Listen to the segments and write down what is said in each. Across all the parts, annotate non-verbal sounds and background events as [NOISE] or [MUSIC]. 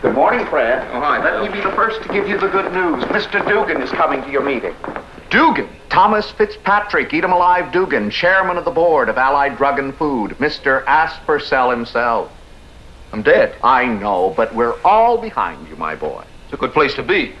Good morning, Fred. Oh, hi, Let me be the first to give you the good news. Mr. Dugan is coming to your meeting. Dugan. Thomas Fitzpatrick, eat 'em alive Dugan, chairman of the board of Allied Drug and Food, Mr. Aspersell himself. I'm dead. I know, but we're all behind you, my boy. It's a good place to be.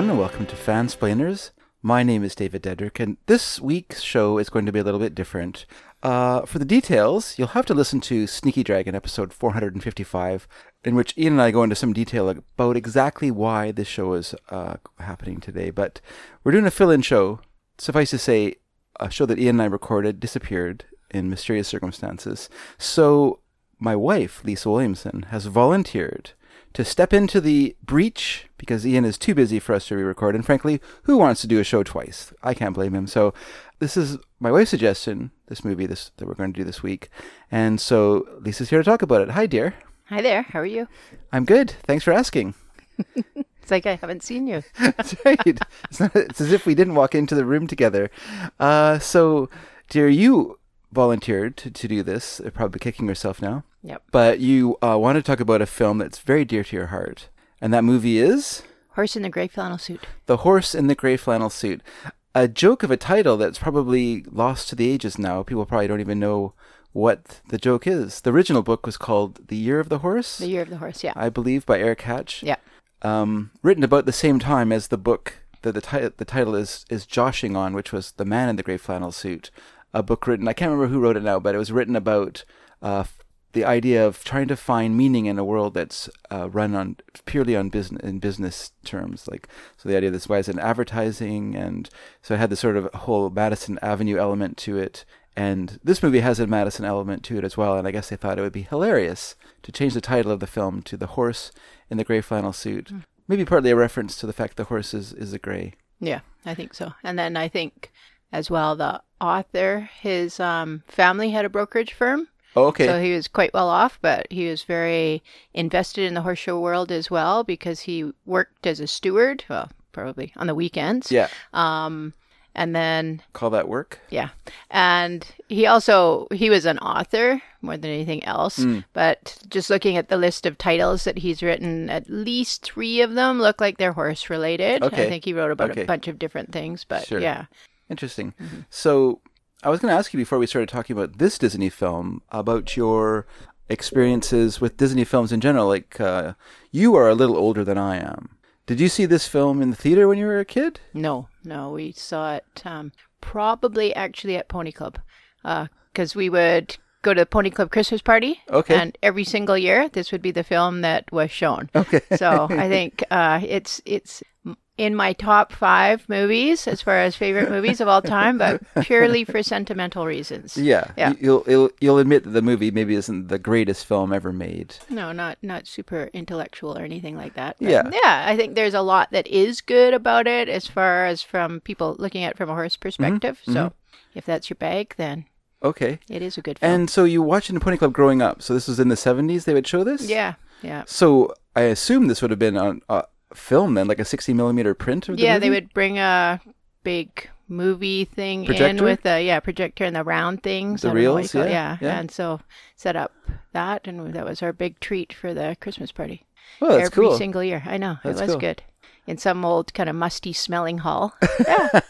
Everyone, and welcome to Fansplainers. My name is David Dedrick, and this week's show is going to be a little bit different. Uh, for the details, you'll have to listen to Sneaky Dragon episode 455, in which Ian and I go into some detail about exactly why this show is uh, happening today. But we're doing a fill in show. Suffice to say, a show that Ian and I recorded disappeared in mysterious circumstances. So, my wife, Lezah Williamson, has volunteered to step into the breach because Ian is too busy for us to re-record. And frankly, who wants to do a show twice? I can't blame him. So this is my wife's suggestion. This movie, this that we're going to do this week, and so Lezah's here to talk about it. Hi, dear. Hi there. How are you? I'm good. Thanks for asking. [LAUGHS] It's like I haven't seen you. [LAUGHS] That's right. It's, not, it's as if we didn't walk into the room together. Uh, so, dear, you volunteered to, to do this. You're probably kicking yourself now. Yep. But you uh, want to talk about a film that's very dear to your heart, and that movie is. Horse in the gray flannel suit. The Horse in the Grey Flannel Suit. A joke of a title that's probably lost to the ages now. People probably don't even know what the joke is. The original book was called The Year of the Horse, The year of the horse. Yeah. I believe, by Eric Hatch. yeah. Um, written about the same time as the book that the, ti- the title is, is joshing on, which was The Man in the Grey Flannel Suit. A book written, I can't remember who wrote it now, but it was written about uh, the idea of trying to find meaning in a world that's uh, run on purely on business in business terms. Like so, the idea that's why it's in advertising, and so it had this sort of whole Madison Avenue element to it. And this movie has a Madison element to it as well. And I guess they thought it would be hilarious to change the title of the film to "The Horse in the Grey Flannel Suit." Maybe partly a reference to the fact the horse is, is a grey. Yeah. I think so. And then I think as well the author, his um, family had a brokerage firm. Oh, okay. So he was quite well off, but he was very invested in the horse show world as well because he worked as a steward, well, probably on the weekends. yeah. Um, and then Call that work. Yeah. And he also he was an author more than anything else, Mm. but just looking at the list of titles that he's written, at least 3 of them look like they're horse related. Okay. I think he wrote about Okay. a bunch of different things, but Sure. yeah. Interesting. So, I was going to ask you before we started talking about this Disney film about your experiences with Disney films in general. Like, uh, you are a little older than I am. Did you see this film in the theater when you were a kid? No, no, we saw it um, probably actually at Pony Club because we would go to the Pony Club Christmas party. Okay. And every single year, this would be the film that was shown. Okay. So I [LAUGHS] think uh, it's it's in my top five movies as far as favorite movies of all time, but [LAUGHS] purely for sentimental reasons. Yeah. Yeah. You- You'll, you'll you'll admit that the movie maybe isn't the greatest film ever made. No, not not super intellectual or anything like that. Yeah. yeah. I think there's a lot that is good about it as far as from people looking at it from a horse mm-hmm. perspective. Mm-hmm. So if that's your bag, then Okay. it is a good film. And so you watched in Pony Club growing up. So this was in the 70s they would show this? yeah, yeah, So I assume this would have been on a film then, like a 60 millimeter print of the yeah. movie? They would bring a big movie thing Projector? in with the yeah projector and the round things. The I don't know what reels, you call it. yeah, yeah, yeah. And so set up that, and that was our big treat for the Christmas party. Oh, that's Every cool. single year. I know That's it was cool. good. In some old kind of musty smelling hall. [LAUGHS] Yeah,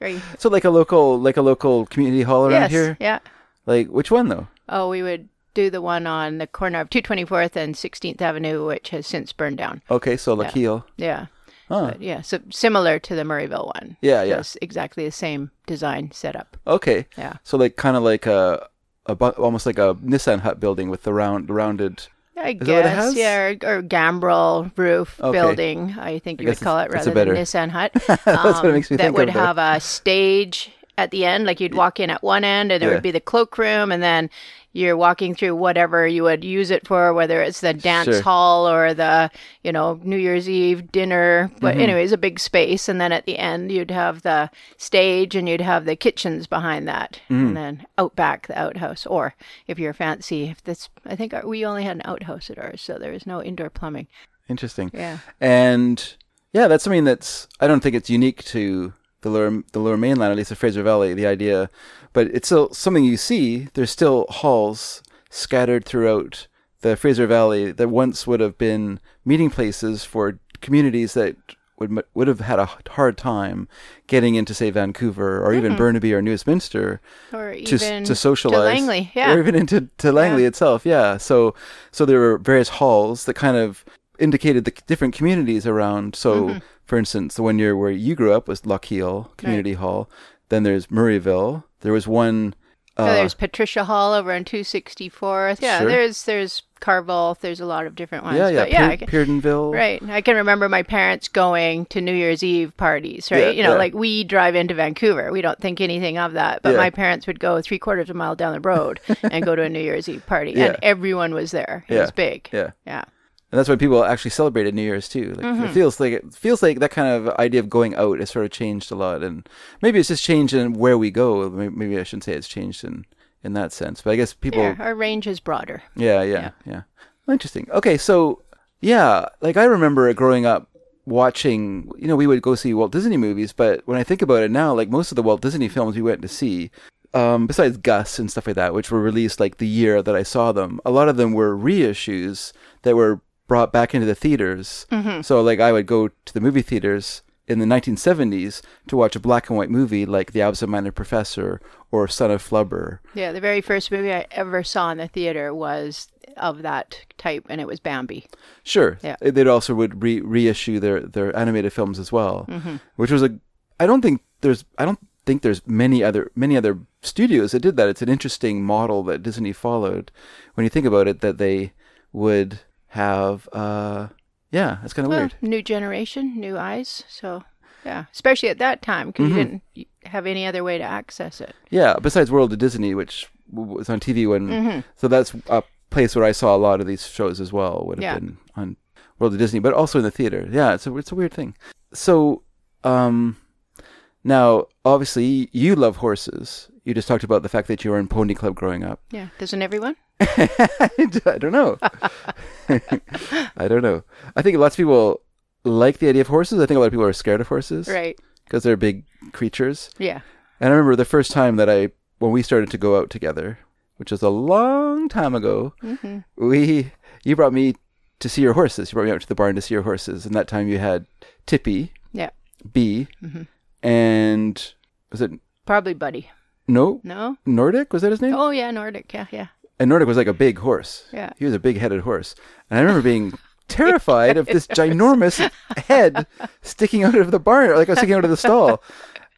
very. So like a local like a local community hall around yes, here? yeah. Like which one though? Oh, we would do the one on the corner of 224th and 16th Avenue, which has since burned down. Okay, so La Yeah. Quille. Yeah. But yeah, so similar to the Murrayville one. Yeah, yeah. It's exactly the same design setup. Okay. Yeah. So like kind of like a, a bu- almost like a Nissen Hut building with the round the rounded. I Is that what it guess, has? yeah, or, or gambrel roof Okay. building. I think I you would call it rather than Nissen Hut. [LAUGHS] That's what it um, makes me that think would of, have a stage at the end. Like you'd walk in at one end, and there Yeah. would be the cloakroom, and then you're walking through whatever you would use it for, whether it's the dance Sure. hall or the you know New Year's Eve dinner. But Mm-hmm. anyways, a big space, and then at the end you'd have the stage, and you'd have the kitchens behind that, Mm. and then out back the outhouse. Or if you're fancy, if this, I think our, we only had an outhouse at ours, so there was no indoor plumbing. Interesting. Yeah. And yeah, that's something that's I don't think it's unique to the lower the lower mainland, at least the Fraser Valley. The idea, but it's still something you see. There's still halls scattered throughout the Fraser Valley that once would have been meeting places for communities that would would have had a hard time getting into, say, Vancouver or even Burnaby or New Westminster Or to even to socialize, to Langley. Yeah. or even into to Langley itself. Yeah, so so there were various halls that kind of indicated the different communities around. So, Mm-hmm. for instance, the one year where you grew up was Lochiel Community Hall. Then there's Murrayville. There was one. So Uh, there's Patricia Hall over on 264th. Yeah, Sure. there's there's Carvel. There's a lot of different ones. yeah, yeah, But yeah, I Pier- can- right. I can remember my parents going to New Year's Eve parties. Right, Yeah, you know, yeah. like we drive into Vancouver. We don't think anything of that, but Yeah. my parents would go three quarters of a mile down the road [LAUGHS] and go to a New Year's Eve party, and everyone was there. It was big. Yeah. Yeah. And that's why people actually celebrated New Year's too. Like Mm-hmm. it feels like it feels like that kind of idea of going out has sort of changed a lot, and maybe it's just changed in where we go. Maybe I shouldn't say it's changed in in that sense, but I guess people Yeah, our range is broader. Yeah, yeah, yeah. Well, Interesting. Okay, so yeah, like I remember growing up watching, you know, we would go see Walt Disney movies, but when I think about it now, like most of the Walt Disney films we went to see, um, besides Gus and stuff like that, which were released like the year that I saw them, a lot of them were reissues that were brought back into the theaters. So like I would go to the movie theaters in the 1970s to watch a black and white movie like The Absent-Minded Professor or Son of Flubber. Yeah, the very first movie I ever saw in the theater was of that type, and it was Bambi. Sure. Yeah. They also would re- reissue their their animated films as well, Mm-hmm. which was a. I don't think there's. I don't think there's many other many other studios that did that. It's an interesting model that Disney followed. When you think about it, that they would have. uh Yeah, it's kind of Well, weird. new generation, new eyes. So, yeah, especially at that time because Mm-hmm. you didn't have any other way to access it. Yeah. Besides World of Disney, which was on TV when. Mm-hmm. So that's a place where I saw a lot of these shows as well. Would have Yeah. been on World of Disney, but also in the theater. Yeah, it's a it's a weird thing. So, um, now obviously you love horses. You just talked about the fact that you were in Pony Club growing up. Yeah, doesn't everyone? [LAUGHS] I don't know. [LAUGHS] I don't know. I think lots of people like the idea of horses. I think a lot of people are scared of horses Right. because they're big creatures. Yeah. And I remember the first time that I, when we started to go out together, which was a long time ago, Mm-hmm. we, you brought me to see your horses. You brought me out to the barn to see your horses. And that time you had Tippy, Yeah. B, Mm-hmm. and was it, Probably Buddy. no, No? Nordic? Was that his name? Oh, yeah, Nordic. Yeah, yeah. And Nordic was like a big horse. Yeah. He was a big headed horse. And I remember being [LAUGHS] terrified of this ginormous head sticking out of the barn, like I was sticking out of the stall. [LAUGHS]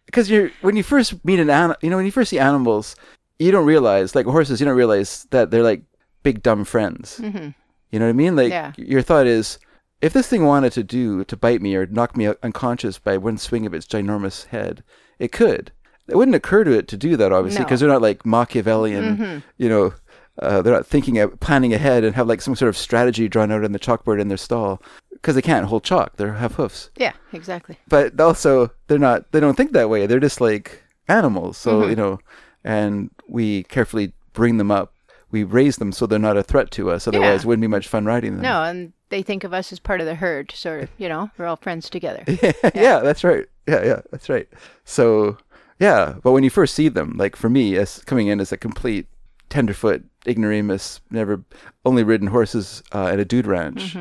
Because you're when you first meet an animal, you know, when you first see animals, you don't realize, like horses, you don't realize that they're like big dumb friends. Mm-hmm. You know what I mean? Like Yeah. your thought is, if this thing wanted to do to bite me or knock me out unconscious by one swing of its ginormous head, it could. It wouldn't occur to it to do that, obviously, No. because they're not like Machiavellian. You know, uh, they're not thinking, of planning ahead and have like some sort of strategy drawn out on the chalkboard in their stall because they can't hold chalk. They have hoofs, Yeah, exactly. but also they're not. They don't think that way. They're just like animals. So you know, and we carefully bring them up. We raise them so they're not a threat to us. Otherwise, Yeah. it wouldn't be much fun riding them. No, and they think of us as part of the herd. Sort of, you know, we're all friends together. [LAUGHS] yeah. that's right. Yeah, yeah, that's right. So, yeah, but when you first see them, like for me, as coming in as a complete tenderfoot ignoramus, never only ridden horses uh, at a dude ranch,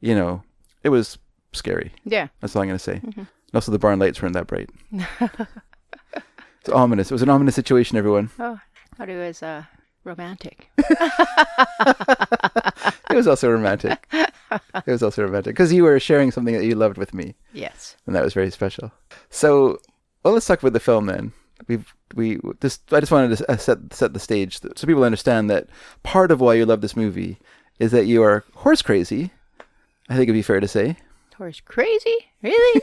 you know, it was scary. Yeah. That's all I'm gonna say. And also, the barn lights weren't that bright. [LAUGHS] it's ominous. It was an ominous situation, everyone. Oh, thought it was uh, romantic. [LAUGHS] It was also romantic. [LAUGHS] it was also romantic because you were sharing something that you loved with me. yes. and that was very special. So, well, let's talk about the film then. We've we this. I just wanted to uh, set set the stage so people understand that part of why you love this movie is that you are horse crazy. I think it'd be fair to say Horse crazy? Really?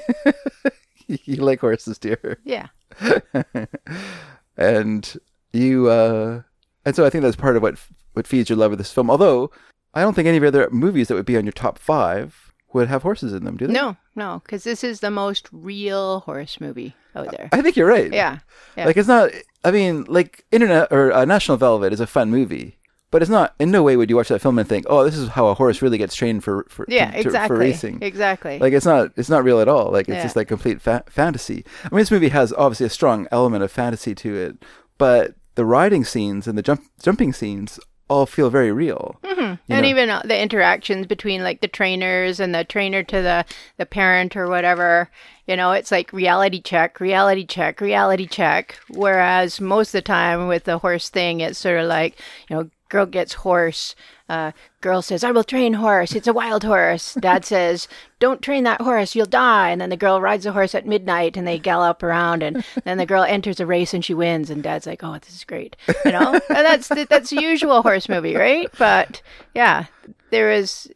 [LAUGHS] you like horses, dear. yeah. [LAUGHS] and you uh and so I think that's part of what what feeds your love of this film. Although I don't think any of your other movies that would be on your top five would have horses in them, do they? No, no, because this is the most real horse movie out there. I think you're right. Yeah, yeah. Like it's not. I mean, like Internet or uh, National Velvet is a fun movie, but it's not. In no way would you watch that film and think, "Oh, this is how a horse really gets trained for for yeah, to- exactly. for racing." Exactly. Like it's not. It's not real at all. Like it's Yeah. just like complete fa- fantasy. I mean, this movie has obviously a strong element of fantasy to it, but the riding scenes and the jump jumping scenes all feel very real. and know. even uh, the interactions between like the trainers and the trainer to the the parent or whatever you know it's like reality check reality check reality check whereas most of the time with the horse thing it's sort of like you know girl gets horse uh, girl says i will train horse it's a wild horse dad [LAUGHS] says don't train that horse you'll die and then the girl rides the horse at midnight and they gallop around and [LAUGHS] then the girl enters a race and she wins and dad's like oh this is great you know and that's that's the usual horse movie right but yeah there is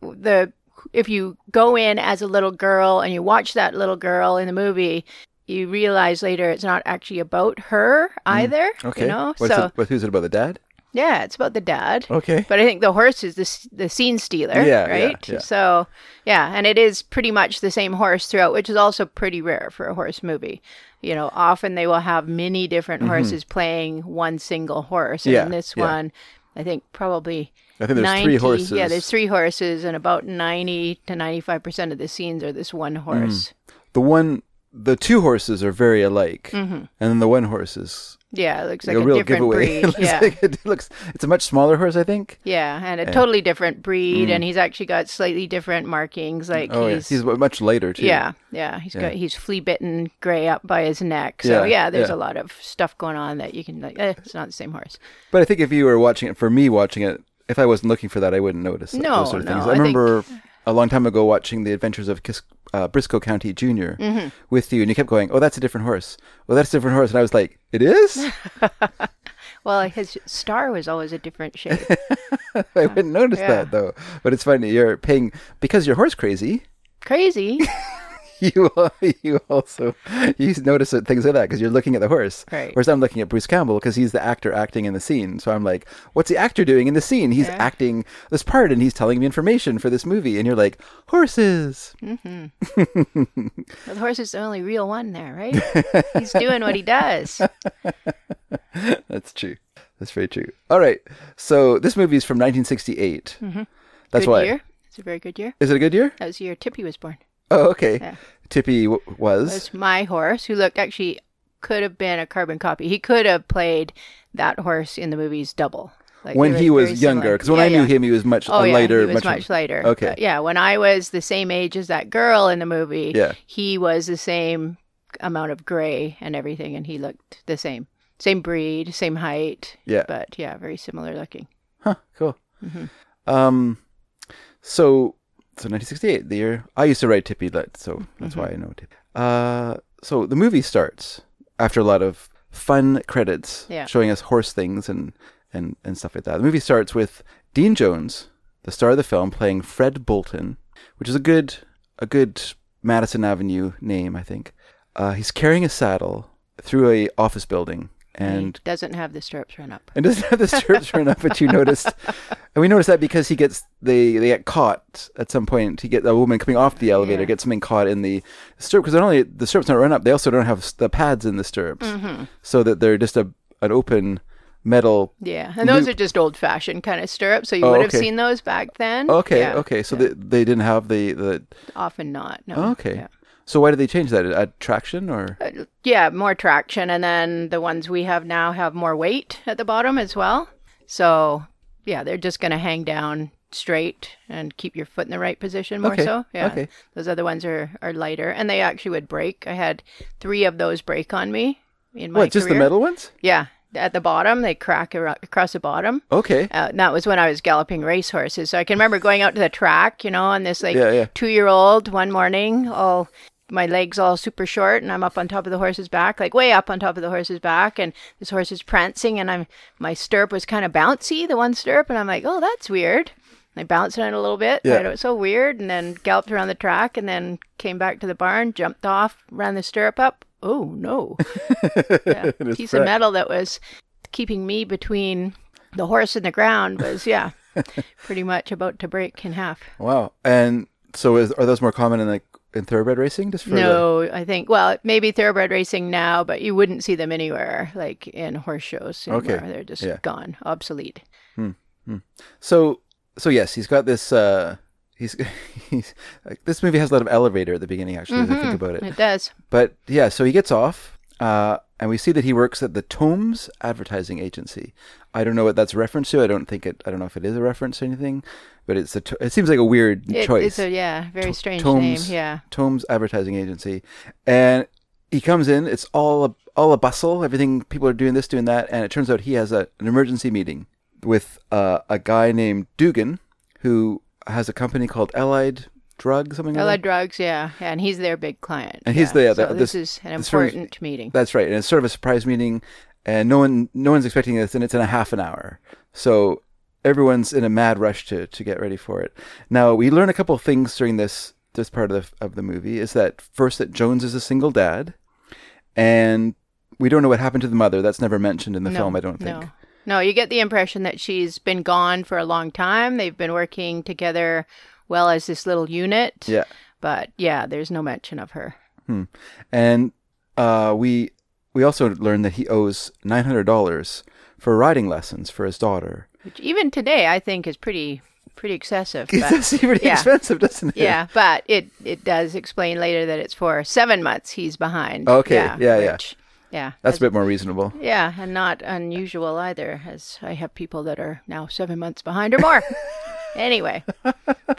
the if you go in as a little girl and you watch that little girl in the movie you realize later it's not actually about her either Mm. Okay. you know What's so it, what, who's it about? The dad? Yeah it's about the dad Okay. but I think the horse is the the scene stealer, Yeah, yeah, right? yeah. So yeah, and it is pretty much the same horse throughout, which is also pretty rare for a horse movie. You know, often they will have many different horses playing one single horse, and Mm-hmm. Yeah, in this yeah. one, I think probably. I think there's 90, three horses. Yeah, there's three horses, and about ninety to ninety-five percent of the scenes are this one horse. The one, the two horses are very alike, and then the one horse is Yeah, it looks like a a, real different giveaway. [LAUGHS] breed. it looks yeah. like it looks. It's a much smaller horse, I think. Yeah, and a totally different breed, Mm. and he's actually got slightly different markings. Like Oh, yeah. he's, He's much lighter too. Yeah, yeah. He's got he's flea bitten gray up by his neck. So Yeah, yeah, there's yeah. a lot of stuff going on that you can like. Eh, it's not the same horse. But I think if you were watching it, for me watching it, if I wasn't looking for that, I wouldn't notice No, those sort of things. no, I I think- remember a long time ago watching the Adventures of Kis- uh, Brisco County junior Mm-hmm. with you, and you kept going, "Oh, that's a different horse. Oh, that's a different horse," and I was like, "It is." [LAUGHS] Well, his star was always a different shape. [LAUGHS] I wouldn't notice Yeah. that though. But it's funny you're paying because you're horse crazy. Crazy. [LAUGHS] [LAUGHS] You you also you notice things like that because you're looking at the horse. Right. Whereas I'm looking at Bruce Campbell because he's the actor acting in the scene. So I'm like, what's the actor doing in the scene? He's Yeah. acting this part and he's telling me information for this movie. And you're like, horses. [LAUGHS] the horse is the only real one there, right? He's doing what he does. [LAUGHS] That's true. That's very true. All right. So this movie is from 1968. That's Mm-hmm. good why. year. It's a very good year. Is it a good year? That was the year Tippy was born. Oh, okay. Yeah. Tippy w- was. That's my horse, who looked actually could have been a carbon copy. He could have played that horse in the movies double. Like, when he was younger, because when Yeah, I knew yeah. him, he was much Oh yeah, lighter, he was much, much, lighter. Okay. But yeah, when I was the same age as that girl in the movie, Yeah. he was the same amount of gray and everything, and he looked the same, same breed, same height. Yeah. but yeah, very similar looking. Huh, cool. Mm-hmm. Um, so so 1968, the year I used to write Tippy Lit, so that's Mm-hmm. why I know Tippy. Uh, so the movie starts after a lot of fun credits Yeah. showing us horse things and and and stuff like that. The movie starts with Dean Jones, the star of the film, playing Fred Bolton, which is a good a good Madison Avenue name, I think. Uh, he's carrying a saddle through a office building. And he doesn't have the stirrups run up. and doesn't have the stirrups run up, but you noticed, [LAUGHS] and we noticed that because he gets they they get caught at some point. He get a woman coming off the elevator Yeah. gets something caught in the stirrup because not only the stirrups don't run up, they also don't have the pads in the stirrups, Mm-hmm. so that they're just a an open metal. Yeah, and those Loop. are just old fashioned kind of stirrups, so you Oh, would have okay. seen those back then. Okay, Yeah, okay, so they, they didn't have the the. often not. No. Okay, Yeah. So why did they change that? Add traction or? Uh, yeah, more traction, and then the ones we have now have more weight at the bottom as well. So yeah, they're just going to hang down straight and keep your foot in the right position more Okay, so. Yeah. okay. Those other ones are are lighter, and they actually would break. I had three of those break on me in my What, just the metal ones? Yeah, at the bottom, they crack across the bottom. Okay. Uh, that was when I was galloping racehorses. So I can remember going out to the track, you know, on this like Yeah, yeah. two year old one morning, all my legs all super short, and I'm up on top of the horse's back, like way up on top of the horse's back, and this horse is prancing, and I'm my stirrup was kind of bouncy, the one stirrup, and I'm like, oh, that's weird. I bounced on it a little bit. Yeah. thought It was so weird, and then galloped around the track, and then came back to the barn, jumped off, ran the stirrup up. oh no, [LAUGHS] yeah. Piece of metal that was keeping me between the horse and the ground was yeah, [LAUGHS] pretty much about to break in half. Wow. And so is, are those more common in like in thoroughbred racing? Just for the- No, I think well maybe thoroughbred racing now, but you wouldn't see them anywhere like in horse shows. Okay. They're just Yeah. gone, obsolete. So so yes, he's got this. uh He's [LAUGHS] he's like, this movie has a lot of elevator at the beginning. Actually, as I think about it. It does. But yeah, so he gets off, uh, and we see that he works at the Tomes Advertising Agency. I don't know what that's a reference to. I don't think it. I don't know if it is a reference to anything, but it's a. It seems like a weird It, choice. it's a yeah, very strange Tomes, name. Yeah. Tomes Advertising Agency, and he comes in. It's all a, all a bustle. Everything people are doing this, doing that, and it turns out he has a, an emergency meeting with uh, a guy named Dugan, who has a company called Allied Drug, something like Allied that. Drugs, yeah, and he's their big client. And he's yeah. the- so this, this- is an this sort of- important meeting. That's right, and it's sort of a surprise meeting, and no one no one's expecting this, and it's in a half an hour. So everyone's in a mad rush to to get ready for it. Now we learn a couple of things during this this part of the of the movie. Is that first that Jones is a single dad, and we don't know what happened to the mother. That's never mentioned in the no, film. I don't think. No. No, you get the impression that she's been gone for a long time. They've been working together well as this little unit. Yeah, But yeah, there's no mention of her. Hmm. and uh, we we also learn that he owes nine hundred dollars for riding lessons for his daughter. Which even today I think is pretty pretty excessive. It but- [LAUGHS] does pretty yeah. expensive, doesn't it? Yeah, but it it does explain later that it's for seven months he's behind. Okay, yeah, yeah. which- yeah. that's a bit more reasonable. Yeah, and not unusual either, as I have people that are now seven months behind or more. [LAUGHS] anyway,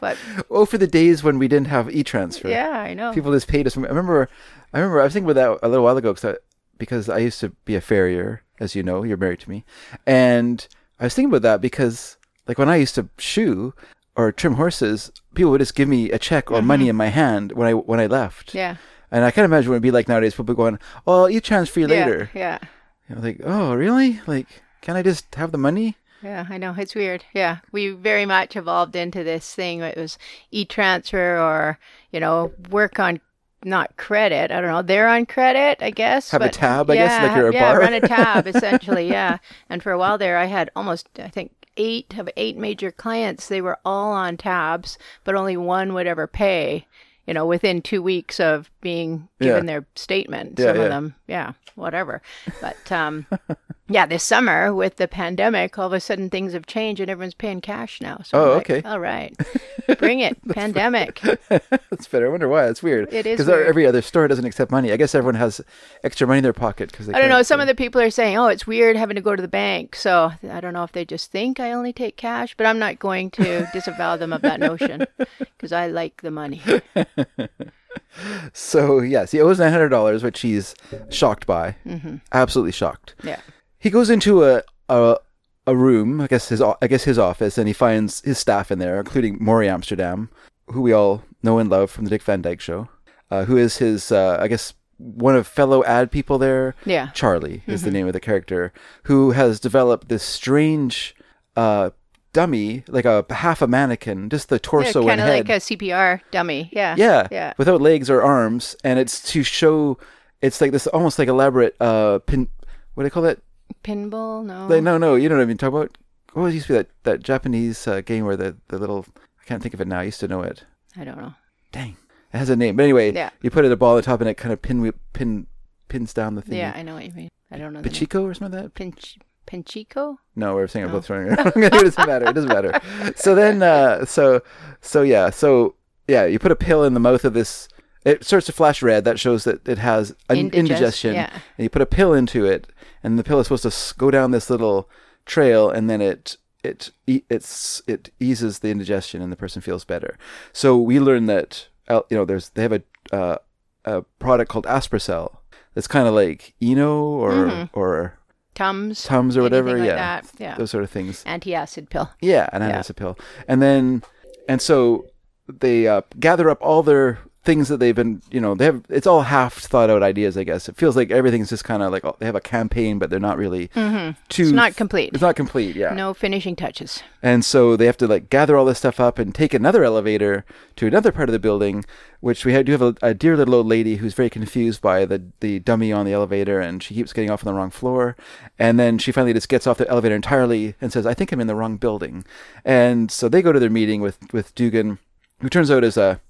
but [LAUGHS] Oh, for the days when we didn't have e-transfer. yeah, I know. People just paid us. I remember, I remember. I was thinking about that a little while ago because I, because I used to be a farrier, as you know. You're married to me, and I was thinking about that because, like, when I used to shoe or trim horses, people would just give me a check or money in my hand when I when I left. Mm-hmm. yeah. And I can't imagine what it'd be like nowadays. People going, "Oh, you transfer you later." Yeah, You know, like, "Oh, really? Like, can I just have the money?" Yeah, I know. It's weird. Yeah, we very much evolved into this thing. It was e-transfer or, you know, work on not credit. I don't know. They're on credit, I guess. Have a but- tab, I guess, yeah, like you're a yeah, bar. run a tab, [LAUGHS] essentially, yeah. And for a while there, I had almost, I think, eight of eight major clients. They were all on tabs, but only one would ever pay. You know, within two weeks of being given Yeah. their statement, some of them, yeah, whatever. But um, [LAUGHS] yeah, this summer with the pandemic, all of a sudden things have changed and everyone's paying cash now. So Oh, like, okay. all right, [LAUGHS] bring it. pandemic. [LAUGHS] That's better. I wonder why. It's weird. It is because every other store doesn't accept money. I guess everyone has extra money in their pocket because I don't know. Some of the people are saying, "Oh, it's weird having to go to the bank." So I don't know if they just think I only take cash, but I'm not going to [LAUGHS] disavow them of that notion because I like the money. So yes, he owes nine hundred dollars, which he's shocked by, mm-hmm. absolutely shocked. Yeah, He goes into a, a a room, I guess his I guess his office, and he finds his staff in there, including Morey Amsterdam, who we all know and love from the Dick Van Dyke Show, uh, who is his uh, I guess one of fellow ad people there. Yeah. Charlie is the name of the character, who has developed this strange uh, dummy, like a half a mannequin, just the torso yeah torso kind of like a CPR dummy. Yeah, Yeah, yeah. without legs or arms, and it's to show. It's like this almost like elaborate uh pin. What do they call that? Pinball? No. Like, no, no, you know what I mean. Talk about what was used to be that that Japanese uh, game where the the little I can't think of it now. I used to know it. I don't know. Dang, it has a name. But anyway, Yeah. you put it a ball on the top, and it kind of pin pin pins down the thing. Yeah, I know what you mean. I don't know. name. Or something like that. Pinch, Pinchico? No, we're saying I'm both wrong. [LAUGHS] it doesn't matter. It doesn't matter. So then, uh, so so yeah, so yeah, you put a pill in the mouth of this. It starts to flash red. That shows that it has an Indigest- indigestion. yeah. And you put a pill into it, and the pill is supposed to go down this little trail, and then it it it's it eases the indigestion, and the person feels better. So we learn that uh, you know there's they have a uh, a product called Aspercell. That's kind of like Eno or or Tums. Tums or whatever. like yeah, that. Yeah. those sort of things. Antacid pill. Yeah, an Yeah. pill. And then, and so they uh, gather up all their things that they've been, you know, they have. It's all half thought out ideas, I guess. It feels like everything's just kind of like oh, they have a campaign, but they're not really too. Mm-hmm. It's not complete. It's not complete. Yeah. No finishing touches. And so they have to like gather all this stuff up and take another elevator to another part of the building, which we do have a, a dear little old lady who's very confused by the, the dummy on the elevator and she keeps getting off on the wrong floor. And then she finally just gets off the elevator entirely and says, I think I'm in the wrong building. And so they go to their meeting with, with Dugan, who turns out is a,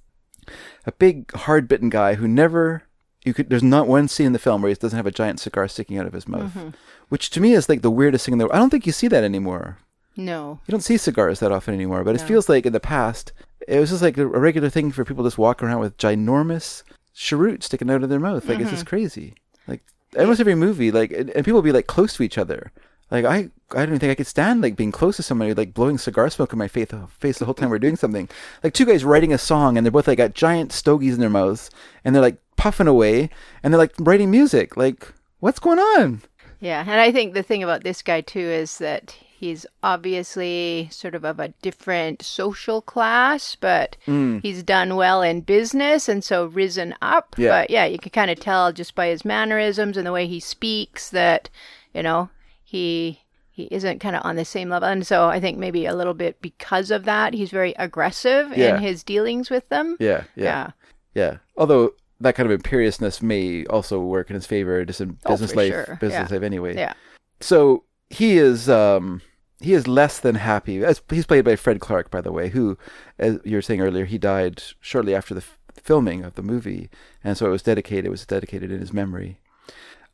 a big hard bitten guy who never you could there's not one scene in the film where he doesn't have a giant cigar sticking out of his mouth. Mm-hmm. Which to me is like the weirdest thing in the world. I don't think you see that anymore. No. You don't see cigars that often anymore, but it feels like in the past it was just like a regular thing for people to just walk around with ginormous cheroots sticking out of their mouth. Like it's just mm-hmm. crazy. Like almost every movie, like and, and people would be like close to each other. Like I, I don't even think I could stand like being close to somebody like blowing cigar smoke in my face, face the whole time we're doing something. Like two guys writing a song and they're both like got giant stogies in their mouths and they're like puffing away and they're like writing music. Like what's going on? Yeah, and I think the thing about this guy too is that he's obviously sort of of a different social class, but Mm. he's done well in business and so risen up. Yeah. But yeah, you can kind of tell just by his mannerisms and the way he speaks that, you know, he he isn't kind of on the same level. And so I think maybe a little bit because of that, he's very aggressive Yeah. in his dealings with them. Yeah, yeah, Yeah. yeah. Although that kind of imperiousness may also work in his favor just in Oh, business for life, sure. business Yeah. life anyway. Yeah. So he is um he is less than happy. As he's played by Fred Clark, by the way, who, as you were saying earlier, he died shortly after the f- filming of the movie, and so it was dedicated. It was dedicated in his memory.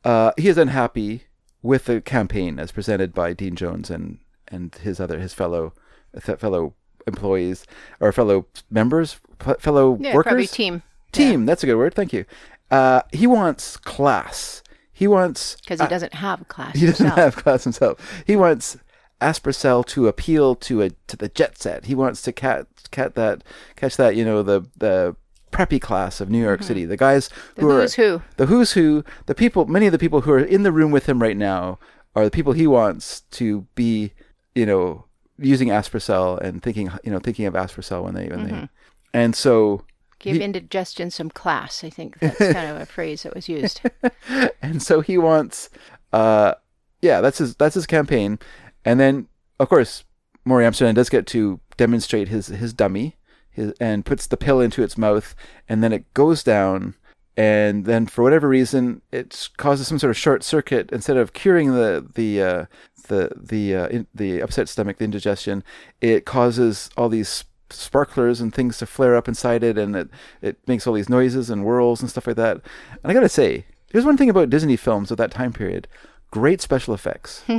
Uh, he is unhappy with the campaign as presented by Dean Jones and and his other his fellow fellow employees or fellow members, fellow Yeah, workers team. team. That's a good word. Thank you. Uh, he wants class. He wants Because he doesn't have class he doesn't himself. have class himself. He wants Aspercell to appeal to a to the jet set. He wants to cat cat that catch that you know the the preppy class of New York City. The guys Mm-hmm. The who who's are who. the who's who. The people. Many of the people who are in the room with him right now are the people he wants to be. You know, using Aspercell and thinking you know thinking of Aspercell when they when Mm-hmm. they. And so Give He- indigestion some class. I think that's [LAUGHS] kind of a phrase that was used. [LAUGHS] and so he wants uh yeah that's his that's his campaign and then of course Morey Amsterdam does get to demonstrate his his dummy his, and puts the pill into its mouth and then it goes down and then for whatever reason it causes some sort of short circuit. Instead of curing the the uh, the the uh, in, the upset stomach the indigestion it causes all these sparklers and things to flare up inside it and it, it makes all these noises and whirls and stuff like that. And i gotta say here's one thing about disney films of that time period. Great special effects. [LAUGHS]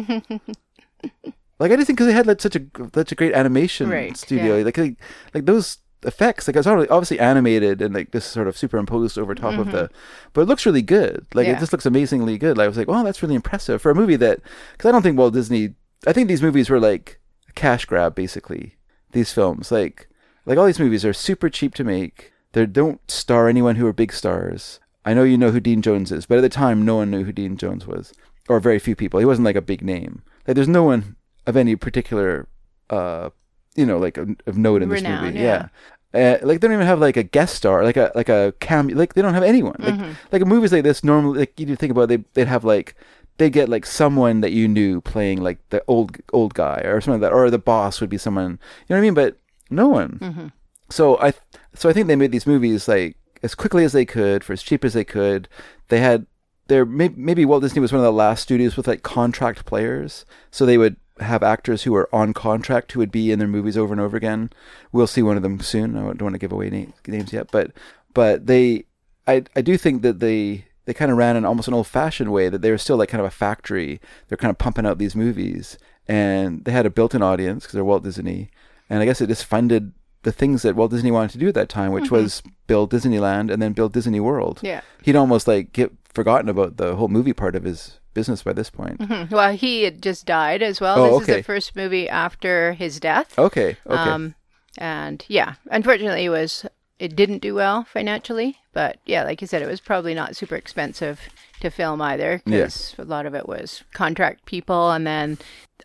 Like i just think because they had like such a such a great animation Right, studio. yeah. like like like those effects. Like it's already obviously animated and like this sort of superimposed over top of the but it looks really good. Like it Mm-hmm. Just looks amazingly good. Like, i was like wow that's really impressive. For a movie that because i don't think walt disney i think these movies were like a cash grab basically these films. Like like all these movies are super cheap to make. They don't star anyone who are big stars. I know you know who dean jones is but at the time no one knew who dean jones was or very few people. He wasn't like a big name. Like there's no one of any particular uh you know like of, note in this Renown, movie yeah. Uh, like they don't even have like a guest star, like a like a cam, like they don't have anyone. Like Mm-hmm. like in movies like this, normally like you think about, it, they they'd have like they get like someone that you knew playing like the old old guy or something like that, or the boss would be someone. You know what I mean? But no one. Mm-hmm. So I so I think they made these movies like as quickly as they could for as cheap as they could. They had their may- maybe Walt Disney was one of the last studios with like contract players, so they would have actors who are on contract who would be in their movies over and over again. We'll see one of them soon. I don't want to give away na- names yet, but but they, I I do think that they they kind of ran in almost an old fashioned way that they were still like kind of a factory. They're kind of pumping out these movies, and they had a built in audience because they're Walt Disney, and I guess it just funded the things that Walt Disney wanted to do at that time, which mm-hmm. was build Disneyland and then build Disney World. Yeah. He'd almost like get forgotten about the whole movie part of his business by this point. Hmm. Well, he had just died as well. Oh, this is the first movie after his death. Okay, okay. Um, and yeah, unfortunately, it was it didn't do well financially. But yeah, like you said, it was probably not super expensive to film either because a lot of it was contract people and then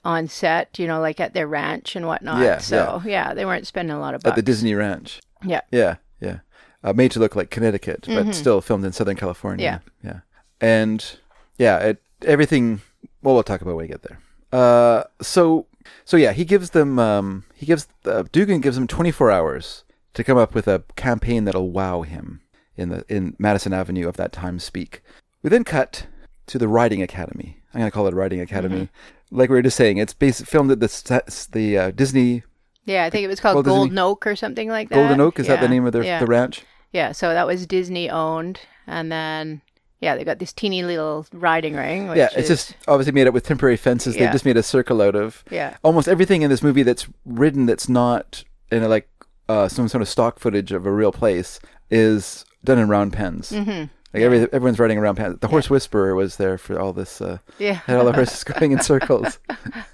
on set, you know, like at their ranch and whatnot. Yeah, so yeah. they weren't spending a lot of bucks. At the Disney Ranch. yeah. Yeah, yeah. uh, made to look like Connecticut, but still filmed in Southern California. Yeah. yeah, and yeah, it, everything. Well, we'll talk about when we get there. Uh, so so yeah, he gives them. Um, he gives uh, Dugan gives them 24 hours to come up with a campaign that'll wow him in the in Madison Avenue of that time speak. We then cut to the Riding Academy. I'm gonna call it Riding Academy. Like we were just saying, it's based filmed at the the uh, Disney Yeah, I think it was called Well, Disney- Golden Oak or something like that. Golden Oak. Is that the name of their yeah. the ranch? Yeah, so that was Disney owned, and then yeah, they got this teeny little riding ring. Yeah, it's is- just obviously made up with temporary fences. They Yeah. just made a circle out of. Yeah. Almost everything in this movie that's ridden that's not in a, like uh, some sort of stock footage of a real place is done in round pens. Mm-hmm. Like every, everyone's riding around pens. The horse whisperer was there for all this. Uh, yeah, had all the horses [LAUGHS] going in circles.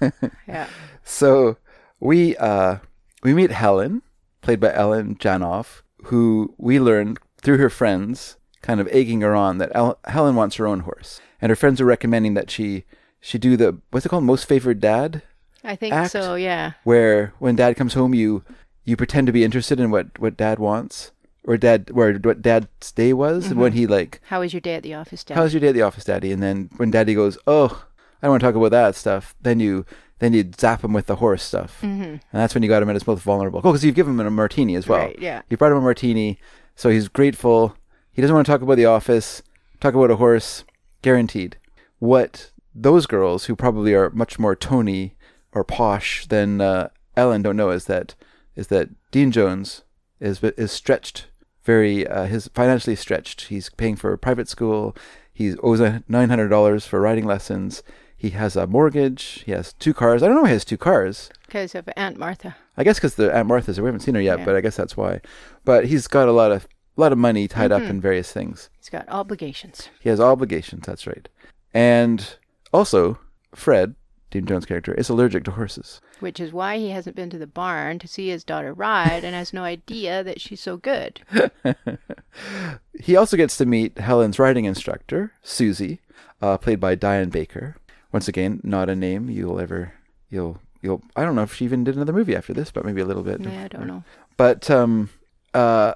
[LAUGHS] yeah, [LAUGHS] So we uh, we meet Helen, played by Ellen Janov, who we learned through her friends, kind of egging her on that El- Helen wants her own horse, and her friends are recommending that she she do the what's it called, most favored dad, I think Act. so. Yeah, where when dad comes home, you you pretend to be interested in what what dad wants or dad where what dad's day was, and when he like how was your day at the office, daddy how was your day at the office, Daddy? And then when Daddy goes, "Oh, I don't want to talk about that stuff," then you then you zap him with the horse stuff, mm-hmm. and that's when you got him at his most vulnerable. Oh, because you've given him a martini as well. Right, yeah. You brought him a martini, so he's grateful. He doesn't want to talk about the office. Talk about a horse, guaranteed. What those girls who probably are much more Tony or posh than uh, Ellen don't know is that is that Dean Jones is is stretched very uh, his financially stretched. He's paying for a private school. He owes a nine hundred dollars for riding lessons. He has a mortgage. He has two cars. I don't know why he has two cars. Because of Aunt Martha. I guess because the Aunt Martha's. We haven't seen her yet, Yeah. but I guess that's why. But he's got a lot of a lot of money tied Mm-hmm. up in various things. He's got obligations. He has obligations. That's right. And also, Fred, Dean Jones' character, is allergic to horses. Which is why he hasn't been to the barn to see his daughter ride and has no idea that she's so good. [LAUGHS] He also gets to meet Helen's riding instructor, Susie, uh, played by Diane Baker. Once again, not a name you'll ever you'll you'll. I don't know if she even did another movie after this, but maybe a little bit. Yeah, I don't know. But um, uh,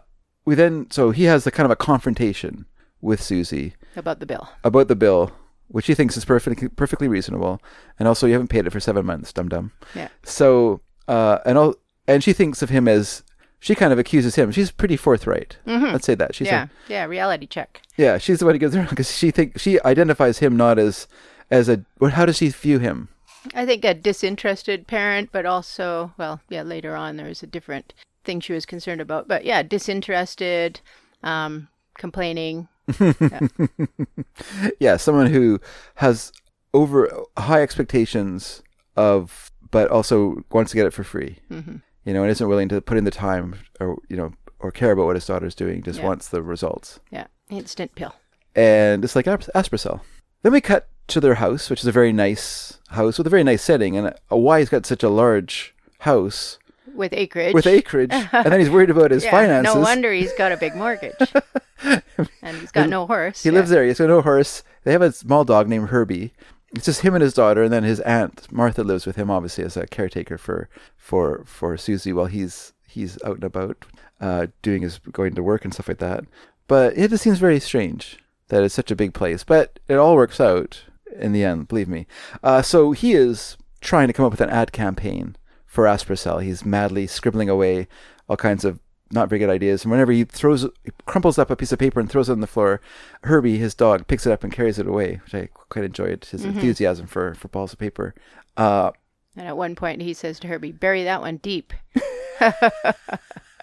we then so he has a kind of a confrontation with Susie About the bill. about the bill, which he thinks is perfectly perfectly reasonable, and also you haven't paid it for seven months, dum dum. Yeah. So uh, and all, and she thinks of him as she kind of accuses him. She's pretty forthright. Let's say that she's yeah, yeah, reality check. yeah, she's the one who gives her because she think she identifies him not as as a. What? How does she view him? I think a disinterested parent, but also, well, yeah, later on there is a different thing she was concerned about. But yeah, disinterested, um, complaining. [LAUGHS] Yeah, someone who has over high expectations of, but also wants to get it for free. Mm-hmm. You know, and isn't willing to put in the time or you know or care about what his daughter's doing. Just Yeah. wants the results. Yeah, instant pill. and it's like Asp- Aspercell. Then we cut to their house, which is a very nice house with a very nice setting. And why he's got such a large house With acreage. with acreage, and then he's worried about his [LAUGHS] yeah, finances. No wonder he's got a big mortgage. [LAUGHS] and he's got no horse. He yeah. lives there. He's got no horse. They have a small dog named Herbie. It's just him and his daughter, and then his aunt Martha lives with him, obviously as a caretaker for for for Susie while he's he's out and about, uh, doing his going to work and stuff like that. But it just seems very strange that it's such a big place. But it all works out in the end, believe me. Uh, so he is trying to come up with an ad campaign for Aspercell. He's madly scribbling away all kinds of not very good ideas. And whenever he throws, he crumples up a piece of paper and throws it on the floor, Herbie, his dog, picks it up and carries it away, which I quite enjoyed his enthusiasm for for balls of paper. Uh, And at one point he says to Herbie, bury that one deep. [LAUGHS]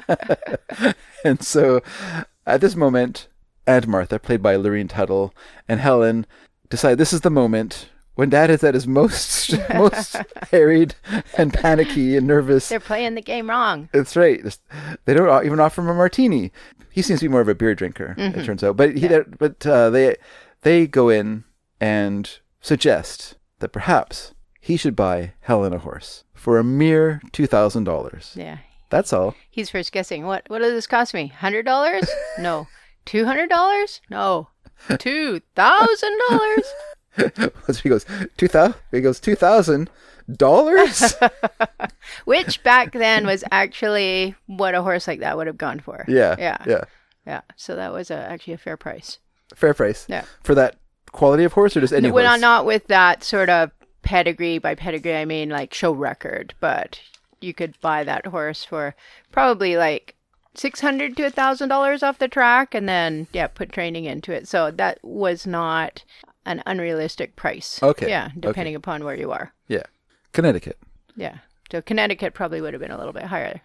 [LAUGHS] and so at this moment, Aunt Martha, played by Lorene Tuttle, and Helen decide this is the moment when Dad is at his most [LAUGHS] most [LAUGHS] harried and panicky and nervous. They're playing the game wrong. That's right. They don't even offer him a martini. He seems to be more of a beer drinker, it turns out. But he, but uh, they they go in and suggest that perhaps he should buy Helen a horse for a mere two thousand dollars. Yeah. That's all. He's first guessing. What what does this cost me? Hundred dollars? [LAUGHS] No. Two hundred dollars? No. Two thousand dollars? [LAUGHS] He goes two thousand. He goes two thousand dollars. [LAUGHS] Which back then was actually what a horse like that would have gone for. Yeah, Yeah. yeah. Yeah. So that was a, actually a fair price. Fair price. Yeah. For that quality of horse or just any Well, horse? not, not with that sort of pedigree. By pedigree, I mean like show record, but you could buy that horse for probably like six hundred to a thousand dollars off the track, and then yeah, put training into it. So that was not an unrealistic price. Okay, Yeah, okay. depending upon where you are. Yeah. Connecticut. Yeah. So Connecticut probably would have been a little bit higher.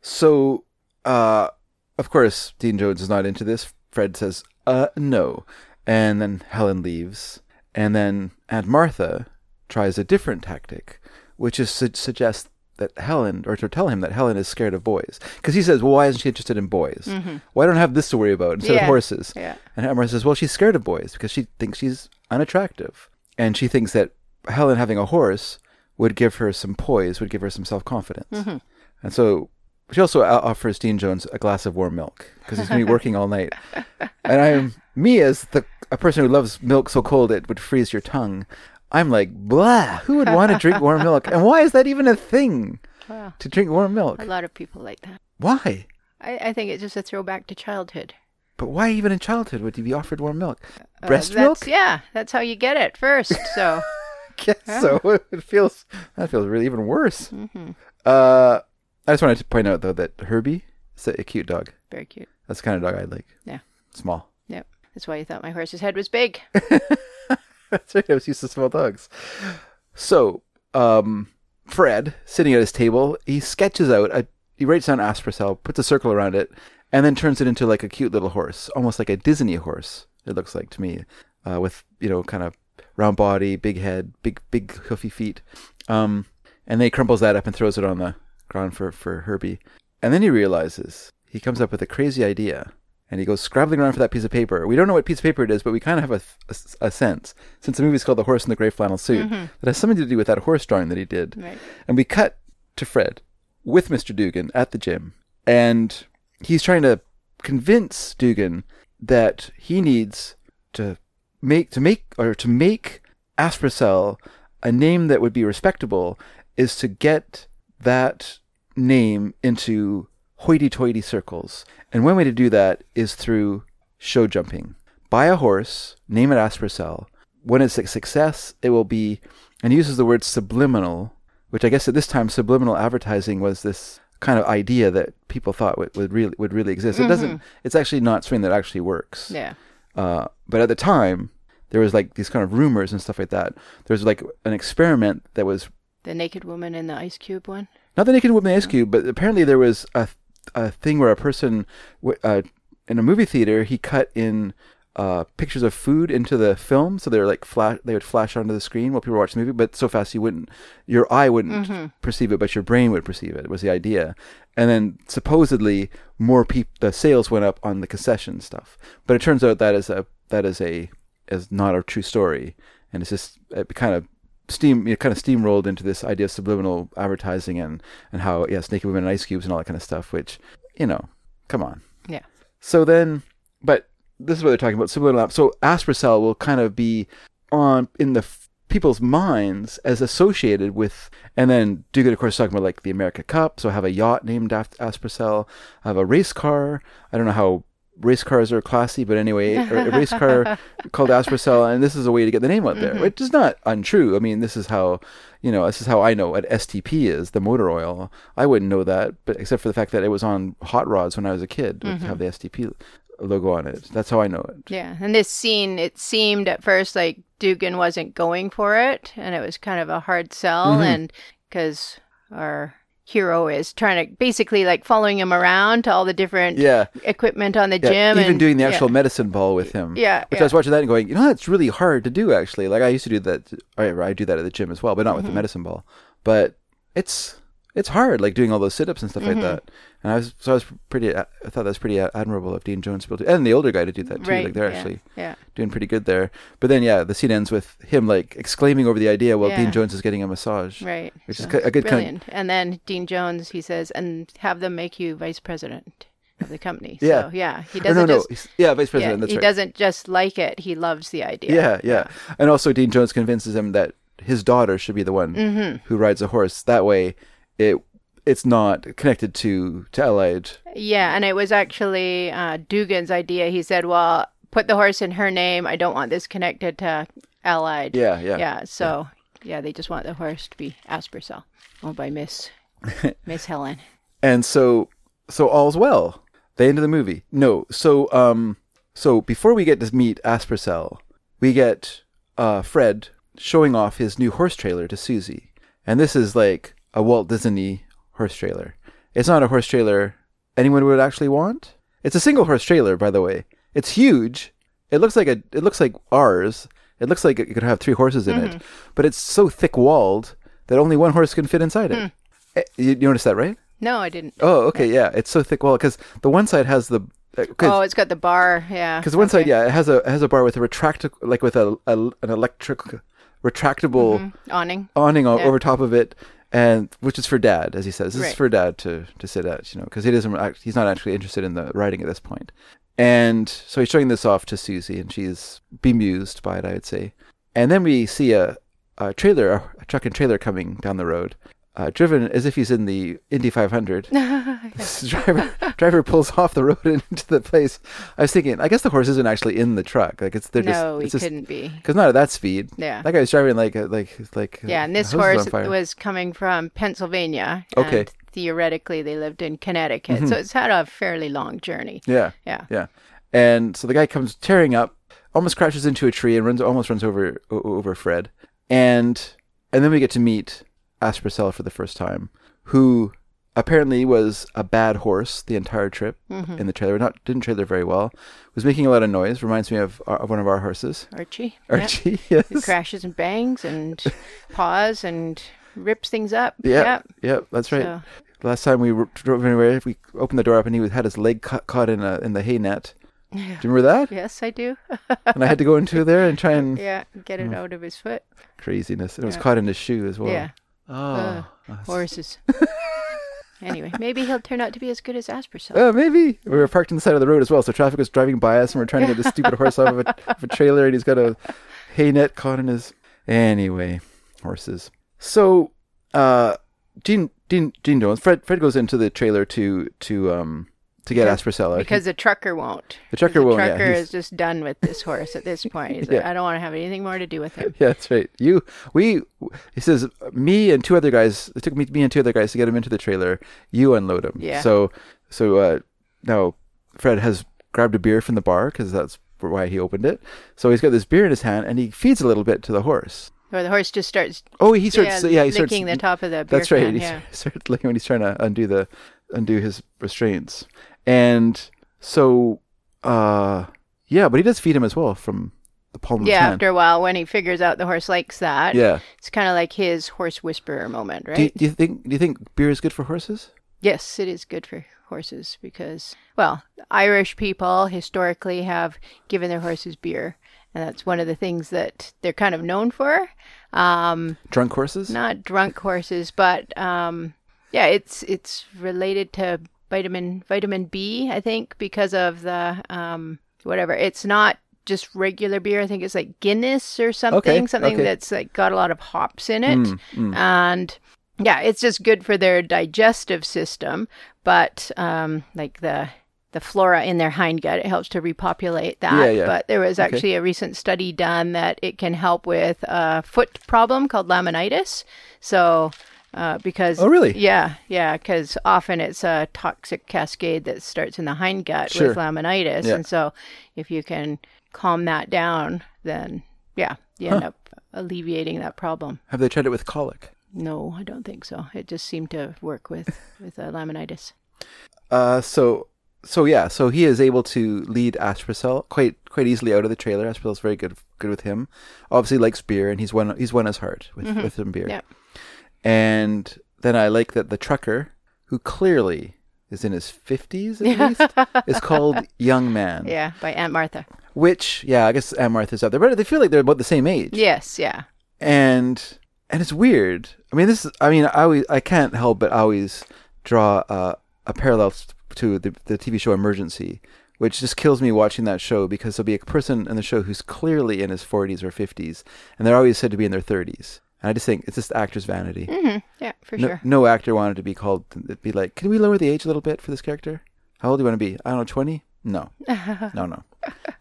So, uh, of course, Dean Jones is not into this. Fred says, uh, no. And then Helen leaves. And then Aunt Martha tries a different tactic, which is to suggest that Helen, or to tell him that Helen is scared of boys. Because he says, well, why isn't she interested in boys? Mm-hmm. Why don't I have this to worry about instead of horses? yeah. And Aunt Martha says, well, she's scared of boys because she thinks she's unattractive. And she thinks that Helen having a horse would give her some poise, would give her some self confidence. Mm-hmm. And so she also offers Dean Jones a glass of warm milk because he's going to be [LAUGHS] working all night. And I'm me as the a person who loves milk so cold it would freeze your tongue. I'm like, blah. Who would want to [LAUGHS] drink warm milk? And why is that even a thing Wow. to drink warm milk? A lot of people like that. Why? I, I think it's just a throwback to childhood. But why even in childhood would you be offered warm milk? Uh, Breast milk? Yeah, that's how you get it first. [LAUGHS] So guess so. [LAUGHS] It feels that feels really even worse. Mm-hmm. Uh, I just wanted to point out though that Herbie is a cute dog. very cute. That's the kind of dog I'd like. Yeah. Small. Yep. That's why you thought my horse's head was big. That's right. I was used to small dogs. So, um, Fred sitting at his table, he sketches out a. He writes down Aspercel, puts a circle around it, and then turns it into like a cute little horse, almost like a Disney horse. It looks like to me, uh, with you know, kind of round body, big head, big big hoofy feet. Um, and then he crumbles that up and throws it on the ground for for Herbie. And then he realizes he comes up with a crazy idea, and he goes scrabbling around for that piece of paper. We don't know what piece of paper it is, but we kind of have a, a, a sense, since the movie's called The Horse in the Grey Flannel Suit, mm-hmm. that has something to do with that horse drawing that he did. Right. And we cut to Fred with Mr. Dugan at the gym, and he's trying to convince Dugan that he needs to make to make or to make Aspercel a name that would be respectable is to get that name into hoity-toity circles. And one way to do that is through show jumping. Buy a horse, name it Aspercel. When it's a success, it will be, and he uses the word subliminal, which I guess at this time subliminal advertising was this kind of idea that people thought would, would really would really exist. It doesn't. It's actually not something that actually works. Yeah. Uh, but at the time, there was like these kind of rumors and stuff like that. There was like an experiment that was The naked woman in the ice cube one. not the naked woman in the ice cube, but apparently there was a a thing where a person uh, in a movie theater he cut in uh, pictures of food into the film, so they were like flash. They would flash onto the screen while people were watching the movie, but so fast you wouldn't, your eye wouldn't perceive it, but your brain would perceive it. Was the idea, and then supposedly more people, the sales went up on the concession stuff. But it turns out that is a that is a is not a true story, and it's just it kind of steam it kind of steamrolled into this idea of subliminal advertising and and how yes naked women and ice cubes and all that kind of stuff which you know come on. Yeah. so then but this is what they're talking about subliminal app. So aspercel will kind of be on in the f- people's minds as associated with and then Dugan of course talking about like the America Cup. So I have a yacht named after Aspercel. I have a race car. I don't know how race cars are classy but anyway a race car [LAUGHS] called Aspercel and this is a way to get the name out there which is not untrue. I mean this is how you know this is how I know what STP is the motor oil. I wouldn't know that but except for the fact that it was on hot rods when I was a kid would have the STP logo on it. That's how I know it. Yeah. And this scene, it seemed at first like Dugan wasn't going for it, and it was kind of a hard sell, Mm-hmm. and because our hero is trying to basically like following him around to all the different yeah equipment on the Yeah, gym, even and, doing the yeah. actual medicine ball with him. Yeah, which yeah. I was watching that and going, you know, that's really hard to do actually. Like I used to do that. I, I do that at the gym as well, but not with Mm-hmm. the medicine ball. But it's it's hard, like doing all those sit ups and stuff Mm-hmm. like that. And I was so I was pretty. I thought that was pretty admirable of Dean Jones and the older guy to do that too. Right. Like they're yeah, actually yeah. doing pretty good there. But then yeah, the scene ends with him like exclaiming over the idea while Yeah. Dean Jones is getting a massage. Right. Which is So, ki- a good kind of- and then Dean Jones, he says, and have them make you vice president of the company. Yeah. So, yeah. He doesn't no, no, just. yeah, vice Yeah, president. that's he right. doesn't just like it; he loves the idea. Yeah, yeah. And also Dean Jones convinces him that his daughter should be the one Mm-hmm. who rides a horse. That way it it's not connected to to Allied. Yeah, and it was actually uh, Dugan's idea. He said, "Well, put the horse in her name. I don't want this connected to Allied." Yeah, yeah. yeah. So yeah, they just want the horse to be Aspercel, owned by Miss [LAUGHS] Miss Helen. And so so all's well. The end of the movie. No, so um so before we get to meet Aspercel, we get uh Fred showing off his new horse trailer to Susie. And this is like a Walt Disney horse trailer. It's not a horse trailer anyone would actually want. It's a single horse trailer, by the way. It's huge. It looks like a it looks like ours. It looks like it could have three horses in it, mm-hmm. but it's so thick walled that only one horse can fit inside it. Hmm. Eh, You, you noticed that, right? No, I didn't. Oh, okay, yeah. It's so thick walled because the one side has the uh, Oh, it's got the bar. Yeah. Because one side, yeah, it has a it has a bar with a retractable like with a, a an electric retractable mm-hmm. Awning. awning Yeah. over top of it, and which is for dad, as he says. This is for dad to to sit at, you know, because he doesn't act, he's not actually interested in the writing at this point. And so he's showing this off to Susie, and she's bemused by it, I would say. And then we see a, a trailer, a truck and trailer coming down the road, uh, driven as if he's in the Indy 500. This [LAUGHS] [LAUGHS] driver driver pulls off the road [LAUGHS] into the place. I was thinking, I guess the horse isn't actually in the truck. Like it's they're no, just he it's just couldn't be. because not at that speed. Yeah. that guy was driving like a, like like Yeah, and this the hose is horse was coming from Pennsylvania. Okay. And theoretically, they lived in Connecticut, so it's had a fairly long journey. Yeah. Yeah. Yeah. And so the guy comes tearing up, almost crashes into a tree and runs almost runs over over Fred. And and then we get to meet Aspercel for the first time, who apparently was a bad horse the entire trip mm-hmm. in the trailer. Not didn't trailer very well. Was making a lot of noise. Reminds me of, our, of one of our horses, Archie. yeah. Archie. [LAUGHS] Yes. He crashes and bangs and [LAUGHS] paws and rips things up. Yeah. Yep. Yeah. That's right. So- Last time we drove anywhere, we opened the door up and he had his leg cut, caught in a in the hay net. [LAUGHS] Do you remember that? Yes, I do. And I had to go into there and try and yeah, get it hmm. out of his foot. craziness. And it was caught in his shoe as well. Yeah. Oh. Uh, horses. [LAUGHS] anyway, maybe he'll turn out to be as good as Aspercel. Oh, maybe. We were parked on the side of the road as well, so traffic was driving by us and we're trying to get this stupid horse off of a, [LAUGHS] of a trailer and he's got a hay net caught in his. Anyway, horses. So, uh, Gene, Gene, Gene Jones, Fred, Fred goes into the trailer to, to, um, to get Because- Aspercel out. because the trucker won't. The trucker 'Cause won't, The yeah, trucker he's- is just done with this horse at this point. He's [LAUGHS] Yeah. like, I don't want to have anything more to do with him. [LAUGHS] Yeah, that's right. You, we, he says, me and two other guys. It took me, me and two other guys to get him into the trailer. You unload him. Yeah. So, so uh, now Fred has grabbed a beer from the bar because that's why he opened it. So he's got this beer in his hand and he feeds a little bit to the horse. Or the horse just starts Oh, he starts. Yeah, yeah, he starts licking the top of the beer That's right. can, He yeah. [LAUGHS] starts licking when he's trying to undo the undo his restraints. And so, uh, yeah, but he does feed him as well from the palm of his Yeah, hand. after a while, when he figures out the horse likes that, Yeah. it's kind of like his horse whisperer moment, right? Do, you- do you think? Do you think beer is good for horses? Yes, it is good for horses because, well, Irish people historically have given their horses beer, and that's one of the things that they're kind of known for. Um, Drunk horses? not drunk horses, but um, yeah, it's it's related to vitamin vitamin B, I think, because of the um, whatever. It's not just regular beer. I think it's like Guinness or something, Okay, something okay. that's like got a lot of hops in it, Mm, mm. and yeah, it's just good for their digestive system. But um, like the the flora in their hindgut, it helps to repopulate that. Yeah, yeah. But there was Okay. actually a recent study done that it can help with a foot problem called laminitis. So. Uh, because Oh, really? yeah yeah because often it's a toxic cascade that starts in the hindgut Sure. with laminitis Yeah. and so if you can calm that down then yeah you end up alleviating that problem Have they tried it with colic? no, I don't think so. It just seemed to work with with uh, laminitis. Uh, so so yeah, so he is able to lead Aspercel quite quite easily out of the trailer. Aspercel's very good good with him. Obviously likes beer, and he's won he's won his heart with with some beer. Yep. And then I like that the trucker, who clearly is in his fifties at least, is called [LAUGHS] Young Man. Yeah, by Aunt Martha. Which yeah, I guess Aunt Martha's up there, but they feel like they're about the same age. Yes, yeah. and and it's weird. I mean, this is. I mean, I always I can't help but always draw uh, a parallel to the the TV show Emergency, which just kills me watching that show because there'll be a person in the show who's clearly in his 40s or 50s, and they're always said to be in their 30s. And I just think it's just actor's vanity. hmm Yeah, for No, sure. no actor wanted to be called. Be like, can we lower the age a little bit for this character? How old do you want to be? I don't know, twenty? No, [LAUGHS] no, no.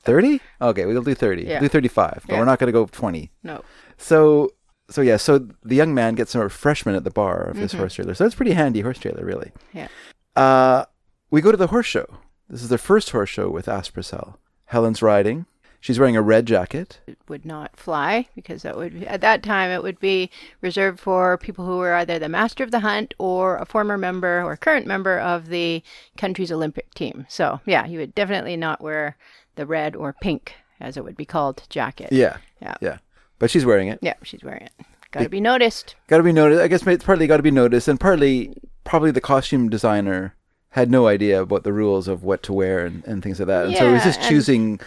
Thirty? Okay, we'll do thirty. Yeah. We'll do thirty-five, but Yeah. we're not going to go twenty. No. So, so yeah. So the young man gets some refreshment at the bar of Mm-hmm. this horse trailer. So that's pretty handy horse trailer, really. Yeah. Uh, we go to the horse show. This is their first horse show with Aspercel. Helen's riding. She's wearing a red jacket. It would not fly because that would at that time it would be reserved for people who were either the master of the hunt or a former member or current member of the country's Olympic team. So yeah, you would definitely not wear the red or pink, as it would be called, jacket. Yeah, Yeah. yeah. But she's wearing it. Yeah, she's wearing it. Got to be noticed. Got to be noticed. I guess it's partly got to be noticed, and partly probably the costume designer had no idea about the rules of what to wear and, and things like that, and so he was Yeah, just choosing,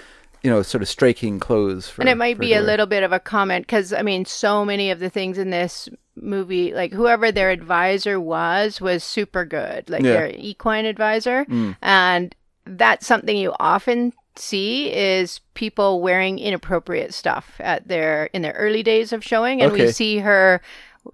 you know, sort of striking clothes. For, and it might be a little bit of a comment because I mean, so many of the things in this movie, like whoever their advisor was, was super good. Like Yeah. their equine advisor, Mm. and that's something you often see is people wearing inappropriate stuff at their in their early days of showing, and Okay. we see her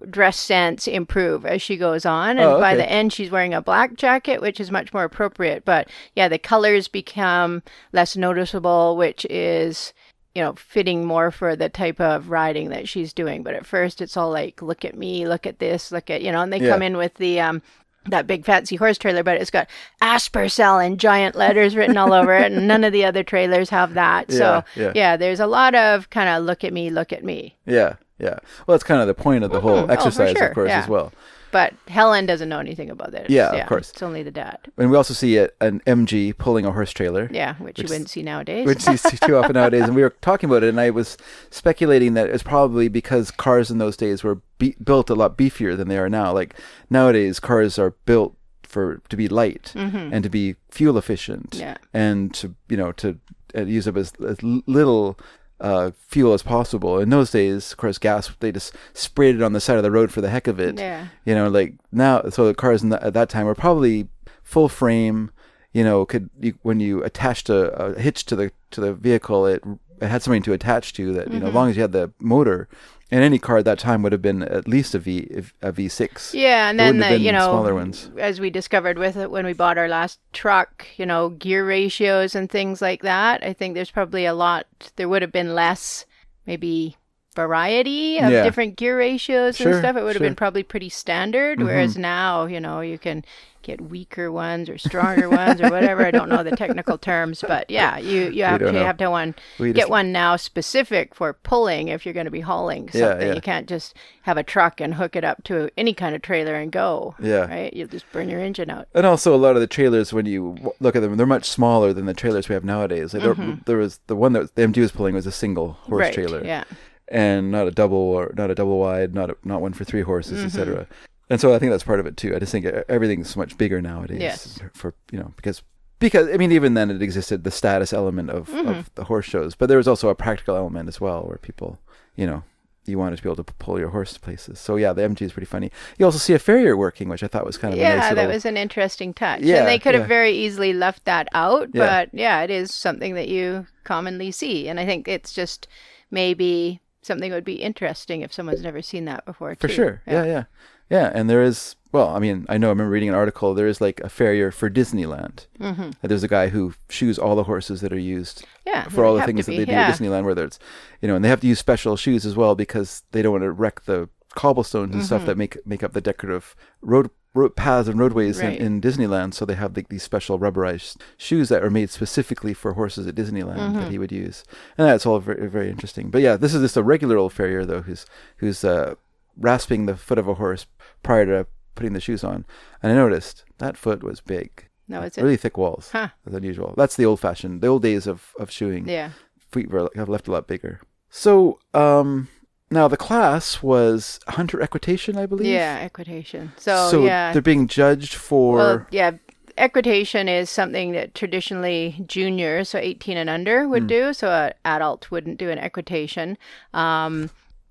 dress sense improve as she goes on. And Oh, by the end she's wearing a black jacket which is much more appropriate. But yeah the colors become less noticeable which is you know fitting more for the type of riding that she's doing. But at first it's all like look at me look at this look at you know and they Yeah. come in with the um that big fancy horse trailer but it's got aspercel in giant letters written all over it and none of the other trailers have that. [LAUGHS] So Yeah, yeah. there's a lot of kind of look at me look at me. Yeah, yeah. Well, that's kind of the point of the whole Mhm. Oh, exercise, sure, of course, yeah. as well. but helen doesn't know anything about it Yeah, of course. it's only the dad And we also see a, an MG pulling a horse trailer. yeah which, you wouldn't see nowadays which you see too often nowadays. And we were talking about it, and I was speculating that it's probably because cars in those days were be- built a lot beefier than they are now. Like nowadays, cars are built for to be light and to be fuel efficient, Mm-hmm. Yeah. and to you know to uh, use up as, as little. Uh, fuel as possible. In those days, of course, gas they just sprayed it on the side of the road for the heck of it. Yeah. You know, like now, so the cars in the, at that time were probably full frame. You know, could you, when you attached a, a hitch to the to the vehicle, it, it had something to attach to that. You know, as long as you had the motor, and any car at that time would have been at least a V a V six. Yeah, and then the, you know, smaller ones. as we discovered with it when we bought our last truck, you know, gear ratios and things like that. I think there's probably a lot. There would have been less, maybe variety of Yeah. different gear ratios Sure, and stuff. It would have sure. Mm-hmm. been probably pretty standard. Whereas now, you know, you can get weaker ones or stronger ones or whatever. I don't know the technical terms, but yeah, you you have to know. have to one We get just- one now specific for pulling if you're going to be hauling Yeah, something. yeah. You can't just have a truck and hook it up to any kind of trailer and go. Yeah. Right? You'll just burn your engine out. And also, a lot of the trailers, when you look at them, they're much smaller than the trailers we have nowadays. Like there, there was the one that the MD was pulling was a single horse Mm-hmm. right. trailer. Yeah. And not a double or not a double wide, not a, not one for three horses, Mm-hmm. etc. And so I think that's part of it too. I just think everything's so much bigger nowadays. Yes. For you know because because I mean even then it existed the status element of, Mm-hmm. of the horse shows, but there was also a practical element as well where people you know you wanted to be able to pull your horse to places. So yeah, the MG is pretty funny. You also see a farrier working, which I thought was kind of a Yeah, nice that was an interesting touch. Yeah, and they could have very easily left that out, Yeah. but yeah, it is something that you commonly see. And I think it's just maybe something that would be interesting if someone's never seen that before. For too. sure. Yeah. yeah, yeah, And there is, well, I mean, I know I remember reading an article. There is like a farrier for Disneyland. Mm-hmm. There's a guy who shoes all the horses that are used Yeah, for all the things that they do yeah. at Disneyland, whether it's, you know, and they have to use special shoes as well because they don't want to wreck the cobblestones and Mm-hmm. stuff that make make up the decorative road, road paths and roadways Right. in, in Disneyland. So they have like these special rubberized shoes that are made specifically for horses at Disneyland Mm-hmm. that he would use, and that's all very very interesting. But yeah, this is just a regular old farrier though, who's who's uh, rasping the foot of a horse prior to putting the shoes on, and I noticed that foot was big. No, it's it. Really thick walls. Huh. That's unusual. That's the old fashioned, the old days of, of shoeing Yeah. feet were have left a lot bigger. So, um, now the class was hunter equitation, I believe. Yeah, equitation. So, So yeah. they're being judged for. Well, yeah, equitation is something that traditionally juniors, so 18 and under, would do. So an adult wouldn't do an equitation. Um,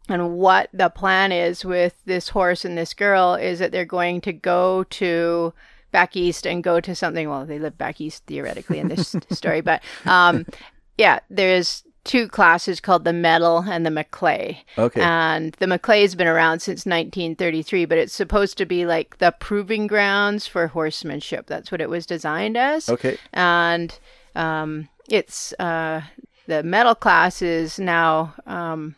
and what the plan is with this horse and this girl is that they're going to go to back east and go to something. Well, they live back east theoretically in this [LAUGHS] story, but um, yeah, there's two classes called the Medal and the Maclay. Okay. And the Maclay's been around since 1933, but it's supposed to be like the proving grounds for horsemanship. That's what it was designed as. Okay. And um, it's uh, the medal class is now um,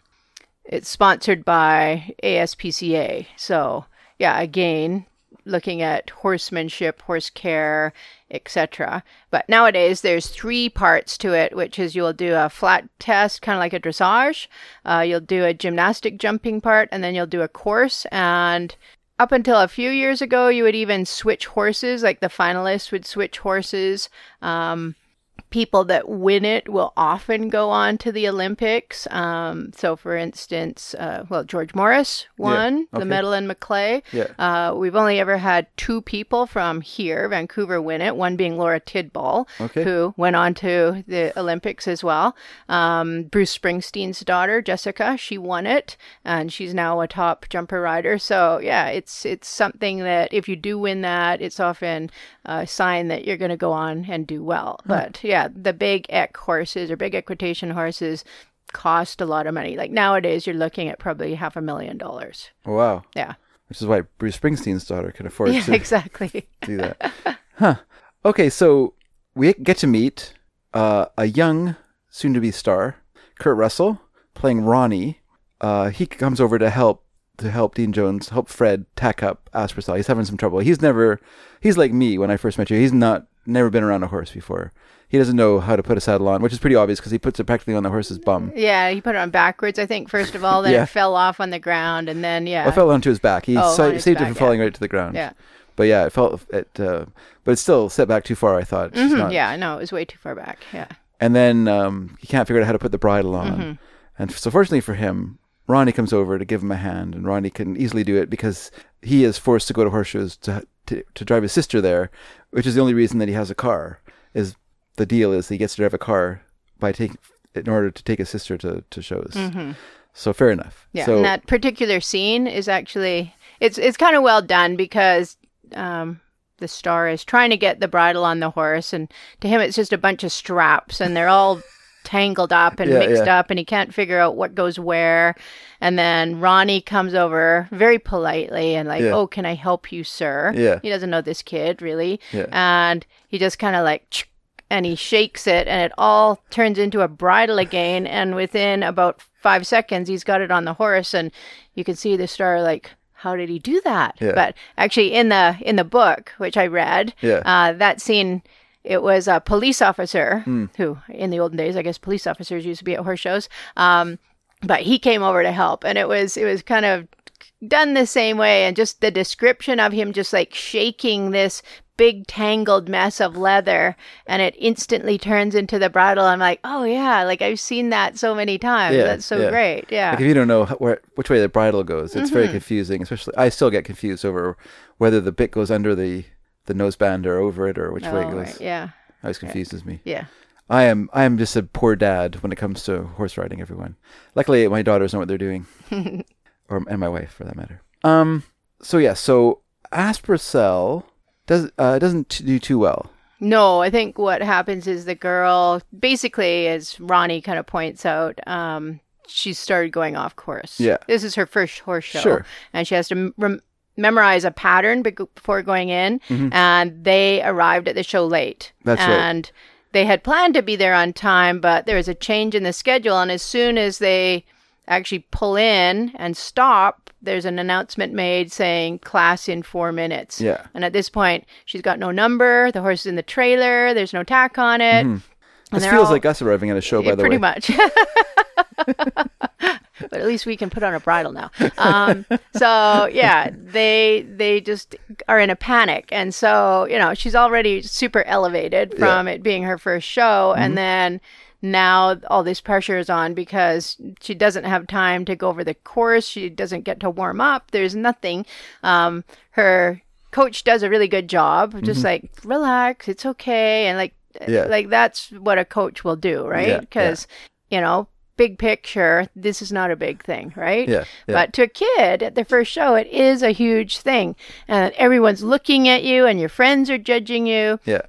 it's sponsored by ASPCA. So yeah, again, looking at horsemanship, horse care, etc. But nowadays there's three parts to it, which is you'll do a flat test, kind of like a dressage. Uh, you'll do a gymnastic jumping part, and then you'll do a course. And up until a few years ago, you would even switch horses, like the finalists would switch horses. Um, people that win it will often go on to the Olympics. Um, so, for instance, uh, well, George Morris won okay. the medal in Maclay. Yeah. Uh, we've only ever had two people from here, Vancouver, win it. One being Laura Tidball, Okay. who went on to the Olympics as well. Um, Bruce Springsteen's daughter, Jessica, she won it, and she's now a top jumper rider. So, yeah, it's it's something that if you do win that, it's often a sign that you're going to go on and do well. But yeah, the big eck horses or big equitation horses cost a lot of money. Like nowadays, you're looking at probably half a million dollars. Wow. Yeah. Which is why Bruce Springsteen's daughter can afford [LAUGHS] Yeah, to exactly. [LAUGHS] do that. Huh. Okay, so we get to meet uh, a young, soon to be star, Kurt Russell, playing Ronnie. Uh, he comes over to help to help Dean Jones, help Fred tack up Aspercel. He's having some trouble. He's never he's like me when I first met you. He's not never been around a horse before. He doesn't know how to put a saddle on, which is pretty obvious because he puts it practically on the horse's bum. Yeah, he put it on backwards, I think, first of all. Then Yeah. it fell off on the ground, and then, yeah. Well, it fell onto his back. He Oh, sa- on his saved it back, from yeah. falling right to the ground. Yeah. But yeah, it felt it, uh, but it's still set back too far. I thought. Mhm, not- Yeah, no, it was way too far back. Yeah. And then um, he can't figure out how to put the bridle on. Mm-hmm. And so, fortunately for him, Ronnie comes over to give him a hand, and Ronnie can easily do it because he is forced to go to horseshoes to to, to drive his sister there, which is the only reason that he has a car. Is the deal is he gets to drive a car by taking in order to take his sister to to shows. So fair enough. Mm-hmm. Yeah, So and that particular scene is actually it's it's kind of well done because um, the star is trying to get the bridle on the horse, and to him it's just a bunch of straps, and they're all [LAUGHS] tangled up and Yeah, mixed yeah. up, and he can't figure out what goes where. And then Ronnie comes over very politely and like, Yeah. "Oh, can I help you, sir?" Yeah. he doesn't know this kid really, and he just kind of like. And he shakes it, and it all turns into a bridle again. And within about five seconds, he's got it on the horse, and you can see the star like, how did he do that? Yeah. But actually, in the in the book, which I read, Yeah. uh, that scene. It was a police officer Hmm. who, in the olden days, I guess police officers used to be at horse shows. Um, but he came over to help, and it was it was kind of done the same way, and just the description of him just like shaking this big tangled mess of leather, and it instantly turns into the bridle. I'm like, oh yeah, like I've seen that so many times. Yeah, That's so yeah. great. Yeah. Like if you don't know where, which way the bridle goes, it's Mm-hmm. very confusing. Especially, I still get confused over whether the bit goes under the the noseband or over it, or which way it Oh, goes. right, Yeah. Always confuses me. Yeah. I am I am just a poor dad when it comes to horse riding. Everyone. Luckily, my daughters know what they're doing, [LAUGHS] or and my wife for that matter. Um. So yeah. So Aspercel does uh, doesn't do too well. No, I think what happens is the girl, basically, as Ronnie kind of points out, um, she started going off course. Yeah. This is her first horse show. Sure. And she has to rem- memorize a pattern before going in. And they arrived at the show late. Mm-hmm. That's right. and they had planned to be there on time, but there was a change in the schedule. And as soon as they actually pull in and stop, there's an announcement made saying class in four minutes. Yeah. And at this point, she's got no number. The horse is in the trailer. There's no tack on it. And This feels all- like us arriving at a show, by yeah, the pretty way. Pretty much. [LAUGHS] but at least we can put on a bridle now. Um, so yeah, they they just are in a panic, and so you know she's already super elevated from it being her first show, Mm-hmm. and then now all this pressure is on because she doesn't have time to go over the course. She doesn't get to warm up. There's nothing. Um, her coach does a really good job, of just like relax, it's okay, and like Mm-hmm. Yeah. like that's what a coach will do, Yeah, right? yeah. Because you know, big picture, this is not a big thing, right? Yeah, yeah. But to a kid at their first show, it is a huge thing, and everyone's looking at you, and your friends are judging you, Yeah.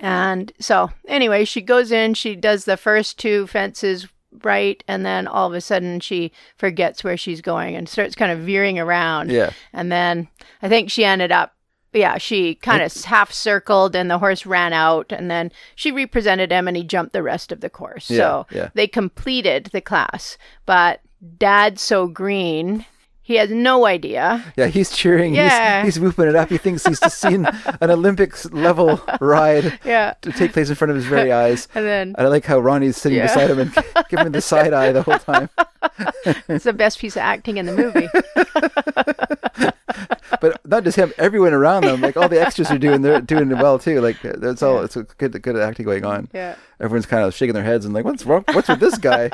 And so anyway, she goes in, she does the first two fences right, and then all of a sudden she forgets where she's going and starts kind of veering around. Yeah. And then I think she ended up, yeah, she kind of half circled and the horse ran out, and then she represented him and he jumped the rest of the course. Yeah, so yeah. they completed the class, but Dad's so green. He has no idea. Yeah, he's cheering. Yeah. He's, he's whooping it up. He thinks he's just seen an Olympics level ride [LAUGHS] Yeah. to take place in front of his very [LAUGHS] eyes. And then I like how Ronnie's sitting Yeah. beside him and giving him the [LAUGHS] side eye the whole time. it's the best piece of acting in the movie. But not just him, everyone around them, like all the extras are doing, they're doing it well too. Like that's all. It's a good, good acting going on. Yeah. Everyone's kind of shaking their heads and like, what's wrong? What's with this guy?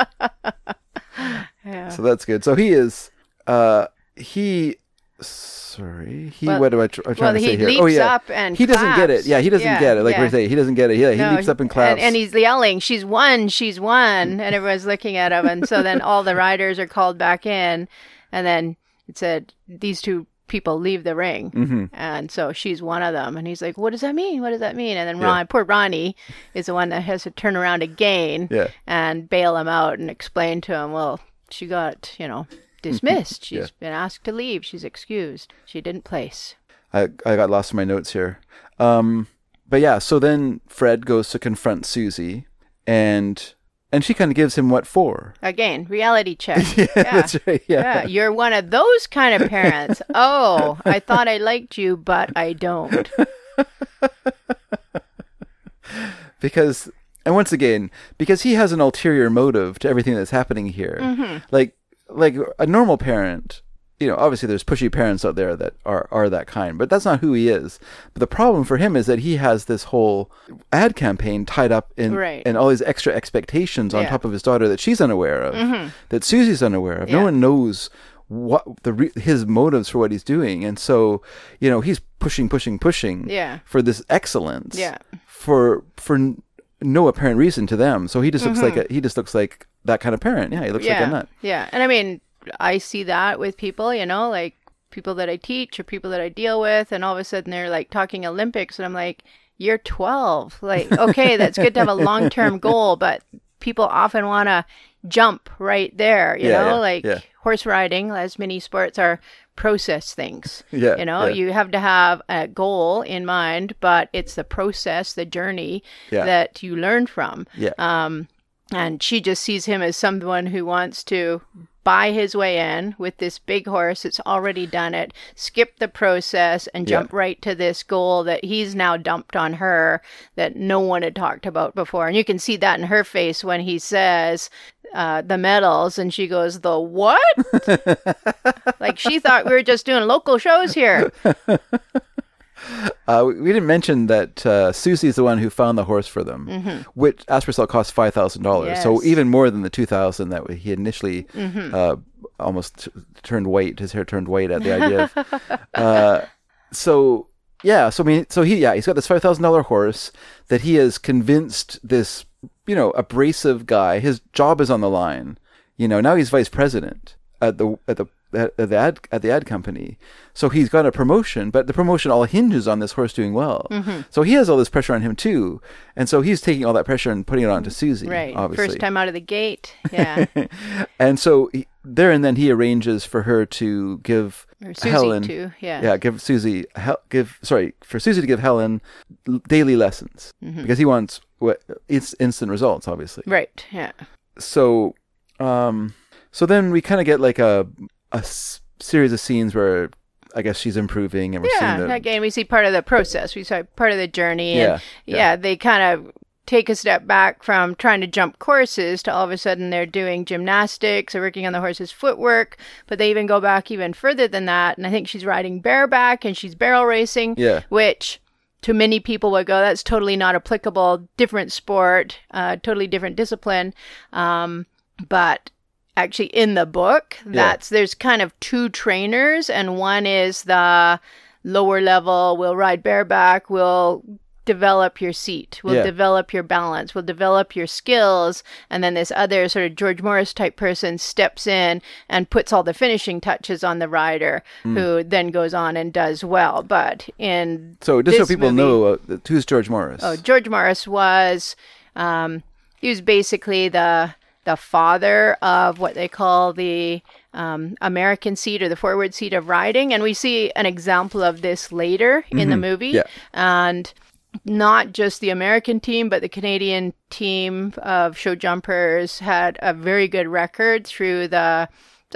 Yeah. So that's good. So he is, uh, he, sorry, he. Well- what do I tr- I'm trying well, to say he here? leaps oh yeah, up and he doesn't get it. Yeah, he doesn't Yeah, get it. Like yeah. we say, he doesn't get it. Yeah, he No, leaps up and claps. And, and he's yelling, "She's won! She's won!" And everyone's looking at him. And so then all the riders are called back in, and then it said these two people leave the ring, Mm-hmm. and so she's one of them. And he's like, "What does that mean? What does that mean?" And then Yeah. Ron, poor Ronnie, is the one that has to turn around again Yeah. and bail him out and explain to him, "Well, she got you know." Dismissed. [LAUGHS] She's Yeah. been asked to leave. She's excused. She didn't place. I I got lost in my notes here. Um, but yeah, so then Fred goes to confront Susie, and and she kind of gives him what for. Again, reality [LAUGHS] check. Yeah, that's right. Yeah. Yeah, you're one of those kind of parents. [LAUGHS] oh, I thought I liked you, but I don't. because and once again because he has an ulterior motive to everything that's happening here Mm-hmm. like like a normal parent you know obviously there's pushy parents out there that are are that kind but that's not who he is but the problem for him is that he has this whole ad campaign tied up in Right. in all these extra expectations on Yeah. Mm-hmm. top of his daughter that she's unaware of that Susie's unaware of no one knows what the re- his motives for what he's doing and so you know he's pushing pushing pushing Yeah. for this excellence Yeah. for for no apparent reason to them. So he just looks like a, he just looks like that kind of parent. Yeah, he looks like Mm-hmm. yeah, a nut. yeah, and I mean, I see that with people, you know, like people that I teach or people that I deal with, and all of a sudden they're like talking Olympics, and I'm like, you're 12. Like, [LAUGHS] okay, that's good to have a long term [LAUGHS] goal, but people often want to jump right there, you Yeah, know, yeah, like horse riding, as many sports are process things. [LAUGHS] Yeah, You know, yeah. you have to have a goal in mind, but it's the process, the journey Yeah. that you learn from. Yeah. Um, and she just sees him as someone who wants to buy his way in with this big horse that's already done it, skip the process, and Yeah. jump right to this goal that he's now dumped on her that no one had talked about before. And you can see that in her face when he says uh, the medals, and she goes, "The what?" [LAUGHS] like she thought we were just doing local shows here. [LAUGHS] Uh, we we didn't mention that uh, Susie's the one who found the horse for them, which Aspercel cost five thousand dollars. So Mm-hmm. Yes. Mm-hmm. even more than the two thousand that he initially uh, almost t- turned white. His hair turned white at the idea of. [LAUGHS] uh, so yeah, so I mean, so he yeah he's got this five thousand dollar horse that he has convinced this you know abrasive guy. His job is on the line. You know now he's vice president at the at the at the ad at the ad company. So he's got a promotion, but the promotion all hinges on this horse doing well. Mm-hmm. So he has all this pressure on him too, and so he's taking all that pressure and putting it onto Susie. Right. obviously. First time out of the gate. Yeah. [LAUGHS] And so he, there and then he arranges for her to give Susie Helen too. Yeah. yeah, give Susie hel- give sorry for Susie to give Helen l- daily lessons because he wants what it's instant results, obviously. Right. Yeah. So, um, so then we kind of get like a a s- series of scenes where I guess she's improving and we're Yeah, seeing the again, we see part of the process. We see part of the journey. Yeah, And yeah. yeah, they kind of take a step back from trying to jump courses to all of a sudden they're doing gymnastics or working on the horse's footwork. But they even go back even further than that. And I think she's riding bareback and she's barrel racing, Yeah. which to many people would go, that's totally not applicable, different sport, uh, totally different discipline. Um, but actually in the book that's there's kind of two trainers and one is the lower level will ride bareback will develop your seat will Yeah. develop your balance will develop your skills and then this other sort of george morris type person steps in and puts all the finishing touches on the rider Hmm. who then goes on and does well but in so just so people movie- know uh, who's George Morris. Oh, George Morris was, um, he was basically the the father of what they call the um, American seat or the forward seat of riding. And we see an example of this later in the movie. Yeah. And not just the American team, but the Canadian team of show jumpers had a very good record through the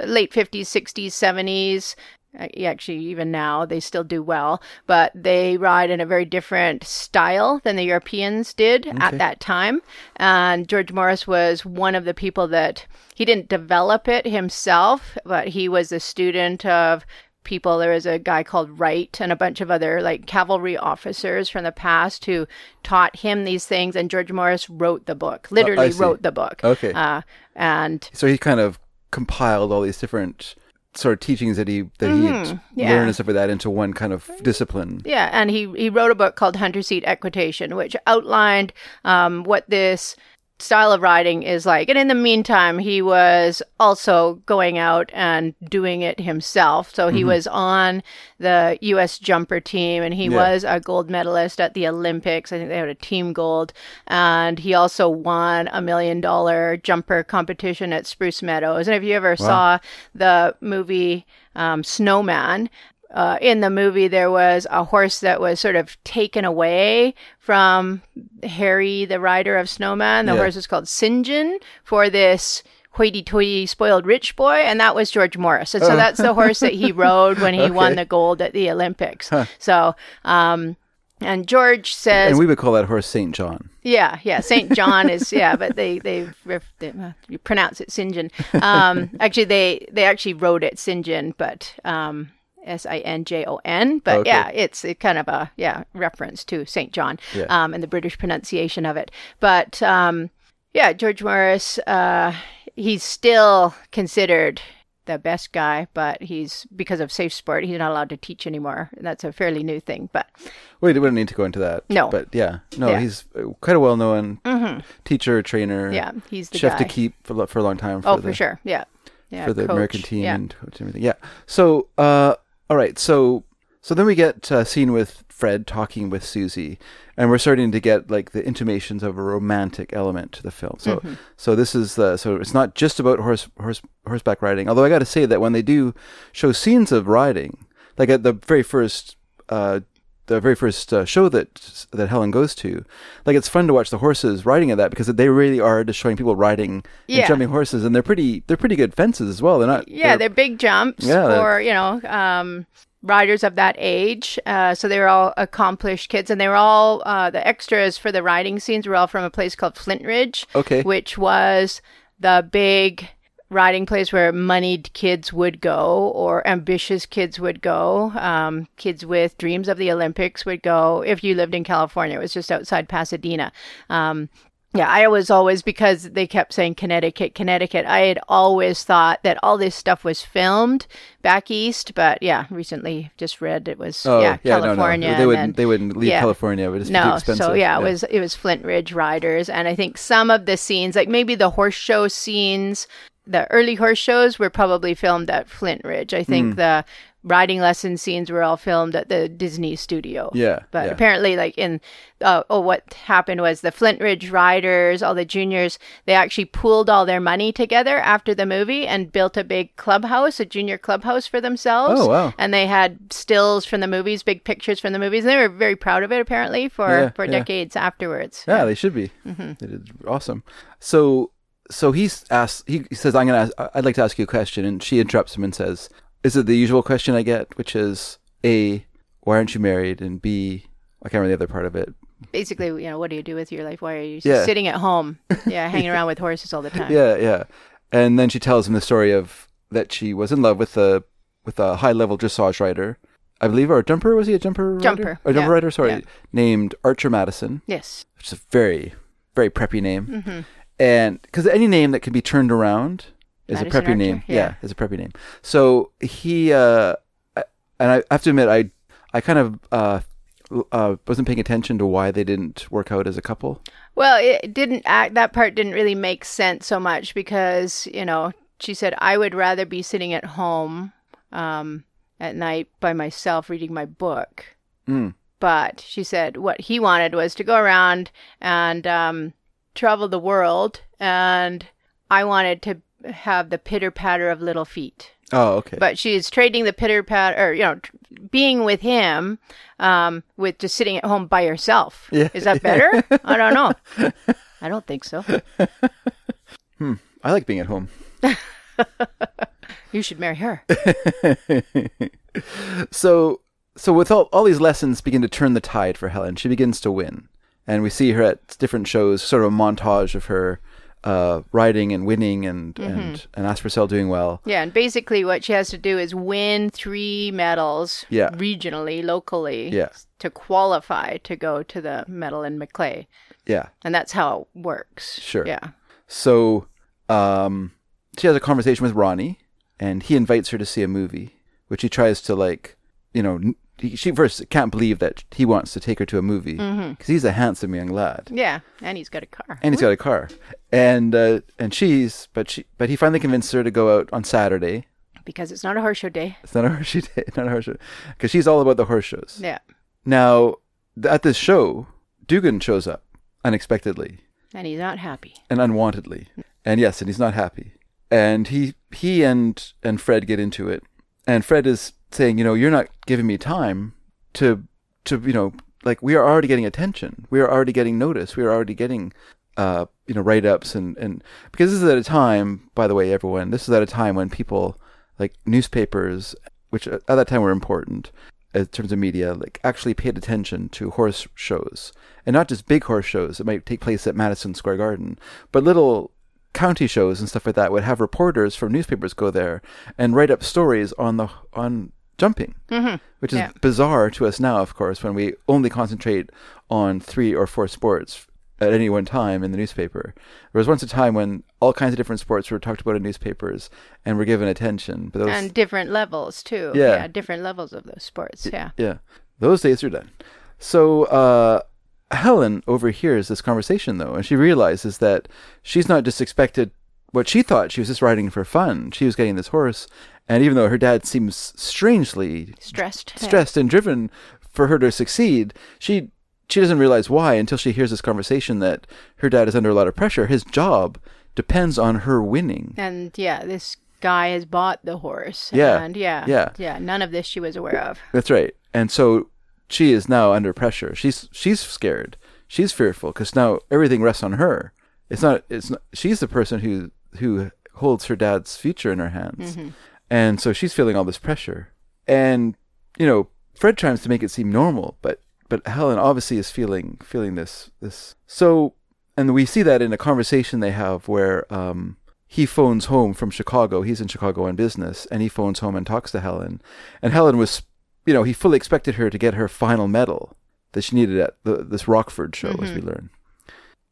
late 50s, 60s, 70s. Actually, even now, they still do well, but they ride in a very different style than the Europeans did at that time. And George Morris was one of the people that he didn't develop it himself, but he was a student of people. There was a guy called Wright and a bunch of other like cavalry officers from the past who taught him these things. And George Morris wrote the book, literally see. wrote the book. Okay. Uh, and So he kind of compiled all these different sort of teachings that he that he Mm-hmm. yeah. learned and stuff like that into one kind of discipline. yeah, and he he wrote a book called Hunter Seat Equitation, which outlined um, what this style of riding is like. And in the meantime, he was also going out and doing it himself. So he was on the U.S. jumper team, and he Yeah. was a gold medalist at the Olympics. I think they had a team gold, and he also won a million dollar jumper competition at Spruce Meadows. And if you ever saw the movie um, Snowman. Uh, in the movie, there was a horse that was sort of taken away from Harry, the rider of Snowman. The Yeah. horse was called Sinjon for this hoity-toity spoiled rich boy, and that was George Morris. And so that's the horse that he [LAUGHS] rode when he won the gold at the Olympics. So, um, and George says, And we would call that horse Saint John. yeah, yeah. St. John is yeah, [LAUGHS] but they they, they uh, you pronounce it Sinjon. Um, actually, they they actually wrote it Sinjon, but um, S I N J O N. But Okay. yeah, it's a kind of a yeah reference to St. John Yeah. um, and the British pronunciation of it. But um, yeah, George Morris, uh, he's still considered the best guy, but he's because of safe sport, he's not allowed to teach anymore. And that's a fairly new thing, but We we don't need to go into that. No. But yeah, no, Yeah. Mm-hmm. he's quite a well known teacher, trainer. yeah, he's the chef guy. to keep for, for a long time. For oh, the, for sure. Yeah. Yeah, for the coach. American team Yeah. and everything. Yeah. So, uh, all right. So, so then we get a scene with Fred talking with Susie, and we're starting to get like the intimations of a romantic element to the film. So, Mm-hmm. so this is the so it's not just about horse horse horseback riding. Although I got to say that when they do show scenes of riding, like at the very first. Uh, the very first uh, show that that Helen goes to, like it's fun to watch the horses riding at that because they really are just showing people riding and jumping horses, and they're pretty they're pretty good fences as well. They're not Yeah, they're big jumps Yeah, for you know um, riders of that age. Uh, so they were all accomplished kids, and they were all uh, the extras for the riding scenes were all from a place called Flintridge, Okay. which was the big riding place where moneyed kids would go or ambitious kids would go um, kids with dreams of the olympics would go if you lived in california it was just outside pasadena um, yeah, I was always because they kept saying Connecticut, Connecticut. I had always thought that all this stuff was filmed back east, but yeah, recently just read it was Oh, yeah, yeah, California. no, no. They wouldn't. then- they wouldn't leave yeah. California. It would just too no, so yeah, it was it was Flintridge Riders, and I think some of the scenes, like maybe the horse show scenes, the early horse shows were probably filmed at Flintridge. I think the riding lesson scenes were all filmed at the Disney studio. Yeah, but yeah. apparently, like in uh, oh, what happened was the Flintridge Riders, all the juniors, they actually pooled all their money together after the movie and built a big clubhouse, a junior clubhouse for themselves. Oh, wow. And they had stills from the movies, big pictures from the movies, and they were very proud of it apparently for Yeah, for yeah. decades afterwards. Yeah, they should be. Mm-hmm. They did awesome. So, so he's asked. He, he says, "I'm gonna. Ask, I'd like to ask you a question," and she interrupts him and says, "Is it the usual question I get, which is a, why aren't you married, and b, I can't remember the other part of it. Basically, you know, what do you do with your life? Why are you Yeah. sitting at home? [LAUGHS] Yeah, hanging around with horses all the time. Yeah, yeah. And then she tells him the story of that she was in love with a with a high level dressage rider, I believe, or a jumper. Was he a jumper? rider? Jumper, a jumper yeah, rider. Sorry, yeah. named Archer Madison. Yes. which is a very, very preppy name. Mm-hmm. And because any name that can be turned around is a preppy name. yeah. is a preppy name. So he, uh, and I have to admit, I, I kind of uh, uh, wasn't paying attention to why they didn't work out as a couple. Well, it didn't act. That part didn't really make sense so much because you know she said I would rather be sitting at home um, at night by myself reading my book. Mm. But she said what he wanted was to go around and um, travel the world and I wanted to have the pitter patter of little feet. Oh, okay. But she's trading the pitter patter, or you know, being with him, um, with just sitting at home by herself. Yeah. Is that better? [LAUGHS] I don't know. I don't think so. [LAUGHS] Hmm. I like being at home. You should marry her. [LAUGHS] So, so with all, all these lessons begin to turn the tide for Helen. She begins to win. And we see her at different shows, sort of a montage of her uh, riding and winning and, and, and Aspercel doing well. Yeah, and basically what she has to do is win three medals Yeah. regionally, locally, Yeah. to qualify to go to the medal in Maclay. Yeah. And that's how it works. Sure. Yeah. So um, she has a conversation with Ronnie, and he invites her to see a movie, which he tries to like, you know, n- she first can't believe that he wants to take her to a movie because he's a handsome young lad, Yeah. And he's got a car. and he's got a car, and uh, and she's but she but he finally convinced her to go out on Saturday. because it's not a horse show day. It's not a horse [LAUGHS] show, day. not a horse show, because she's all about the horse shows. Yeah. Now at this show, Dugan shows up unexpectedly. And he's not happy. and unwantedly. And yes, and he's not happy. And he he and and Fred get into it. And Fred is saying, you know, you're not giving me time to to you know, like we are already getting attention. We are already getting notice. We are already getting uh, you know, write ups and, and because this is at a time, by the way, everyone, this is at a time when people like newspapers, which at that time were important in terms of media, like actually paid attention to horse shows. And not just big horse shows that might take place at Madison Square Garden, but little county shows and stuff like that would have reporters from newspapers go there and write up stories on the on jumping, mm-hmm. which is Yeah. bizarre to us now, of course, when we only concentrate on three or four sports at any one time in the newspaper. There was once a time when all kinds of different sports were talked about in newspapers and were given attention. But those, And different levels too. Yeah. different levels of those sports. Yeah. yeah, those days are done. So uh, Helen overhears this conversation though, and she realizes that she's not just expected what she thought. She was just riding for fun. She was getting this horse, and even though her dad seems strangely Stressed. Stressed and driven for her to succeed, she she doesn't realize why until she hears this conversation that her dad is under a lot of pressure. His job depends on her winning. And yeah, this guy has bought the horse. Yeah. And yeah. Yeah. Yeah. None of this she was aware of. That's right. And so she is now under pressure. She's she's scared. She's fearful because now everything rests on her. It's not. It's not. She's the person who who holds her dad's future in her hands, mm-hmm. And so she's feeling all this pressure. And you know, Fred tries to make it seem normal, but but Helen obviously is feeling feeling this this. So, and we see that in a conversation they have where um, he phones home from Chicago. He's in Chicago on business, and he phones home and talks to Helen. And Helen was, you know, he fully expected her to get her final medal that she needed at the, this Rockford show, as we learn.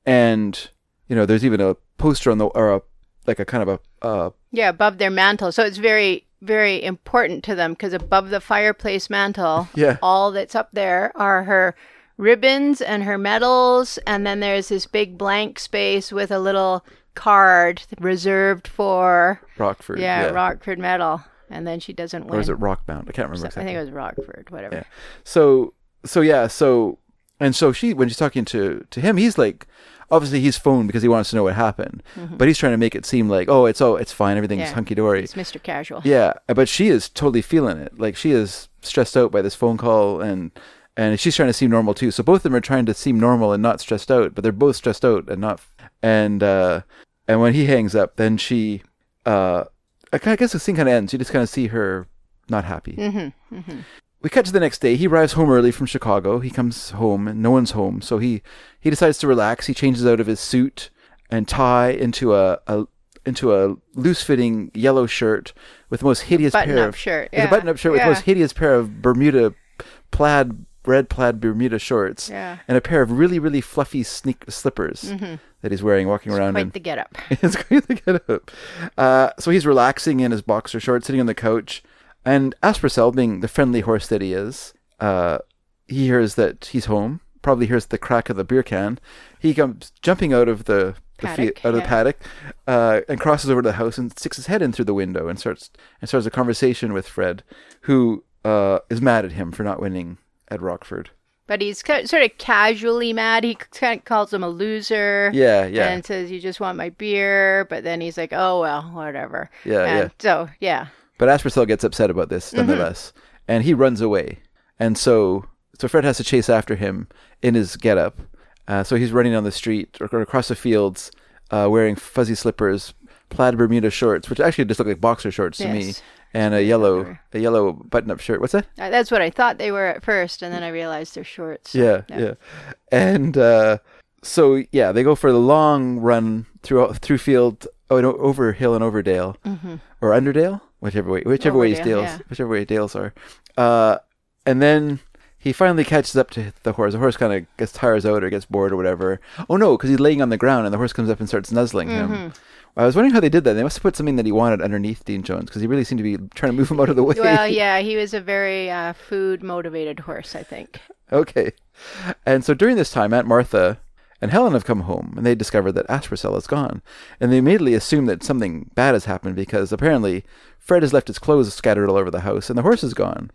And you know, there's even a poster on the or a like a kind of a uh, Yeah, above their mantle. So it's very, very important to them because above the fireplace mantle, [LAUGHS] Yeah. all that's up there are her ribbons and her medals, and then there's this big blank space with a little card reserved for Rockford. yeah, Rockford medal. And then she doesn't win. Or is it Rockbound? I can't remember So- exactly. I think it was Rockford, whatever. Yeah. So so yeah, so and so she when she's talking to to him, he's like obviously he's phoned because he wants to know what happened. But he's trying to make it seem like, oh, it's oh, it's fine, everything's Mm-hmm. Yeah. hunky dory. It's Mr. Casual. Yeah, but she is totally feeling it. Like she is stressed out by this phone call and and she's trying to seem normal too. So both of them are trying to seem normal and not stressed out, but they're both stressed out and not and uh and when he hangs up, then she uh I I guess the scene kind of ends. You just kind of see her not happy. Mm-hmm. We cut to the next day. He arrives home early from Chicago. He comes home and no one's home, so he he decides to relax. He changes out of his suit and tie into a, a into a loose-fitting yellow shirt with the most hideous pair Button-up of shirt, It's a button-up shirt with the most hideous pair of Bermuda plaid red plaid Bermuda shorts Yeah. and a pair of really really fluffy sneak slippers that he's wearing walking around in Quite the get up. [LAUGHS] it's great to get up. Uh, so he's relaxing in his boxer shorts, sitting on the couch, and Aspercel, being the friendly horse that he is, uh, he hears that he's home. Probably hears the crack of the beer can. He comes jumping out of the, the Paddock, out of the paddock, uh, and crosses over to the house and sticks his head in through the window and starts and starts a conversation with Fred, who uh, is mad at him for not winning at Rockford. But he's ki- sort of casually mad. He kind of calls him a loser. Yeah, yeah. And says, "You just want my beer." But then he's like, "Oh well, whatever." Yeah, and yeah. So yeah, But Aspercel gets upset about this Mm-hmm. nonetheless, and he runs away. And so, so Fred has to chase after him in his getup. Uh, so he's running down the street or, or across the fields, uh, wearing fuzzy slippers, plaid Bermuda shorts, which actually just look like boxer shorts to me, and a yellow a yellow button-up shirt. What's that? Uh, that's what I thought they were at first, and then I realized they're shorts. Yeah, yeah. And uh, so yeah, they go for the long run through through field, oh, no, over hill and over dale, or Underdale, whichever way, whichever way Overdale, Dales, yeah. whichever way Dales are. Uh, and then he finally catches up to the horse. The horse kind of gets tires out or gets bored or whatever. Oh no, because he's laying on the ground, and the horse comes up and starts nuzzling him. I was wondering how they did that. They must have put something that he wanted underneath Dean Jones because he really seemed to be trying to move him out of the way. Well, [LAUGHS] yeah, he was a very uh, food motivated horse, I think. Okay. And so during this time, Aunt Martha and Helen have come home and they discover that Aspercel is gone. And they immediately assume that something bad has happened because apparently Fred has left his clothes scattered all over the house and the horse is gone.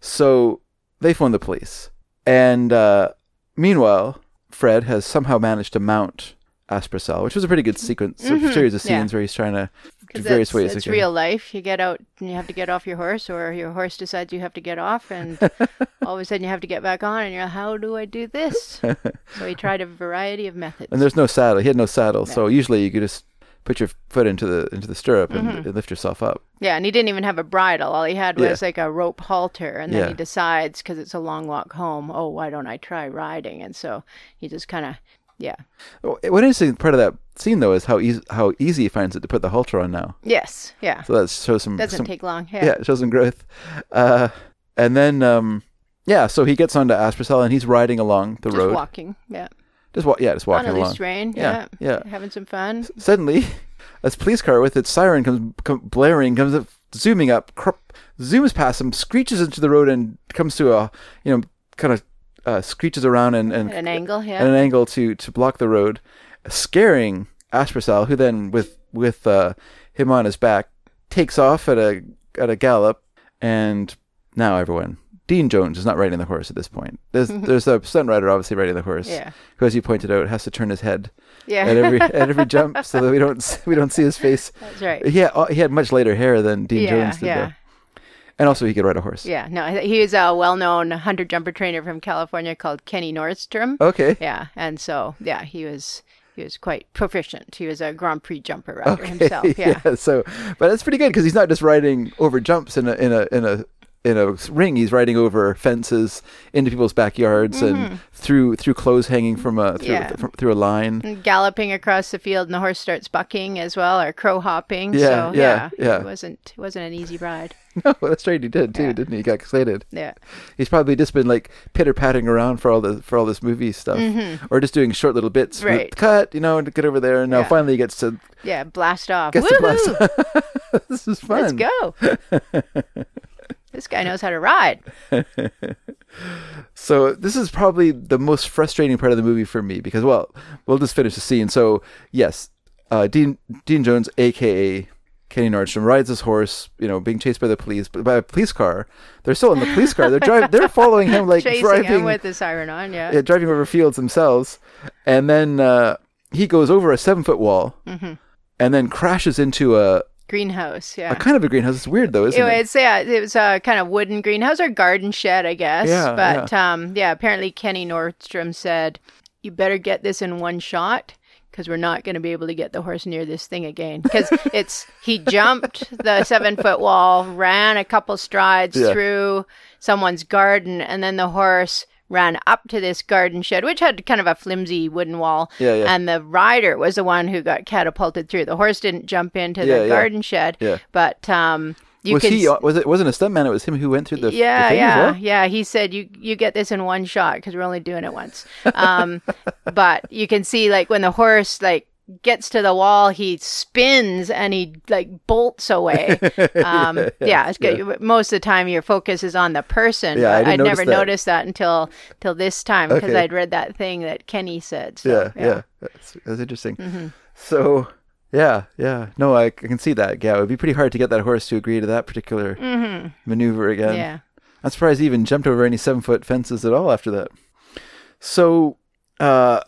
So they phone the police. And uh, meanwhile, Fred has somehow managed to mount Aspercel, which was a pretty good sequence, a series of Mm-hmm. yeah. scenes where he's trying to Because various ways. it's real life. You get out and you have to get off your horse, or your horse decides you have to get off, and [LAUGHS] all of a sudden you have to get back on, and you're like, how do I do this? so he tried a variety of methods. And there's no saddle. He had no saddle, so usually you could just put your foot into the into the stirrup and, Mm-hmm. lift yourself up. Yeah, and he didn't even have a bridle. All he had Yeah. was like a rope halter, and then Yeah. he decides because it's a long walk home. Oh, why don't I try riding? And so he just kind of, yeah, Oh, One interesting part of that scene, though, is how easy how easy he finds it to put the halter on now. yes, yeah. So that shows some Doesn't some- take long. yeah. Yeah. it shows some growth. Uh, and then um, yeah, so he gets onto Aspercel and he's riding along the road. just road, walking. Yeah. just wa- yeah, just walking On a loose rein. Yeah, Yeah. yeah. Having some fun. Suddenly, [LAUGHS] a police car with its siren comes come blaring, comes up, zooming up, cr- zooms past him, screeches into the road, and comes to a you know kind of uh, screeches around and and At an angle. Yeah. at an angle to to block the road, scaring Aspercel, who then with with uh, him on his back takes off at a at a gallop, and now everyone. Dean Jones is not riding the horse at this point. There's [LAUGHS] there's a stunt rider obviously riding the horse, Yeah. who, as you pointed out, has to turn his head yeah. at every [LAUGHS] at every jump so that we don't we don't see his face. That's right. He had, he had much lighter hair than Dean Yeah, Jones did, yeah. though. And also he could ride a horse. Yeah, no, he was a well-known hunter jumper trainer from California called Kenny Nordstrom. Okay. Yeah, and so yeah, he was he was quite proficient. He was a Grand Prix jumper rider himself. [LAUGHS] Yeah. So, but that's pretty good because he's not just riding over jumps in a in a in a in a ring. He's riding over fences into people's backyards and through through clothes hanging from a through Mm-hmm. Yeah. th- through a line. And Galloping across the field, and the horse starts bucking as well, or crow hopping. Yeah, so, yeah, yeah. It wasn't it wasn't an easy ride. [LAUGHS] No, that's right. He did too, Yeah. didn't he? He got excited. Yeah. He's probably just been like pitter patting around for all the for all this movie stuff, or just doing short little bits. Mm-hmm. Right. Cut, you know, to get over there, and now Yeah. finally he gets to Yeah, blast off. gets to Woohoo! blast. [LAUGHS] this is fun. Let's go. [LAUGHS] this guy knows how to ride. [LAUGHS] So this is probably the most frustrating part of the movie for me because, well, we'll just finish the scene. So yes, uh, Dean Dean Jones, aka Kenny Nordstrom, rides his horse. You know, being chased by the police, by a police car. They're still in the police car. They're driving. [LAUGHS] They're following him like Chasing driving, him with the siren on. Yeah. yeah, driving over fields themselves. And then uh, he goes over a seven foot wall, Mm-hmm. and then crashes into a, Greenhouse. Yeah. a kind of a greenhouse. It's weird though, isn't It it? was yeah, it was a kind of wooden greenhouse or garden shed, I guess. Yeah, but um, yeah, apparently Kenny Nordstrom said, "You better get this in one shot." Because we're not going to be able to get the horse near this thing again. Because [LAUGHS] it's he jumped the seven foot wall, ran a couple strides Yeah. through someone's garden, and then the horse ran up to this garden shed, which had kind of a flimsy wooden wall. Yeah, yeah. And the rider was the one who got catapulted through. The horse didn't jump into Yeah, the yeah. garden shed. Yeah. But um, you was can he? s- Was it? Wasn't a stuntman? It was him who went through the. the yeah, as yeah, well? yeah. He said you you get this in one shot because we're only doing it once. Um, [LAUGHS] but you can see like when the horse like gets to the wall, he spins and he like bolts away. [LAUGHS] Um, yeah, it's good. Most of the time, your focus is on the person. Yeah, I I'd never that. noticed that until till this time because Okay. I'd read that thing that Kenny said. So, yeah, yeah, That's, that's interesting. Mm-hmm. So, yeah, yeah. No, I, I can see that. Yeah, it would be pretty hard to get that horse to agree to that particular maneuver again. Mm-hmm. Yeah. I'm surprised he even jumped over any seven foot fences at all after that. So uh,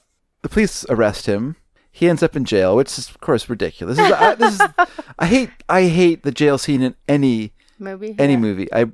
the police arrest him. He ends up in jail, which is of course ridiculous. This is, I, this is, I hate I hate the jail scene in any Movie. any Yeah. movie. I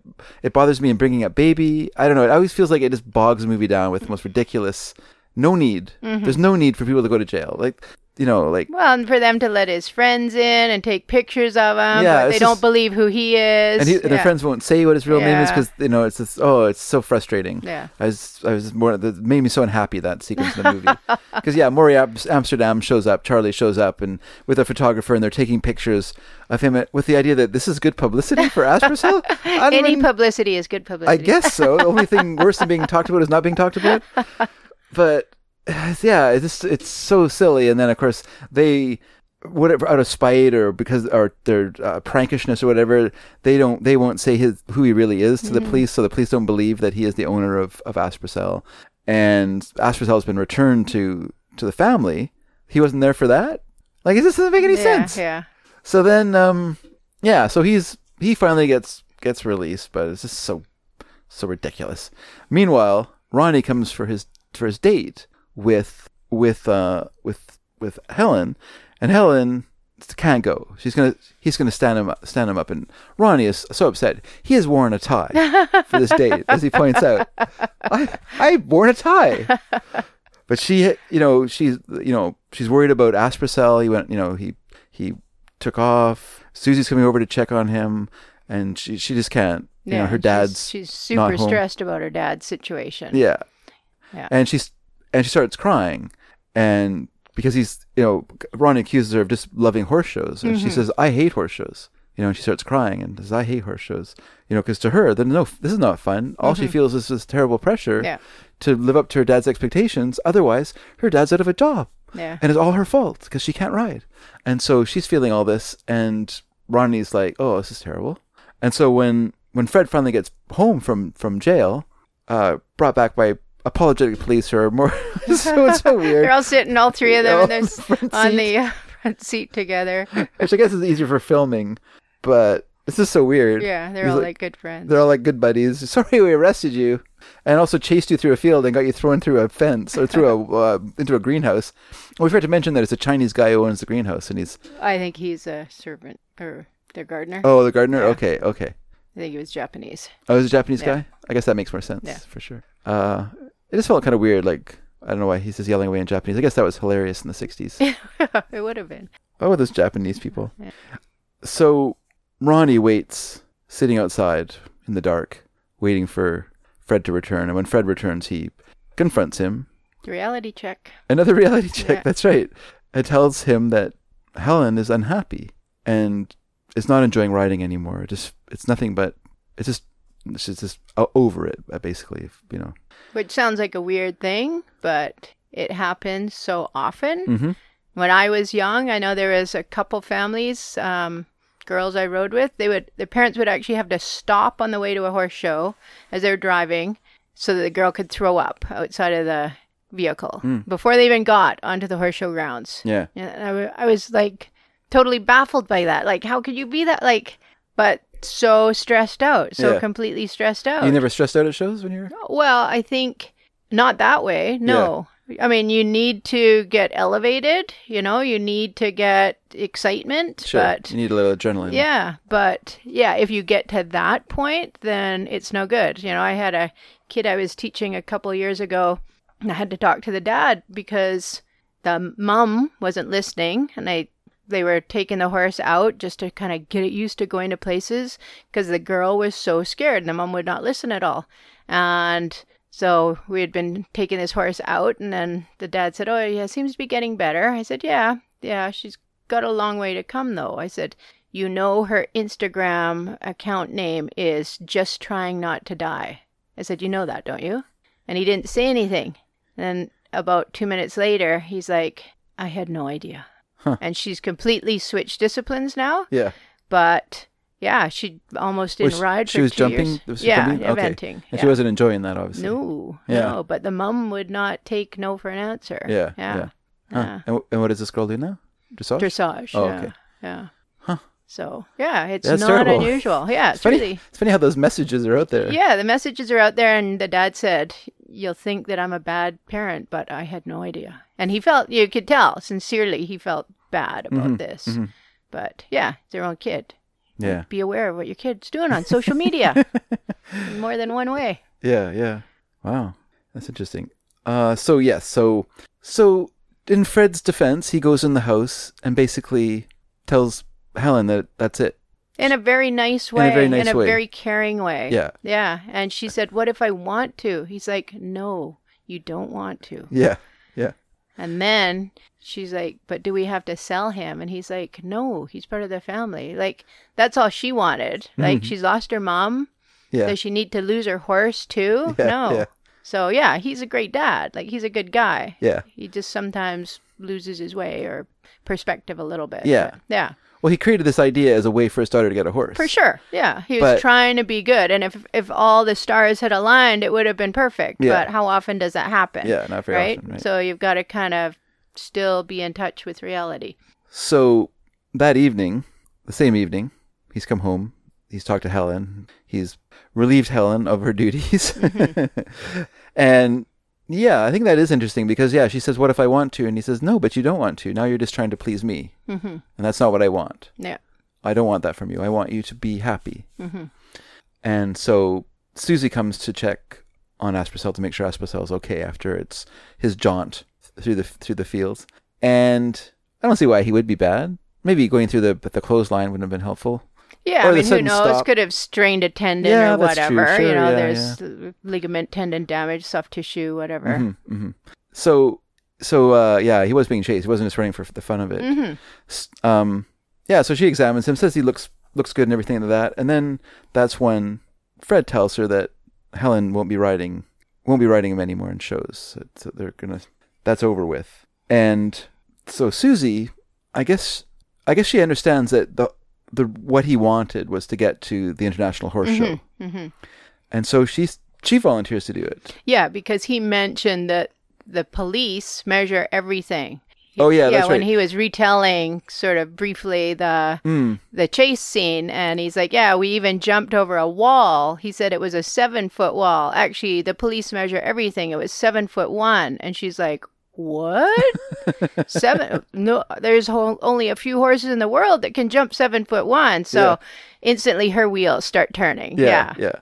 it bothers me in bringing up baby. I don't know. It always feels like it just bogs the movie down with the most ridiculous. No need. Mm-hmm. There's no need for people to go to jail. Like you know, like Well, and for them to let his friends in and take pictures of him, Yeah, but they don't believe who he is. and, he, and their Yeah. friends won't say what his real name is because you know it's just oh it's so frustrating. Yeah. I was I was more that made me so unhappy that sequence of the movie [LAUGHS] because yeah, Morey Amsterdam shows up, Charlie shows up, and with a photographer, and they're taking pictures of him at, with the idea that this is good publicity for Aspercel. [LAUGHS] I Any even- publicity is good publicity. I guess so. The only thing worse than being talked about is not being talked about. [LAUGHS] But [SIGHS] yeah, it's it's so silly. And then of course they whatever out of spite or because or their uh, prankishness or whatever, they don't they won't say his who he really is to the police, so the police don't believe that he is the owner of of Aspercel. And Aspercel has been returned to to the family. He wasn't there for that. Like, this doesn't make any yeah, sense. Yeah. So then, um, yeah, so he's he finally gets gets released, but it's just so so ridiculous. Meanwhile, Ronnie comes for his for his date with with uh with with Helen, and Helen can't go. She's gonna he's gonna stand him up, stand him up, and Ronnie is so upset. He has worn a tie for this date, as he points out. I I've worn a tie. But she, you know, she's, you know, she's worried about Aspercel. He went, you know, he he took off. Susie's coming over to check on him, and she she just can't. You know, her dad's She's, not super stressed about her dad's situation. yeah, Yeah. and she's and she starts crying, and because he's, you know, Ronnie accuses her of just loving horse shows, and Mm-hmm. she says, "I hate horse shows." You know, and she starts crying and says, "I hate horse shows." You know, because to her, then no, this is not fun. All she feels is this terrible pressure Mm-hmm. Yeah. to live up to her dad's expectations. Otherwise, her dad's out of a job. Yeah. And it's all her fault because she can't ride. And so she's feeling all this, and Ronnie's like, "Oh, this is terrible." And so when when Fred finally gets home from from jail, uh, brought back by apologetic police who are more [LAUGHS] so it's so weird. They're all sitting, all three of them, and they're on the front on seat. the uh, [LAUGHS] front seat together. [LAUGHS] Which I guess is easier for filming, but this is so weird. Yeah, they're He's all like- like good friends. They're all like good buddies. Sorry, we arrested you, and also chased you through a field and got you thrown through a fence or through a uh, into a greenhouse. We forgot to mention that it's a Chinese guy who owns the greenhouse, and he's I think he's a servant or their gardener. oh the gardener. Yeah. Okay, okay. I think he was Japanese. Oh, he's a Japanese Yeah. guy. I guess that makes more sense Yeah. for sure. Uh, it just felt kind of weird. Like I don't know why he's just yelling away in Japanese. I guess that was hilarious in the '60s. [LAUGHS] it would have been. Oh, those Japanese people. Yeah. So Ronnie waits, sitting outside in the dark, waiting for Fred to return. And when Fred returns, he confronts him. Reality check. Another [LAUGHS] reality check. Yeah. That's right. It tells him that Helen is unhappy and is not enjoying riding anymore. It just it's nothing but it's just she's just over it. Basically, if, you know. Which sounds like a weird thing, but it happens so often. Mm-hmm. When I was young, I know there was a couple families, um, girls I rode with. They would, their parents would actually have to stop on the way to a horse show as they were driving, so that the girl could throw up outside of the vehicle before they even got onto the horse show grounds. Yeah. And I, I was like totally baffled by that. Like, how could you be that? Like, but so stressed out, so Yeah. completely stressed out. You never stressed out at shows when you're Well, I think not that way. No. I mean, you need to get elevated, you know, you need to get excitement, Sure. but you need a little adrenaline. yeah, but yeah, if you get to that point, then it's no good. You know, I had a kid I was teaching a couple years ago, and I had to talk to the dad because the mom wasn't listening, and I they were taking the horse out just to kind of get it used to going to places because the girl was so scared, and the mom would not listen at all, and. So we had been taking this horse out, and then the dad said, "Oh, yeah, seems to be getting better." I said, "Yeah, yeah, she's got a long way to come, though." I said, you know her Instagram account name is just trying not to die. I said, You know that, don't you? And he didn't say anything. Then about two minutes later, he's like, I had no idea. Huh. And she's completely switched disciplines now. Yeah. But yeah, she almost didn't Was- ride she for was two jumping? years. Was she yeah, jumping? Okay. eventing. And yeah. she wasn't enjoying that, obviously. No, Yeah. no. But the mum would not take no for an answer. Yeah. Yeah. Yeah. Huh. And, wh- and what does this girl do now? Dressage? Dressage. Oh, yeah. okay. Yeah. Huh. So yeah, it's That's not terrible. unusual. Yeah, it's, It's funny. really It's funny how those messages are out there. yeah. The messages are out there, and the dad said, you'll think that I'm a bad parent, but I had no idea. And he felt, you could tell, sincerely, he felt bad about Mm-hmm, this. But yeah, it's their own kid. Yeah. Be aware of what your kid's doing on social media [LAUGHS] in more than one way. Yeah, yeah. Wow. That's interesting. Uh so yes, so so in Fred's defense, he goes in the house and basically tells Helen that that's it. In a very nice a way. very nice way. very caring way. Yeah. Yeah. And she said, What if I want to? He's like, No, you don't want to. Yeah. Yeah. And then she's like, But do we have to sell him? And he's like, No, he's part of the family. Like, that's all she wanted. Like, she's lost her mom. Mm-hmm. Yeah. Does she need to lose her horse too? Yeah, no. yeah. So, yeah, he's a great dad. Like, he's a good guy. Yeah. He just sometimes loses his way or perspective a little bit. Yeah. But, yeah. Well, he created this idea as a way for a starter to get a horse. For sure. Yeah. He was But- trying to be good. And if if all the stars had aligned, it would have been perfect. Yeah. But how often does that happen? Yeah, not very right? often, right. So you've got to kind of still be in touch with reality. So that evening, the same evening, he's come home. He's talked to Helen. He's relieved Helen of her duties. Mm-hmm. [LAUGHS] and yeah, I think that is interesting because, yeah, she says, What if I want to? And he says, No, but you don't want to. Now you're just trying to please me. Mm-hmm. And that's not what I want. Yeah. I don't want that from you. I want you to be happy. Mm-hmm. And so Susie comes to check on Aspercel to make sure Aspercel is okay after it's his jaunt through the through the fields. And I don't see why he would be bad. Maybe going through the the clothesline wouldn't have been helpful. Yeah, Or I mean, who knows? stop. Could have strained a tendon Yeah, or whatever. Sure, you know, yeah, there's uh, ligament, tendon damage, soft tissue, whatever. Mm-hmm. So so uh, yeah, he was being chased. He wasn't just running for the fun of it. Mm-hmm. Um, yeah, so she examines him, says he looks looks good and everything like that, and then that's when Fred tells her that Helen won't be riding won't be riding him anymore in shows. So they're gonna that's over with. And so Susie, I guess I guess she understands that the the what he wanted was to get to the international horse show, and so she's she volunteers to do it. Yeah, because he mentioned that the police measure everything. Oh yeah, yeah, that's when right. he was retelling sort of briefly the Mm. the chase scene, and he's like, "Yeah, we even jumped over a wall." He said it was a seven foot wall. Actually, the police measure everything. It was seven foot one, and she's like, "What? seven? No, there's whole, only a few horses in the world that can jump seven foot one." So Yeah. instantly, her wheels start turning. Yeah, Yeah, yeah.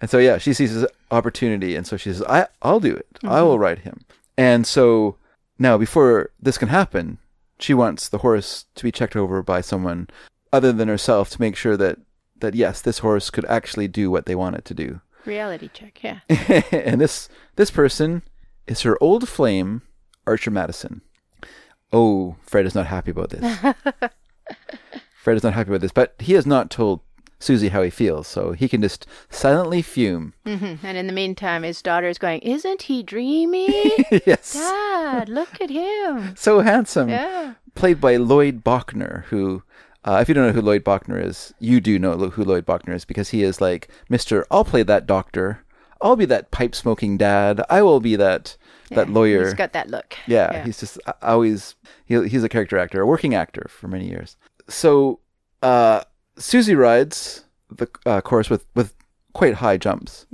And so yeah, she sees his opportunity, and so she says, "I, I'll do it. I Mm-hmm. will ride him." And so now, before this can happen, she wants the horse to be checked over by someone other than herself to make sure that that yes, this horse could actually do what they want it to do. reality check. Yeah. [LAUGHS] and this this person is her old flame, Archer Madison. Oh, Fred is not happy about this. [LAUGHS] Fred is not happy about this, but he has not told Susie how he feels, so he can just silently fume. hmm And in the meantime, his daughter is going, Isn't he dreamy? [LAUGHS] yes. Dad, look at him. So handsome. Yeah. Played by Lloyd Bochner, who, uh, if you don't know who Lloyd Bochner is, you do know who Lloyd Bochner is because he is like, Mr. I'll play that doctor. I'll be that pipe smoking dad. I will be that that lawyer. He's got that look. Yeah, he's just uh, always he, he's a character actor, a working actor for many years. So uh, Susie rides the uh, course with with quite high jumps.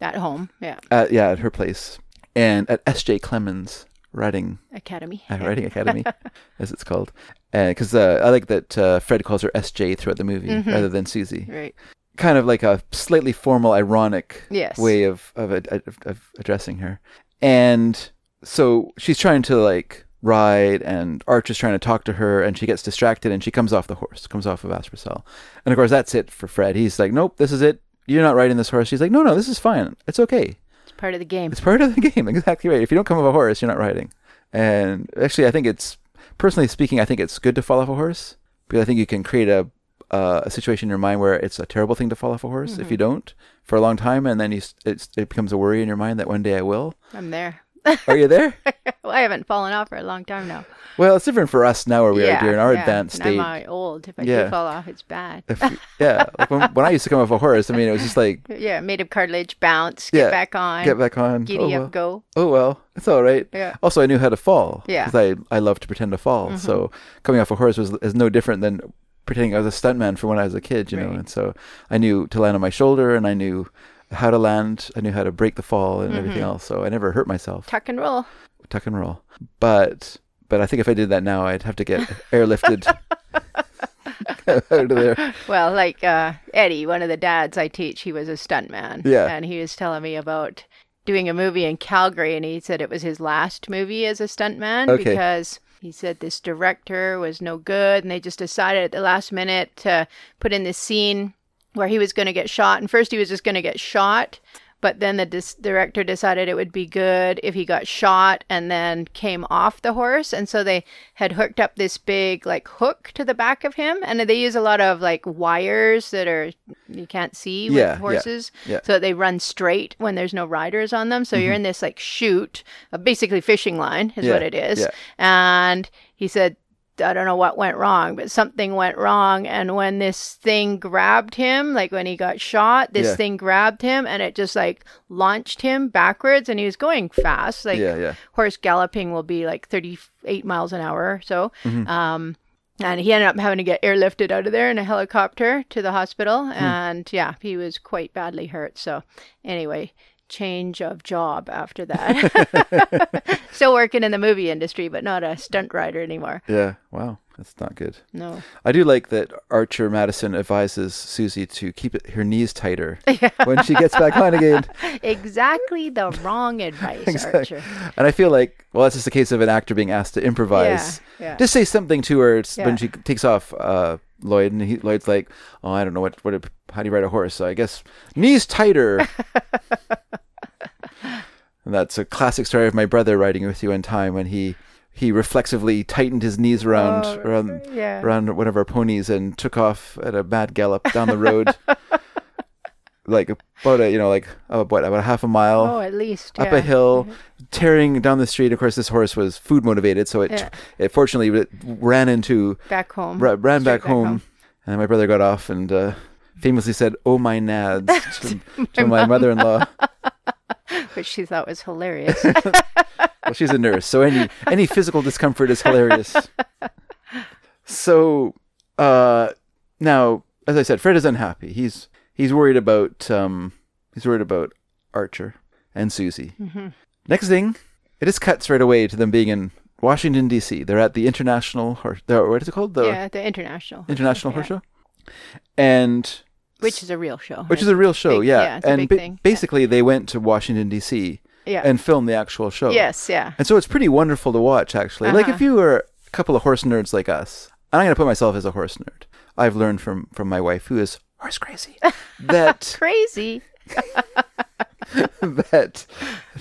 at home. Yeah. At, yeah, at her place and at S.J. Clemens Writing Academy. uh, riding academy, [LAUGHS] as it's called. Because uh, I like that uh, Fred calls her S.J. throughout the movie rather than Susie. Right. Kind of like a slightly formal, ironic Yes. way of of, of of addressing her. And so she's trying to like ride, and Arch is trying to talk to her, and she gets distracted, and she comes off the horse, comes off of Aspercel. And of course, that's it for Fred. He's like, "Nope, this is it. You're not riding this horse." She's like, "No, no, this is fine. It's okay. It's part of the game. It's part of the [LAUGHS] game. Exactly right. If you don't come off a horse, you're not riding." And actually, I think it's personally speaking, I think it's good to fall off a horse because I think you can create a uh, a situation in your mind where it's a terrible thing to fall off a horse if you don't for a long time, and then you it's, it becomes a worry in your mind that one day I will. I'm there. [LAUGHS] Are you there? [LAUGHS] well, I haven't fallen off for a long time now. well, it's different for us now where we are during our yeah. advanced And stage. I'm old. If I Yeah. do fall off, it's bad. If yeah, like when, [LAUGHS] when I used to come off a horse, I mean, it was just like yeah, made of cartilage, bounce, get back on, get back on. giddy oh, up, go. oh well, it's all right. Yeah. Also, I knew how to fall. Yeah. Mm-hmm. Because I I love to pretend to fall. So coming off a horse was is no different than pretending I was a stuntman from when I was a kid. You know, and so I knew to land on my shoulder, and I knew how to land. I knew how to break the fall and everything else. So I never hurt myself. Tuck and roll. Tuck and roll. But but I think if I did that now, I'd have to get [LAUGHS] airlifted [LAUGHS] out of there. Well, like uh, Eddie, one of the dads I teach, he was a stuntman. Yeah. And he was telling me about doing a movie in Calgary, and he said it was his last movie as a stuntman Okay. because he said this director was no good, and they just decided at the last minute to put in this scene where he was going to get shot. And first, he was just going to get shot. But then the dis- director decided it would be good if he got shot and then came off the horse. And so they had hooked up this big like hook to the back of him. And they use a lot of like wires that are you can't see with Yeah, yeah, horses. yeah. So they run straight when there's no riders on them. So you're in this like chute, uh, basically fishing line is Mm-hmm. Yeah, what it is. yeah. And he said, I don't know what went wrong, but something went wrong. And when this thing grabbed him, like when he got shot, this Yeah. thing grabbed him and it just like launched him backwards. And he was going fast. Like Yeah, yeah. horse galloping will be like 38 miles an hour or so. Mm-hmm. Um, and he ended up having to get airlifted out of there in a helicopter to the hospital. Hmm. And yeah, he was quite badly hurt. So, anyway, change of job after that. [LAUGHS] Still working in the movie industry, but not a stunt rider anymore. Yeah. Wow. That's not good. No. I do like that Archer Madison advises Susie to keep it, her knees tighter [LAUGHS] when she gets back on again. [LAUGHS] Exactly the wrong advice, Archer. And I feel like, well, that's just a case of an actor being asked to improvise. Yeah, yeah. Just say something to her Yeah. when she takes off uh, Lloyd, and he, Lloyd's like, "Oh, I don't know what what how do you ride a horse? So I guess knees tighter." [LAUGHS] and that's a classic story of my brother riding with you one time when he he reflexively tightened his knees around Oh, around yeah. around one of our ponies and took off at a mad gallop down the road. [LAUGHS] like about a you know like uh, what about a half a mile Oh, at least. up yeah. a hill, tearing down the street. Of course, this horse was food motivated, so it Yeah. it fortunately it ran into Back home. ra- ran Straight back, home, and my brother got off and uh, famously said, "Oh my nads" [LAUGHS] to, to my mother-in-law. [LAUGHS] Which she thought was hilarious. [LAUGHS] Well, she's a nurse, so any any physical discomfort is hilarious. So, uh, now, as I said, Fred is unhappy. He's he's worried about um he's worried about Archer and Susie. Next thing, it just cuts right away to them being in Washington D.C. They're at the International Horse. the- What is it called? The yeah, the international. International. Horse Show, and Which is a real show. which is a real show. Big- yeah, yeah, and ba- thing. Yeah. basically they went to Washington D.C. Yeah. and filmed the actual show. Yes, yeah. And so it's pretty wonderful to watch, actually. Like Uh-huh. if you were a couple of horse nerds like us, and I'm going to put myself as a horse nerd. I've learned from from my wife, who is horse crazy, [LAUGHS] that [LAUGHS] Crazy. [LAUGHS] that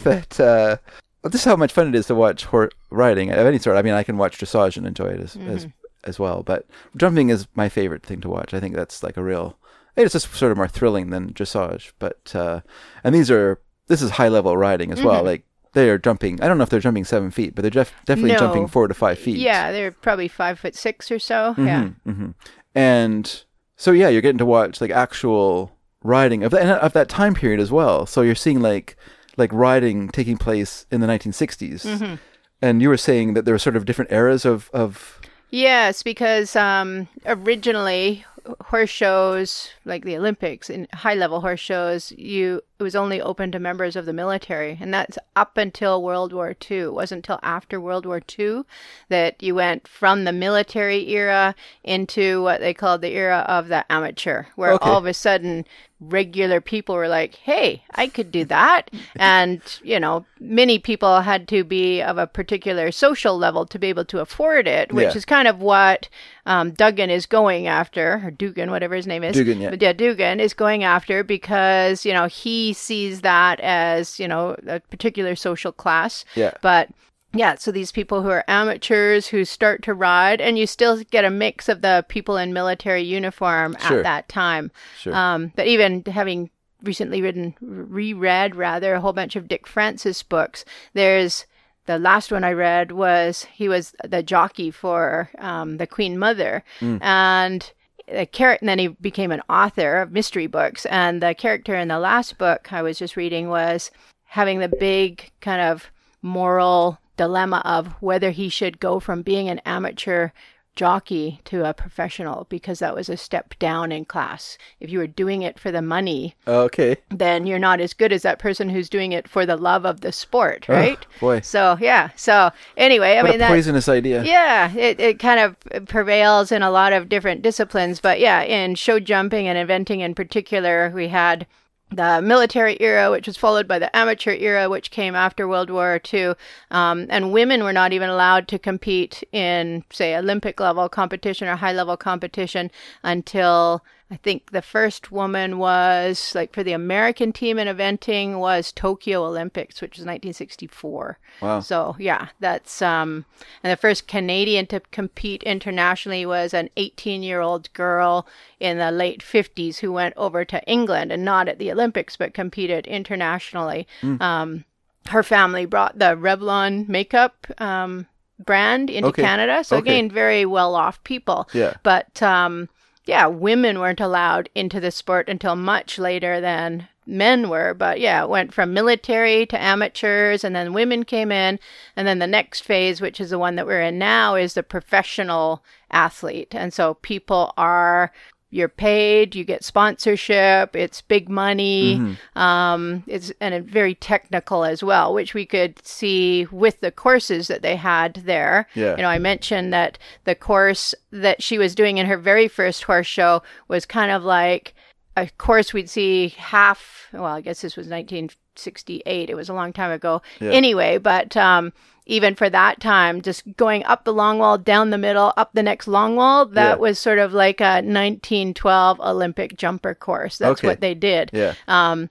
that uh, this is how much fun it is to watch horse riding of any sort. I mean, I can watch dressage and enjoy it as as as well, but jumping is my favorite thing to watch. I think that's like a real. It's just sort of more thrilling than dressage, but uh, and these are this is high level riding as well. Like they are jumping. I don't know if they're jumping seven feet, but they're def- definitely No. jumping four to five feet. Yeah, they're probably five foot six or so. Yeah. hmm And so yeah, you're getting to watch like actual riding of that of that time period as well. So you're seeing like like riding taking place in the 1960s. Mm-hmm. And you were saying that there were sort of different eras of of Yes, because um, originally horse shows like the Olympics and high level horse shows, you it was only open to members of the military, and that's up until World War II. It wasn't until after World War II that you went from the military era into what they called the era of the amateur, where Okay. all of a sudden regular people were like, "Hey, I could do that," and you know, many people had to be of a particular social level to be able to afford it, which Yeah. is kind of what um, Duggan is going after, or Dugan, whatever his name is. Dugan, yeah. But yeah, Dugan is going after because you know he sees that as you know a particular social class. Yeah. But yeah, so these people who are amateurs who start to ride, and you still get a mix of the people in military uniform Sure. at that time. Sure. Um, but even having recently written, reread rather, a whole bunch of Dick Francis books, there's the last one I read was he was the jockey for um, the Queen Mother, and the char- and then he became an author of mystery books. And the character in the last book I was just reading was having the big kind of moral dilemma of whether he should go from being an amateur jockey to a professional because that was a step down in class. If you were doing it for the money, Okay. then you're not as good as that person who's doing it for the love of the sport, oh, right? boy. So yeah. So anyway, I What mean a that. poisonous idea. Yeah, it, it kind of prevails in a lot of different disciplines. But yeah, in show jumping and eventing in particular, we had the military era, which was followed by the amateur era, which came after World War II. Um, and women were not even allowed to compete in, say, Olympic level competition or high level competition until I think the first woman was, like, for the American team in eventing was Tokyo Olympics, which was 1964. Wow. So yeah, that's um, and the first Canadian to compete internationally was an 18-year-old girl in the late 50s who went over to England and not at the Olympics but competed internationally. Hmm. Um, her family brought the Revlon makeup um, brand into Okay. Canada, so Okay. again, very well-off people. Yeah. But um, yeah, women weren't allowed into the sport until much later than men were. But yeah, it went from military to amateurs, and then women came in. And then the next phase, which is the one that we're in now, is the professional athlete. And so people are. You're paid, you get sponsorship, it's big money, um, it's and it's very technical as well, which we could see with the courses that they had there. Yeah. You know, I mentioned that the course that she was doing in her very first horse show was kind of like a course we'd see half. Well, I guess this was 1968. It was a long time ago. Anyway, but um, even for that time, just going up the long wall, down the middle, up the next long wall, that Yeah. was sort of like a 1912 Olympic jumper course. That's Okay. what they did. Yeah. Um,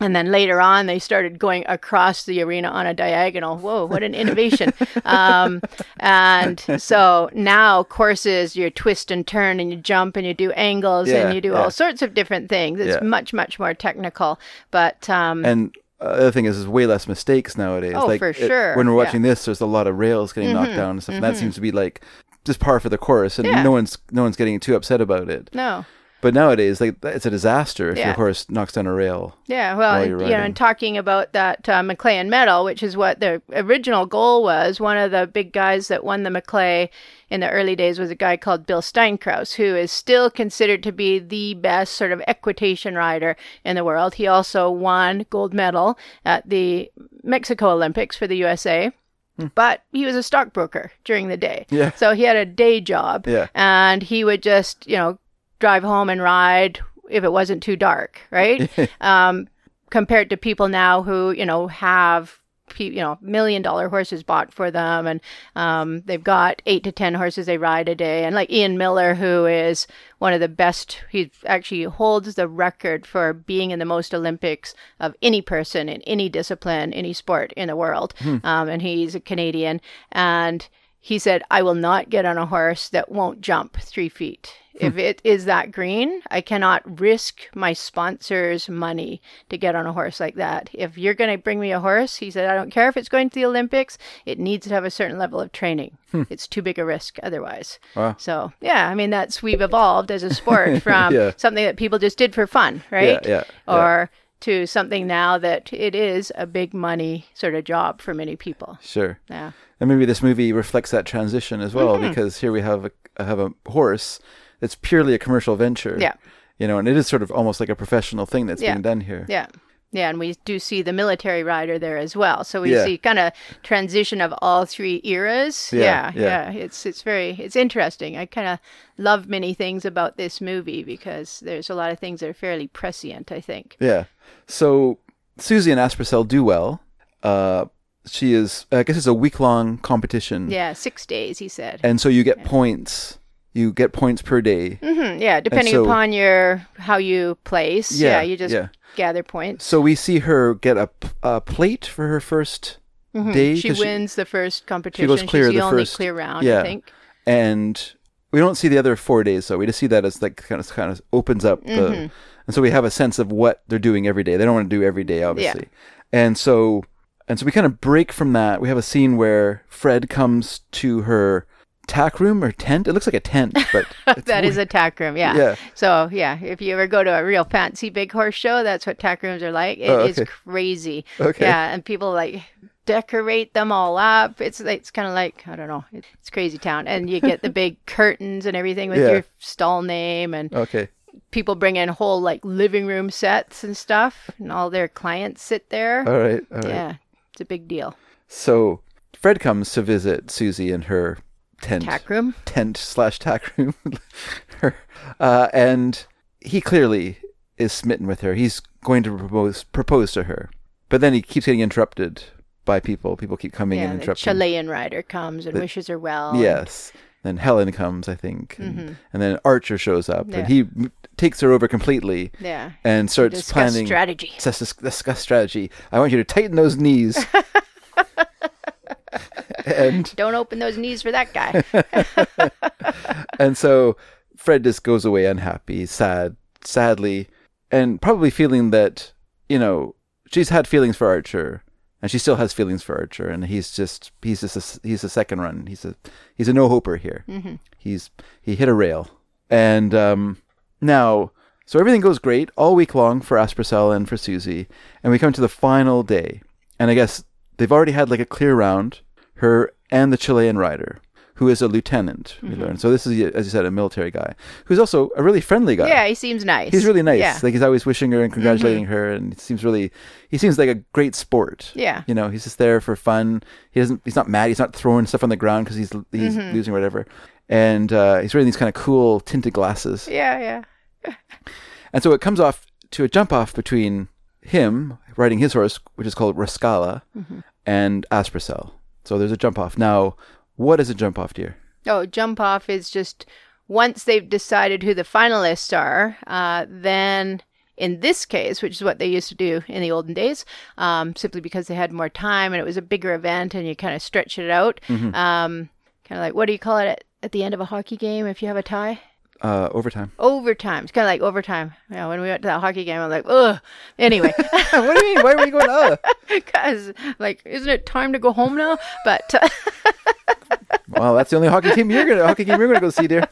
and then later on, they started going across the arena on a diagonal. Whoa, what an innovation! [LAUGHS] um, and so now courses, you twist and turn and you jump and you do angles Yeah, and you do yeah. all sorts of different things. It's Yeah. much, much more technical. But um, And other thing is, there's way less mistakes nowadays. Oh, like for it- sure. when we're Yeah. Mm-hmm. watching this, there's a lot of rails getting knocked down and stuff. And that seems to be like just par for the course, and Yeah. no one's no one's getting too upset about it. no. But nowadays, like it's a disaster if Yeah. your horse knocks down a rail. Yeah, well, while and, you're you know, and talking about that uh, Maclay medal, which is what the original goal was, one of the big guys that won the Maclay in the early days was a guy called Bill Steinkraus, who is still considered to be the best sort of equitation rider in the world. He also won gold medal at the Mexico Olympics for the USA. But he was a stockbroker during the day. Hmm. Yeah. So he had a day job. Yeah. And he would just, you know, drive home and ride if it wasn't too dark, right? [LAUGHS] um, compared to people now who, you know, have you know million dollar horses bought for them. And um, they've got eight to ten horses they ride a day. And like ian millar who is one of the best he actually holds the record for being in the most olympics of any person in any discipline any sport in the world. Um, and he's a canadian. And he said i will not get on a horse that won't jump three feet if it is that green, I cannot risk my sponsor's money to get on a horse like that. If you're going to bring me a horse, he said, I don't care if it's going to the Olympics, it needs to have a certain level of training. It's too big a risk otherwise. Wow. So, yeah, I mean, that's we've evolved as a sport [LAUGHS] from Yeah. something that people just did for fun, right? yeah, yeah. Or to something now that it is a big money sort of job for many people. Sure. Yeah. And maybe this movie reflects that transition as well, Mm-hmm. because here we have a have a horse that's purely a commercial venture. Yeah. You know, and it is sort of almost like a professional thing that's Yeah. being done here. Yeah. Yeah, and we do see the military rider there as well. So we Yeah. see kind of transition of all three eras. Yeah, Yeah, yeah. yeah. It's it's very it's interesting. I kind of love many things about this movie because there's a lot of things that are fairly prescient, I think. Yeah. So Susie and Aspercel do well. Uh, she is, I guess it's a week long competition. Yeah, 6 days he said. And so you get points. You get points per day. Mhm, yeah, depending so- upon your how you place. Yeah, Yeah, you just yeah. gather points. So we see her get a plate for her first day. Mm-hmm. She 'cause wins the first competition. She goes clear She's the, the only first- clear round, yeah. I think. and we don't see the other four days though. We just see that as like kind of kind of opens up the, Mm-hmm. and so we have a sense of what they're doing every day. They don't want to do every day, obviously, and so and so we kind of break from that. We have a scene where Fred comes to her tack room or tent. It looks like a tent, [LAUGHS] but [LAUGHS] That is a tack room, yeah. Yeah. So yeah, if you ever go to a real fancy big horse show, that's what tack rooms are like. It oh, is Oh, okay. crazy. Okay. Yeah, and people like decorate them all up. It's it's kind of like I don't know. It's crazy town, and you get the [LAUGHS] big curtains and everything with Yeah. your stall name, and Okay. people bring in whole like living room sets and stuff, and all their clients sit there. All right. All right. yeah, it's a big deal. So Fred comes to visit Susie and her tent. Tack room. tent slash tack room, [LAUGHS] uh, and he clearly is smitten with her. He's going to propose propose to her, but then he keeps getting interrupted by people. People keep coming in Yeah, and the interrupting. Chilean rider comes and wishes her well. and- Yes. Then Helen comes, I think, and, and then Archer shows up, Mm-hmm. Yeah. and he takes her over completely Yeah. and starts Discuss planning strategy. Discuss, discuss strategy. I want you to tighten those knees. [LAUGHS] and [LAUGHS] Don't open those knees for that guy. [LAUGHS] and so Fred just goes away unhappy, sad, sadly, and probably feeling that you know she's had feelings for Archer, and she still has feelings for Archer, and he's just he's just a, he's a second run. He's a he's a no hoper here. He's he hit a rail, and um, now so everything goes great all week long for Aspercel and for Susie, and we come to the final day, and I guess they've already had like a clear round, her and the Chilean rider. Who is a lieutenant? We learn. So this is, as you said, a military guy who's also a really friendly guy. yeah, he seems nice. He's really nice. Yeah. Like he's always wishing her and congratulating her, and he seems really. He seems like a great sport. Yeah. You know, he's just there for fun. He doesn't. He's not mad. He's not throwing stuff on the ground because he's he's Mm-hmm. losing or whatever. And uh, he's wearing these kind of cool tinted glasses. yeah, yeah. [LAUGHS] And so it comes off to a jump off between him riding his horse, which is called Rascala, Mm-hmm. and Aspercel. So there's a jump off. Now, what is a jump off, dear? Oh, jump off is just once they've decided who the finalists are, uh, then in this case, which is what they used to do in the olden days, um, simply because they had more time and it was a bigger event and you kind of stretch it out. Mm-hmm. Um, kind of like, what do you call it at, at the end of a hockey game if you have a tie? Uh, overtime. Overtime. It's kind of like overtime. You know, when we went to that hockey game, I'm like, ugh. Anyway, [LAUGHS] what do you mean? Why are we going? Uh? because [LAUGHS] like, isn't it time to go home now? But [LAUGHS] Well, that's the only hockey team you're gonna hockey game you're gonna go see, dear.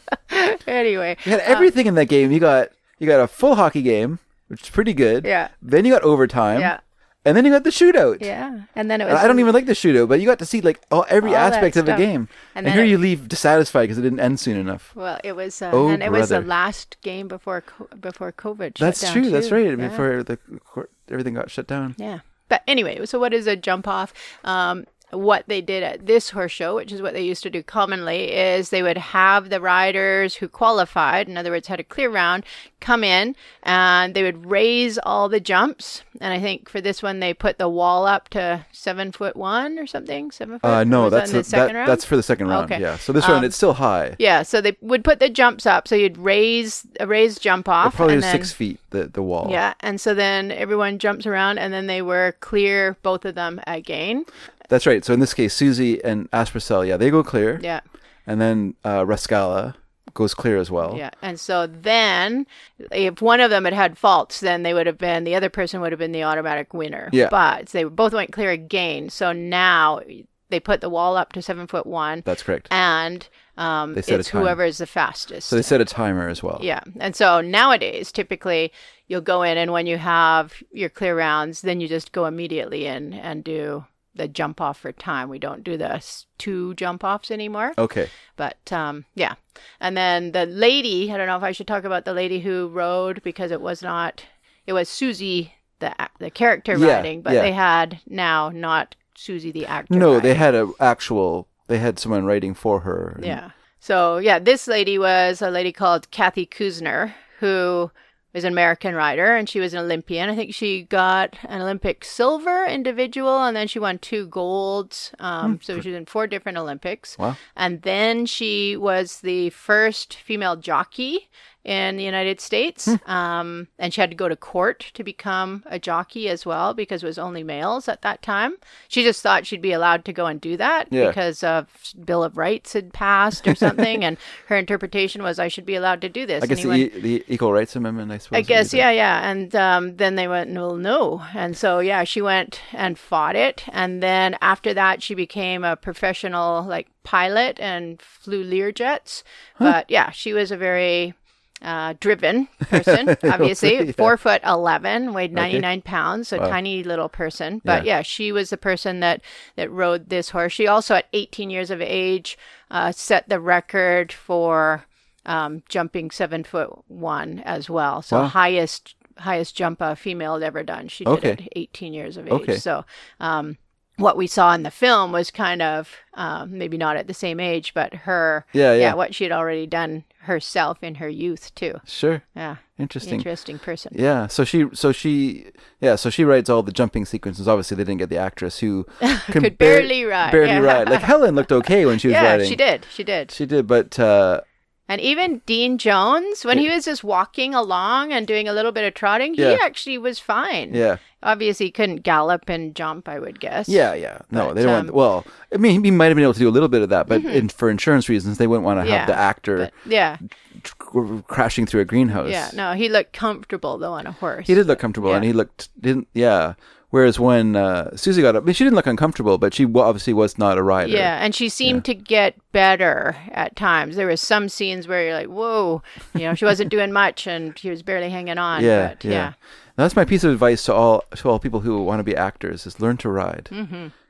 anyway, You had everything in that game. You got you got a full hockey game, which is pretty good. Yeah. Then you got overtime. yeah, And then you got the shootout. yeah. And then it was. I don't even like the shootout, but you got to see like all every All aspect of the game. And And, here it- you leave dissatisfied because it didn't end soon enough. Well, it was, uh, Oh, and it was the last game before before COVID. shut That's true. That's right. Yeah. Before the court, everything got shut down. Yeah. But anyway, so what is a jump off? Um, what they did at this horse show, which is what they used to do commonly, is they would have the riders who qualified, in other words, had a clear round, come in and they would raise all the jumps. And I think for this one, they put the wall up to seven foot one or something. Seven foot. Uh, no, that's the second that, round. that's for the second round. Okay. Yeah. So this one, Um, it's still high. yeah. So they would put the jumps up. So you'd raise a raised jump It off. probably and then, six feet. The the wall. Yeah, and so then everyone jumps around, and then they were clear, both of them again. That's right. So in this case, Susie and Aspercel, yeah, they go clear, Yeah, and then uh, Rascala goes clear as well. yeah. And so then, if one of them had had faults, then they would have been the other person would have been the automatic winner. Yeah. But they both went clear again. So now they put the wall up to seven foot one, That's correct. and um, it's whoever is the fastest. So they set a timer as well. Yeah. And so nowadays, typically, you'll go in and when you have your clear rounds, then you just go immediately in and do the jump off for time. We don't do the two jump offs anymore. Okay. But um, yeah. And then the lady, I don't know if I should talk about the lady who rode because it was not, it was Susie, the, the character Yeah, riding, but yeah. they had now not Susie, the actor. No, they had a actual. They had someone writing for her. and- Yeah. So yeah, this lady was a lady called Kathy Kusner, who was an American rider, and she was an Olympian. I think she got an Olympic silver individual, and then she won two golds. Um, so she was in four different Olympics. Wow. And then she was the first female jockey in the United States. Hmm. Um, and she had to go to court to become a jockey as well because it was only males at that time. She just thought she'd be allowed to go and do that Yeah. because of Bill of Rights had passed or something. and [LAUGHS] her interpretation was, I should be allowed to do this. I guess And the, he e- the Equal Rights Amendment, I suppose. I guess, yeah, yeah. And um, then they went, no, no. And so, yeah, she went and fought it. And then after that, she became a professional, like, pilot and flew Learjets. But yeah, she was a very uh, driven person, [LAUGHS] obviously. Yeah. Four foot 11, weighed 99 pounds, so tiny little person. But Yeah. yeah. she was the person that, that rode this horse. She also, at 18 years of age, uh, set the record for um, jumping seven foot one as well. So Wow. highest highest jump a female had ever done. She did Okay. it at 18 years of age. Okay. So um, what we saw in the film was kind of um, maybe not at the same age, but her Yeah, yeah. what she had already done herself in her youth too. Sure. Yeah, Interesting. interesting person. Yeah, so she, so she, yeah, so she writes all the jumping sequences. Obviously, they didn't get the actress who [LAUGHS] Could bar- barely ride, Barely yeah. ride. Like Helen looked okay when she was Yeah, riding. she did. She did. She did, but uh, And even Dean Jones, when he was just walking along and doing a little bit of trotting, he Yeah. actually was fine. yeah, Obviously, he couldn't gallop and jump, I would guess. yeah, yeah. No, But, they don't want. um, Well, I mean, he might have been able to do a little bit of that, but in, for insurance reasons, they wouldn't want to have Mm-hmm. Yeah, the actor But yeah, tr- crashing through a greenhouse. yeah. No, he looked comfortable though on a horse. He did look comfortable, and he looked didn't. Yeah. Whereas when uh, Susie got up, I mean, she didn't look uncomfortable, but she obviously was not a rider. Yeah, and she seemed to get better at times. There was some scenes where you're like, "Whoa," you know, she wasn't [LAUGHS] doing much and she was barely hanging on. yeah, but, yeah. yeah. Now, that's my piece of advice to all to all people who want to be actors: is learn to ride,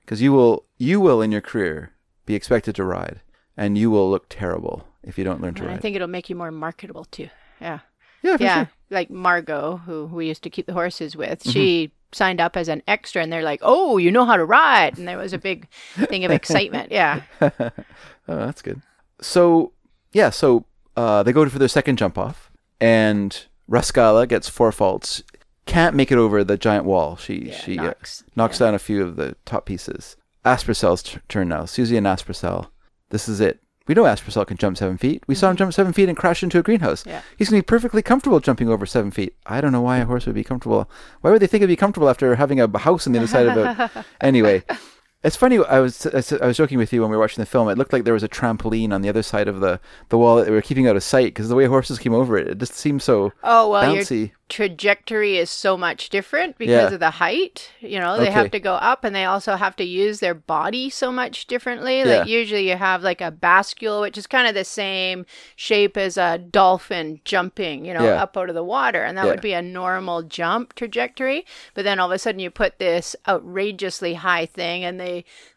because you will you will in your career be expected to ride, and you will look terrible if you don't learn to And I think it'll make you more marketable too. Yeah. yeah, yeah, sure. like Margot, who we used to keep the horses with, Mm-hmm. she signed up as an extra, and they're like, "Oh, you know how to ride," and there was a big thing of excitement. Yeah, [LAUGHS] Oh, that's good. So yeah, so uh, they go for their second jump off, and Rascala gets four faults. Can't make it over the giant wall. She Yeah, she uh, knocks. knocks down a few of the top pieces. Aspercel's t- turn now. Susie and Aspercel. This is it. We know Aspercel can jump seven feet. We saw him jump seven feet and crash into a greenhouse. Mm-hmm. Yeah. He's going to be perfectly comfortable jumping over seven feet. I don't know why a horse would be comfortable. Why would they think it'd be comfortable after having a house on the other side of it? [LAUGHS] Anyway, it's funny. I was I was joking with you when we were watching the film. It looked like there was a trampoline on the other side of the, the wall that they were keeping out of sight because the way horses came over it, it just seemed so Oh well, your bouncy. trajectory is so much different because Yeah. of the height. You know, they Okay. have to go up, and they also have to use their body so much differently. Yeah. Like usually, you have like a bascule, which is kind of the same shape as a dolphin jumping. You know, Yeah. up out of the water, and that would be a normal jump trajectory. But then all of a sudden, you put this outrageously high thing, and they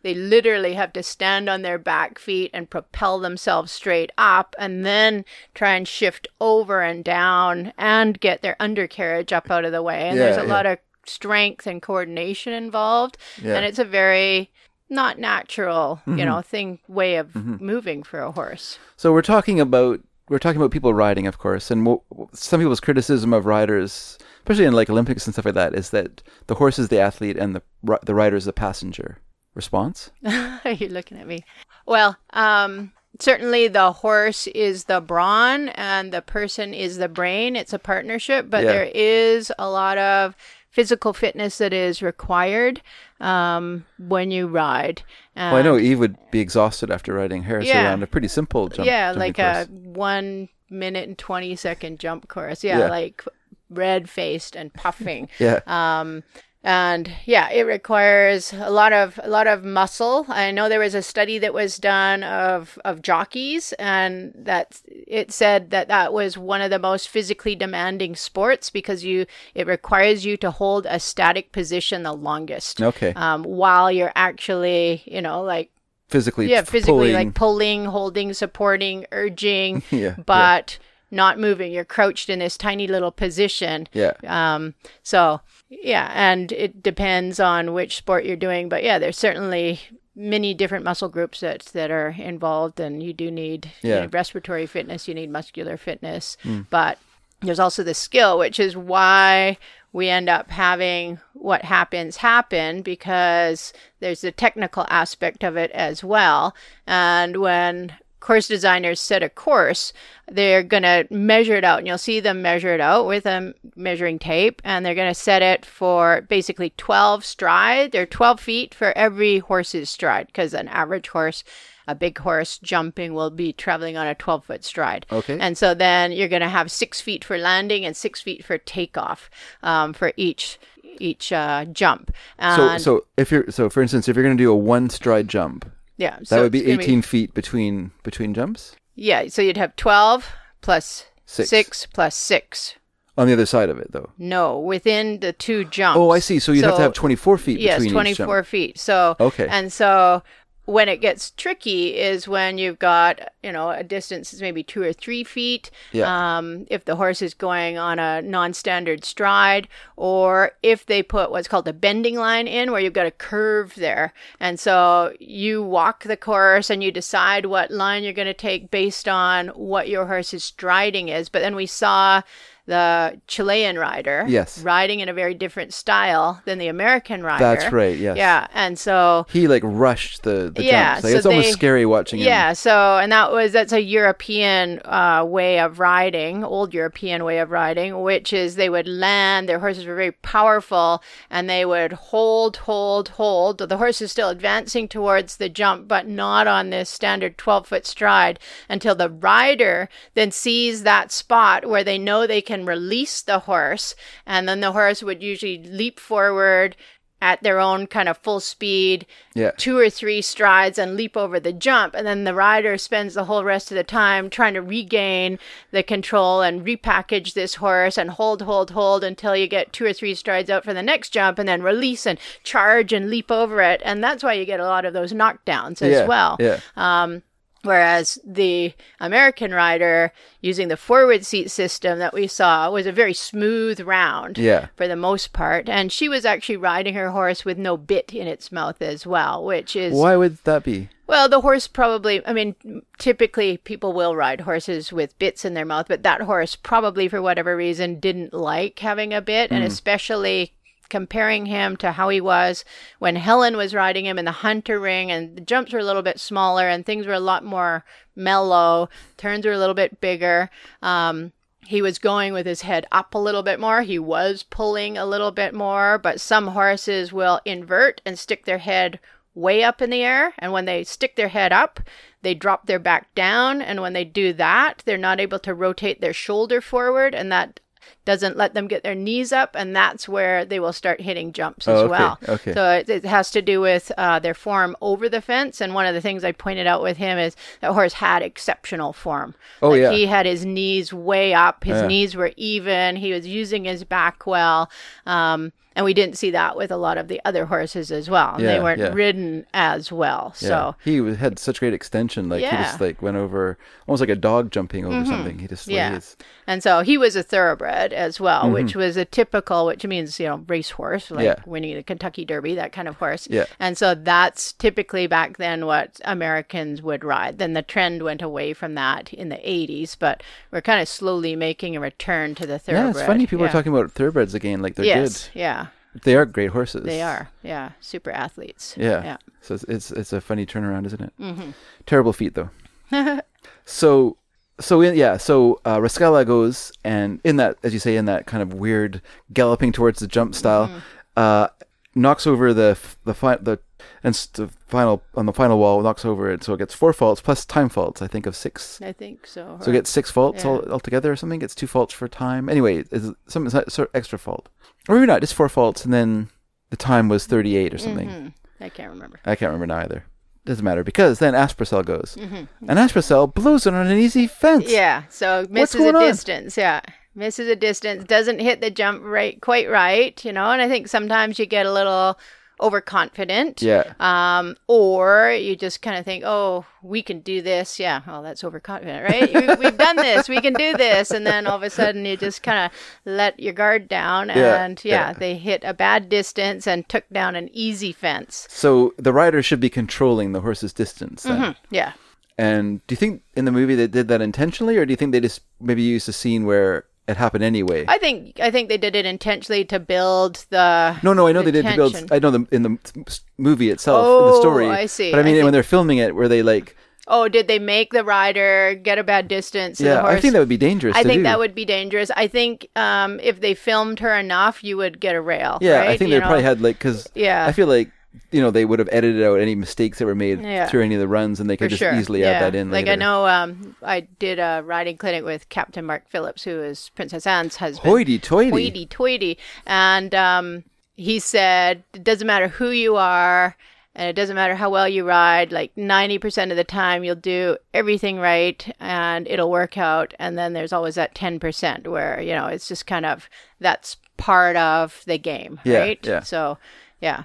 they literally have to stand on their back feet and propel themselves straight up, and then try and shift over and down and get their undercarriage up out of the way. And there's a yeah. lot of strength and coordination involved, Yeah. and it's a very not natural, Mm-hmm. you know, thing way of moving for a horse. So we're talking about we're talking about people riding, of course, and w- some people's criticism of riders, especially in like Olympics and stuff like that, is that the horse is the athlete and the the rider is the passenger. Response? [LAUGHS] Are You're looking at me. Well, um, certainly the horse is the brawn and the person is the brain. It's a partnership, but Yeah. there is a lot of physical fitness that is required um, when you ride. well, I know Eve would be exhausted after riding Harris Yeah. around a pretty simple jump. yeah, like course. a one minute and 20 second jump course. Yeah, Yeah. like red faced and puffing. [LAUGHS] yeah. um, and yeah, it requires a lot of a lot of muscle. I know there was a study that was done of of jockeys, and that it said that that was one of the most physically demanding sports because you it requires you to hold a static position the longest. Okay. Um, while you're actually, you know, like physically. yeah, physically pulling. like pulling, holding, supporting, urging, [LAUGHS] Yeah, but not moving. You're crouched in this tiny little position. Yeah. Um, so yeah, and it depends on which sport you're doing, but yeah, there's certainly many different muscle groups that that are involved, and you do need you need respiratory fitness, you need muscular fitness, but there's also the skill, which is why we end up having what happens happen because there's the technical aspect of it as well. And when course designers set a course, they're going to measure it out. And you'll see them measure it out with a measuring tape. And they're going to set it for basically 12 stride. They're 12 feet for every horse's stride because an average horse, a big horse jumping, will be traveling on a 12 foot stride. Okay. And so then you're going to have six feet for landing and six feet for takeoff um, for each each uh, jump. So, so if you're so, for instance, if you're going to do a one stride jump, yeah, that so would be it's gonna 18 feet between between jumps. Yeah, so you'd have 12 plus Six. Six plus six. On the other side of it, though. No, within the two jumps. Oh, I see. So you'd have to have 24 feet Yes, between each 24 feet. So Okay. and so when it gets tricky is when you've got you know a distance is maybe two or three feet. Yeah. Um, if the horse is going on a non-standard stride, or if they put what's called a bending line in, where you've got a curve there, and so you walk the course and you decide what line you're going to take based on what your horse's striding is. But then we saw the Chilean rider Yes. riding in a very different style than the American rider. That's right, yes. Yeah, and so He like rushed the, the Yeah, jumps. Like, so it's almost scary watching him. yeah, so and that was that's a European uh, way of riding, old European way of riding, which is they would land. Their horses were very powerful, and they would hold, hold, hold. The horse is still advancing towards the jump, but not on this standard twelve foot stride until the rider then sees that spot where they know they can release the horse, and then the horse would usually leap forward. At their own kind of full speed, Yeah. two or three strides and leap over the jump and then the rider spends the whole rest of the time trying to regain the control and repackage this horse and hold hold hold until you get two or three strides out for the next jump and then release and charge and leap over it and that's why you get a lot of those knockdowns as Yeah, well Yeah. Um, Whereas the American rider using the forward seat system that we saw was a very smooth round Yeah. for the most part. And she was actually riding her horse with no bit in its mouth as well, which is Why would that be? well, the horse probably, I mean, typically people will ride horses with bits in their mouth, but that horse probably for whatever reason didn't like having a bit, and hmm. especially comparing him to how he was when Helen was riding him in the hunter ring and the jumps were a little bit smaller and things were a lot more mellow, turns were a little bit bigger. Um, he was going with his head up a little bit more. He was pulling a little bit more, but some horses will invert and stick their head way up in the air. And when they stick their head up, they drop their back down. And when they do that, they're not able to rotate their shoulder forward. And that doesn't let them get their knees up. And that's where they will start hitting jumps as Oh, okay, well. okay. So it, it has to do with uh, their form over the fence. And one of the things I pointed out with him is that horse had exceptional form. Oh, Like, yeah. He had his knees way up. His Yeah. knees were even. He was using his back well. Um, and we didn't see that with a lot of the other horses as well. Yeah, they weren't yeah. ridden as well. Yeah. So he was- had such great extension. Like he just like went over almost like a dog jumping over something. He just Yeah. is- And so he was a thoroughbred as well, which was a typical, which means, you know, racehorse, like Mm-hmm. Yeah. winning the Kentucky Derby, that kind of horse. Yeah. And so that's typically back then what Americans would ride. Then the trend went away from that in the 80s, but we're kind of slowly making a return to the yeah, it's funny people yeah. are talking about thoroughbreds again. Like they're Yes, yeah. They are great horses. they are. Yeah, super athletes. Yeah. Yeah. So it's, it's it's a funny turnaround, isn't it? Mm-hmm. Terrible feat though. [LAUGHS] so so in, yeah, so uh, Rascala goes and in that, as you say, in that kind of weird galloping towards the jump style, Mm-hmm. uh, knocks over the the fi- the and the final on the final wall knocks over it, so it gets four faults plus time faults. I think of six. I think so. So it gets six faults Yeah. all, altogether or something. Gets two faults for time. Anyway, it's some it's not- sort of extra fault, or maybe not. Just four faults, and then the time was thirty eight or something. Mhm. I can't remember. I can't remember now either. Doesn't matter because then Aspercel goes, Mm-hmm. and Aspercel blows it on an easy fence. Yeah, so misses a on? distance. Yeah, misses a distance. Doesn't hit the jump right, quite right. You know, and I think sometimes you get a little overconfident. Yeah. Um, or you just kind of think, oh, we can do this. Yeah. Oh, that's overconfident, right? We've done this. We can do this. And then all of a sudden you just kind of let your guard down. And yeah, yeah. they hit a bad distance and took down an easy fence. So the rider should be controlling the horse's distance. Mhm, Yeah. And do you think in the movie they did that intentionally, or do you think they just maybe used a scene where it happened anyway? I think I think they did it intentionally to build the no, no, I know the they did to build. I know the in the movie itself, in the Oh, story. I see. But I I mean, when they're filming it, where they like, Oh, did they make the rider get a bad distance? yeah, I think that would be dangerous. I think do. that would be dangerous. I think um, if they filmed her enough, you would get a rail. Yeah, right? I think You they know? probably had like because Yeah. I feel like you know they would have edited out any mistakes that were made Yeah. through any of the runs, and they for could just sure. easily yeah. add that in. Like I know, um, I did a riding clinic with Captain Mark Phillips, who is Princess Anne's husband. Hoity-toity. Hoity toity, and um, he said it doesn't matter who you are. and it doesn't matter how well you ride like 90% of the time you'll do everything right and it'll work out and then there's always that 10% where you know it's just kind of that's part of the game Yeah, right yeah. so yeah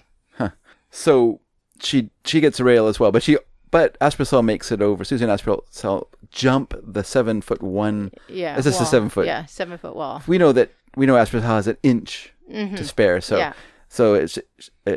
So she she gets a rail as well, but she but Aspercel makes it over. Susan Aspercel jump the seven foot one. yeah Is this a seven foot? yeah seven foot wall We know that we know Aspercel has an inch to spare, so Mm-hmm. Yeah. so it's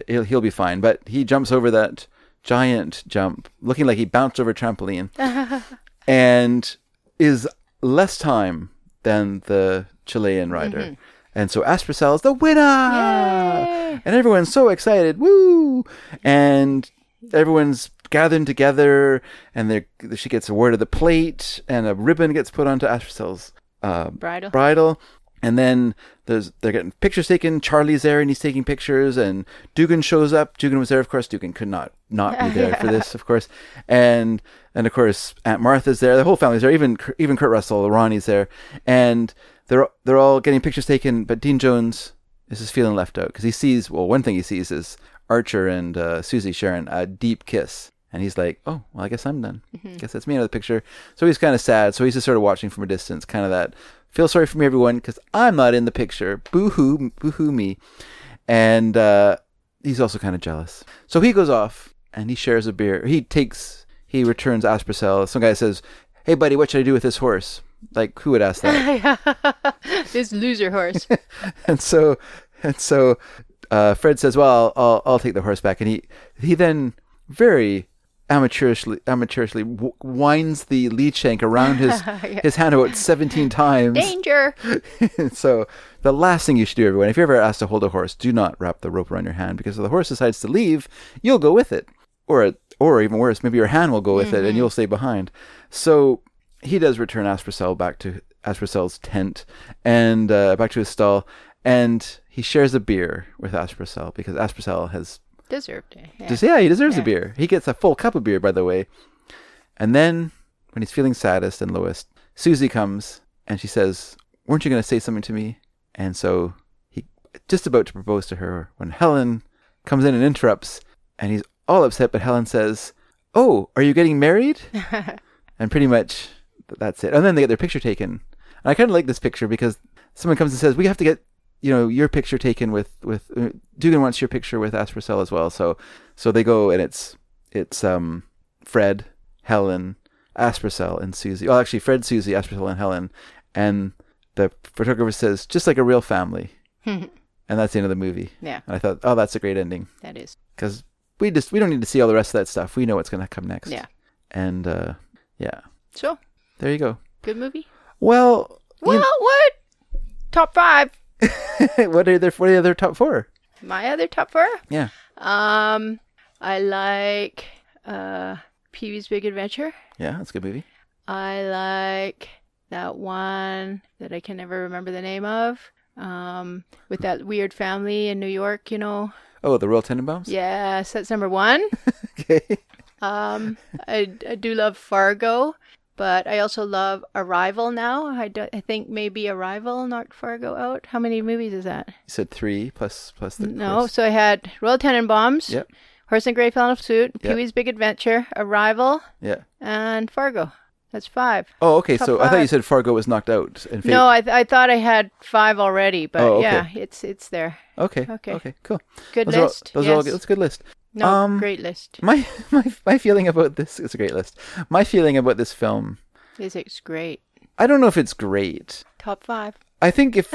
he'll he'll be fine. But he jumps over that giant jump, looking like he bounced over a trampoline, [LAUGHS] and is less time than the Chilean rider. Mm-hmm. And so Aspercel is the winner, and everyone's so excited, woo! And everyone's gathering together, and they she gets awarded the plate, and a ribbon gets put onto Aspercel's uh, bridle bridal. And then there's they're getting pictures taken. Charlie's there and he's taking pictures. And Dugan shows up. Dugan was there, of course. Dugan could not not be there for [LAUGHS] this, of course. And and of course Aunt Martha's there. The whole family's there. Even even Kurt Russell, Ronnie's there. And they're they're all getting pictures taken. But Dean Jones is just feeling left out because he sees well one thing he sees is Archer and uh, Susie sharing a deep kiss. And he's like, oh, well, I guess I'm done. I guess that's me out of the picture. So he's kind of sad. So he's just sort of watching from a distance, kind of that, feel sorry for me, everyone, because I'm not in the picture. Boo hoo, boo hoo me. And uh, he's also kind of jealous. So he goes off and he shares a beer. He takes, he returns Aspercel. Some guy says, hey, buddy, what should I do with this horse? Like, who would ask that? [LAUGHS] [LAUGHS] this loser horse. [LAUGHS] And so and so uh, Fred says, "Well, I'll, I'll I'll take the horse back," and he he then very amateurishly amateurishly w- winds the lead shank around his his hand about seventeen times. danger. So the last thing you should do, everyone, if you're ever asked to hold a horse, do not wrap the rope around your hand because if the horse decides to leave, you'll go with it, or or even worse, maybe your hand will go with it and you'll stay behind. So he does return Aspercel back to Aspercel's tent and uh, back to his stall, and he shares a beer with Aspercel because Aspercel has deserved it yeah. just yeah, he deserves a beer. He gets a full cup of beer, by the way. And then, when he's feeling saddest and lowest, Susie comes and she says, "Weren't you going to say something to me?" And so he just about to propose to her when Helen comes in and interrupts, and he's all upset. But Helen says, "Oh, are you getting married?" [LAUGHS] and pretty much that's it. And then they get their picture taken. And I kind of like this picture because someone comes and says, "We have to get." You know your picture taken with with uh, Dugan wants your picture with Aspercel as well. So so they go and it's it's um Fred, Helen, Aspercel, and Susie. Well, actually, Fred, Susie, Aspercel, and Helen. And the photographer says, just like a real family. [LAUGHS] and that's the end of the movie. yeah And I thought, oh, that's a great ending that is because we just we don't need to see all the rest of that stuff. We know what's going to come next. Yeah. And uh, yeah, so there you go. good movie Well, well what top five [LAUGHS] what are their what are their top four? my other top four Yeah. Um, I like uh Pee Wee's Big Adventure. Yeah, that's a good movie. I like that one that I can never remember the name of. Um, with that weird family in New York, you know. Oh, the Royal Tenenbaums. Yes, that's number one. [LAUGHS] Okay. Um, I, I do love Fargo, but I also love Arrival now. I, do, I think maybe Arrival knocked Fargo out. How many movies is that? You said three plus plus the No, course. so I had Royal Tenenbaums, Yep. Horse and Grey Flannel Suit, Yep. Pee Wee's Big Adventure, Arrival, Yeah. and Fargo. That's five. Oh, okay. Top so I thought you said Fargo was knocked out. In No, I, th- I thought I had five already, but Oh, okay. yeah, it's it's there. Okay. Okay. Okay. Cool. Good Those are all- list. those yes. are all good. That's a good list. No, um, great list. My [LAUGHS] my my feeling about this is a great list. My feeling about this film, Is it's great. I don't know if it's great. Top five. I think if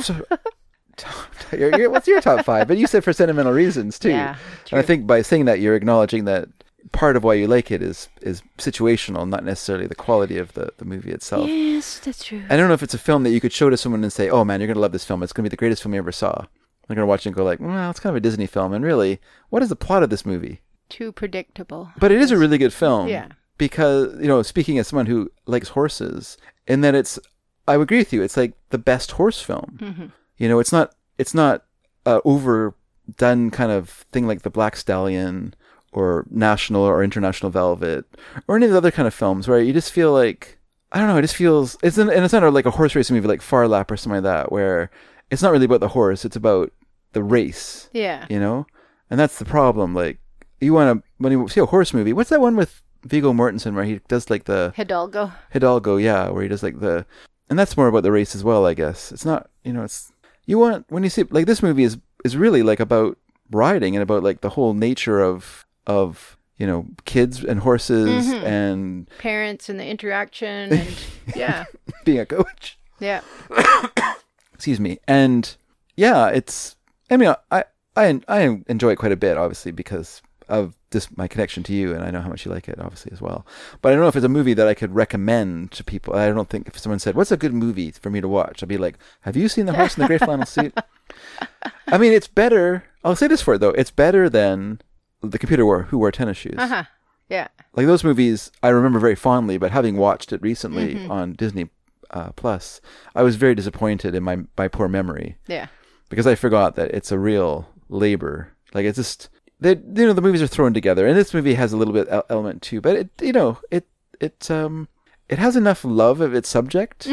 top, [LAUGHS] [LAUGHS] your- your- what's your top five? But you said for sentimental reasons too. Yeah, and I think by saying that you're acknowledging that part of why you like it is is situational, not necessarily the quality of the the movie itself. Yes, that's true. I don't know if it's a film that you could show to someone and say, "Oh man, you're gonna love this film. It's gonna be the greatest film you ever saw." They're gonna watch it and go like, "Well, it's kind of a Disney film." And really, what is the plot of this movie? Too predictable. But it is a really good film. Yeah. Because, you know, speaking as someone who likes horses, in that it's, I would agree with you, it's like the best horse film. Mm-hmm. You know, it's not, it's not a overdone kind of thing like the Black Stallion or National or International Velvet or any of the other kind of films where you just feel like, I don't know, it just feels, it's an, and it's not like a horse racing movie like Phar Lap or something like that where it's not really about the horse, it's about the race Yeah. you know and that's the problem like you want to when you see a horse movie. What's that one with Viggo Mortensen where he does like the Hidalgo. Hidalgo? Yeah, where he does like the, and that's more about the race as well. I guess it's not. You know, it's you want when you see like this movie is is really like about riding and about like the whole nature of of you know kids and horses mm-hmm. and Parents and the interaction and [LAUGHS] yeah. being a coach. Yeah. [COUGHS] [COUGHS] excuse me. And yeah it's i mean i i i enjoy it quite a bit obviously because of this my connection to you and i know how much you like it obviously as well. But i don't know if it's a movie that i could recommend to people. I don't think if someone said what's a good movie for me to watch? I'd be like have you seen the horse in the gray flannel suit? [LAUGHS] I mean it's better i'll say this for it though. It's better than the computer wore who wore tennis shoes. Uh huh. Yeah. like those movies i remember very fondly but having watched it recently Mm-hmm. on disney uh, plus i was very disappointed in my my poor memory Yeah. because i forgot that it's a real labor like it's just they you know the movies are thrown together and this movie has a little bit element too but it you know it it um it has enough love of its subject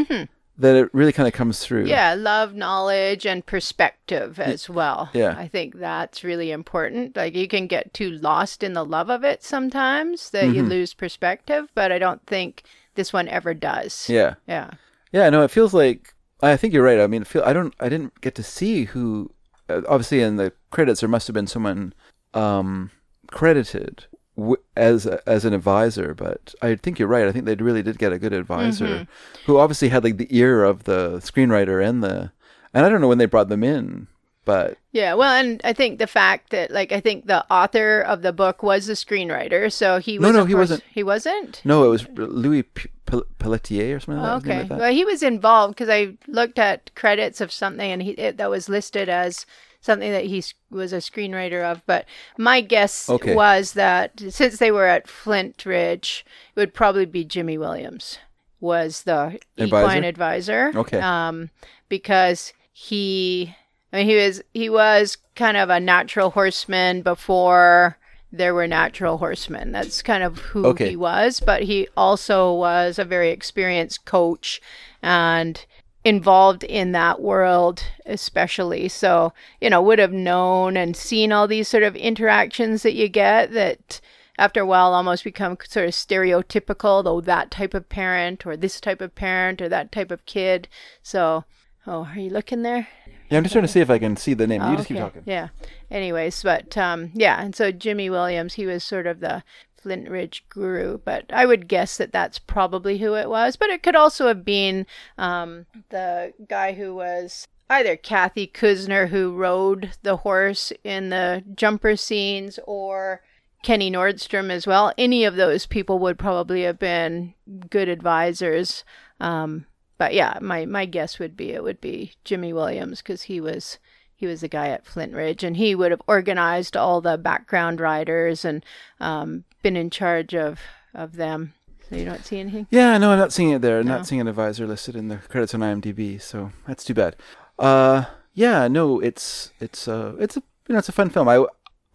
that it really kind of comes through Mm-hmm. Yeah, love, knowledge, and perspective as well. Yeah. I think that's really important. Like you can get too lost in the love of it sometimes that Mm-hmm. you lose perspective, but I don't think this one ever does. yeah Yeah. Yeah, no, it feels like I think you're right. I mean, feel I don't I didn't get to see who uh, obviously in the credits there must have been someone um credited w- as a, as an advisor, but I think you're right. I think they really did get a good advisor Mm-hmm. who obviously had like the ear of the screenwriter and the and I don't know when they brought them in, but Yeah, well, and I think the fact that, like, I think the author of the book was the screenwriter, so he was. no, no he course- wasn't. He wasn't. no, it was Louis P- Pel- Pelletier or something like that. Okay. like that. Well, he was involved because I looked at credits of something and he it, that was listed as something that he was a screenwriter of. But my guess Okay. was that since they were at Flintridge, it would probably be Jimmy Williams was the Advisor? equine advisor. Okay. Um, because he, I mean, he was he was kind of a natural horseman before there were natural horsemen. That's kind of who Okay. he was, but he also was a very experienced coach and involved in that world especially so you know would have known and seen all these sort of interactions that you get that after a while almost become sort of stereotypical though that type of parent or this type of parent or that type of kid so oh are you looking there Yeah, I'm just trying to see if I can see the name. you Oh, just keep talking. Yeah. Anyways, but um, yeah, and so Jimmy Williams, he was sort of the Flintridge guru, but I would guess that that's probably who it was. But it could also have been um, the guy who was either Kathy Kusner, who rode the horse in the jumper scenes, or Kenny Nordstrom as well. Any of those people would probably have been good advisors. Um, but yeah, my, my guess would be it would be Jimmy Williams because he was he was the guy at Flintridge, and he would have organized all the background riders and um, been in charge of of them. So you don't see anything. Yeah, no, I'm not seeing it there. No. not seeing an advisor listed in the credits on IMDb, so that's too bad. Uh, yeah, no, it's it's uh it's a you know it's a fun film. I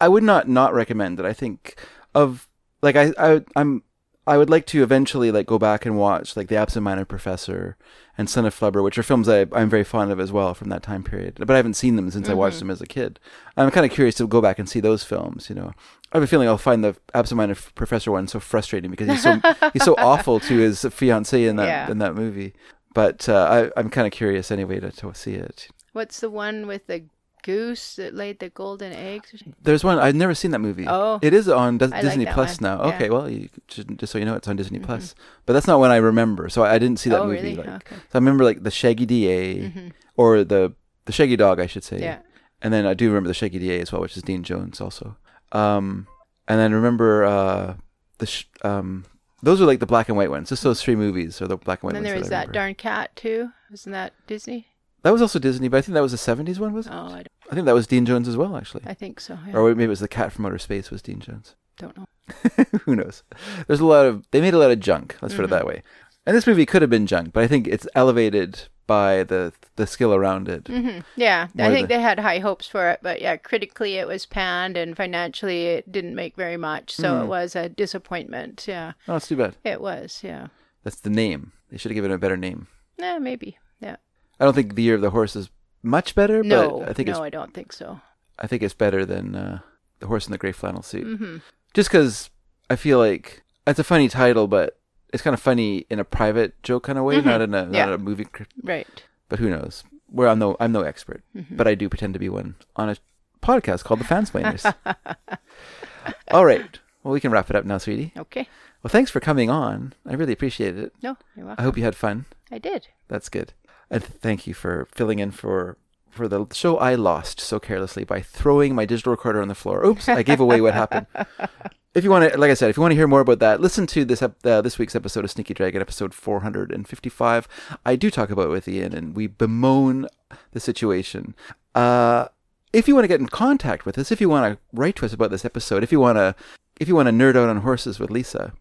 I would not not recommend it. I think of like I I I'm I would like to eventually like go back and watch like The Absent-Minded Professor and Son of Flubber, which are films I I'm very fond of as well from that time period. But I haven't seen them since I watched them as a kid. I'm kind of curious to go back and see those films. You know, I have a feeling I'll find the Absent-Minded Professor one so frustrating because he's so [LAUGHS] he's so awful to his fiancee in that Yeah. in that movie. But uh, I I'm kind of curious anyway to, to see it. What's the one with the goose that laid the golden eggs? There's one I've never seen that movie. Oh. it is on I like Disney that Plus one. now. Yeah. Mm-hmm. Okay, well, you should, just so you know, it's on Disney Plus. But that's not one I remember, so I didn't see that Oh, movie. really? Like, Okay. so I remember like the Shaggy DA or the the Shaggy Dog, I should say. Yeah. And then I do remember the Shaggy DA as well, which is Dean Jones also. Um, and then remember uh the sh- um those are like the black and white ones. Just those three movies are the black and white And then there was that, that darn cat too. Wasn't that Disney? That was also Disney, but I think that was the '70s one, was it? Oh, I, don't, I think that was Dean Jones as well, actually. I think so. Yeah. Or maybe it was the Cat from Outer Space was Dean Jones. don't know. [LAUGHS] Who knows? There's a lot of they made a lot of junk. Let's put it Mm-hmm. that way. And this movie could have been junk, but I think it's elevated by the the skill around it. hmm Yeah, I think the- they had high hopes for it, but yeah, critically it was panned, and financially it didn't make very much, so it Hmm. was a disappointment. Yeah, Oh, it's too bad. it was. Yeah, That's the name. They should have given it a better name. yeah, maybe. I don't think the Year of the Horse is much better, no, but I think no, it's I don't think so. I think it's better than uh, the horse in the gray flannel suit. Just because I feel like it's a funny title, but it's kind of funny in a private joke kind of way, not in a Mm-hmm. Yeah. not a movie. Right. But who knows? Where I'm no I'm no expert, Mm-hmm. but I do pretend to be one on a podcast called The Fansplainers. [LAUGHS] All right. Well, we can wrap it up now, sweetie. Okay. Well, thanks for coming on. I really appreciate it. No, you're welcome. I hope you had fun. I did. That's good. And thank you for filling in for for the show I lost so carelessly by throwing my digital recorder on the floor. Oops, I gave away what happened. [LAUGHS] If you want to, like I said, if you want to hear more about that, listen to this uh, this week's episode of Sneaky Dragon, episode 455. I do talk about it with Ian, and we bemoan the situation. Uh, if you want to get in contact with us, if you want to write to us about this episode, if you want to, if you want to nerd out on horses with Lezah,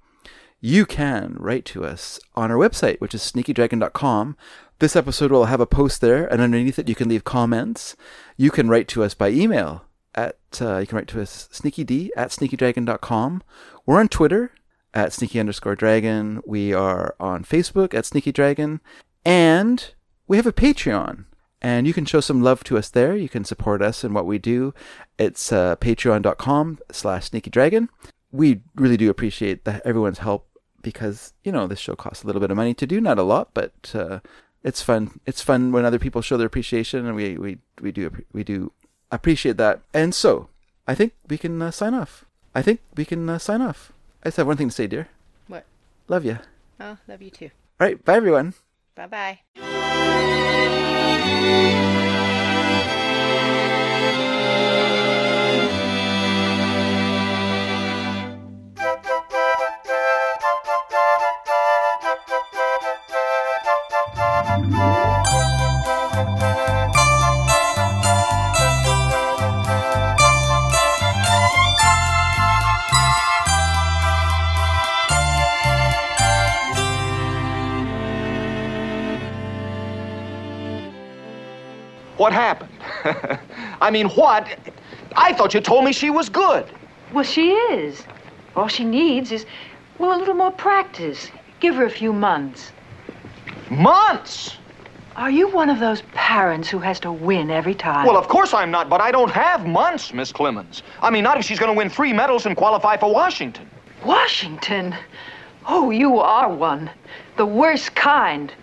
you can write to us on our website, which is sneakydragon.com. This episode will have a post there, and underneath it, you can leave comments. You can write to us by email at, uh, you can write to us sneakyd at sneakydragon.com. We're on Twitter at sneaky underscore dragon. We are on Facebook at sneaky dragon. And we have a Patreon. And you can show some love to us there. You can support us in what we do. It's uh, patreon.com slash sneakydragon we really do appreciate the, everyone's help because you know this show costs a little bit of money to do, not a lot, but uh, it's fun. It's fun when other people show their appreciation, and we we we do we do appreciate that. And so, I think we can uh, sign off. I think we can uh, sign off. I just have one thing to say, dear. What? Love you. Oh, love you too. All right, bye everyone. Bye bye. What happened? [LAUGHS] I mean, what? I thought you told me she was good. Well, she is. All she needs is, well, a little more practice. Give her a few months. Months. Are you one of those parents who has to win every time? Well, of course I'm not, but I don't have months, Miss Clemens. I mean, not if she's going to win three medals and qualify for Washington. Washington. Oh, you are one. The worst kind.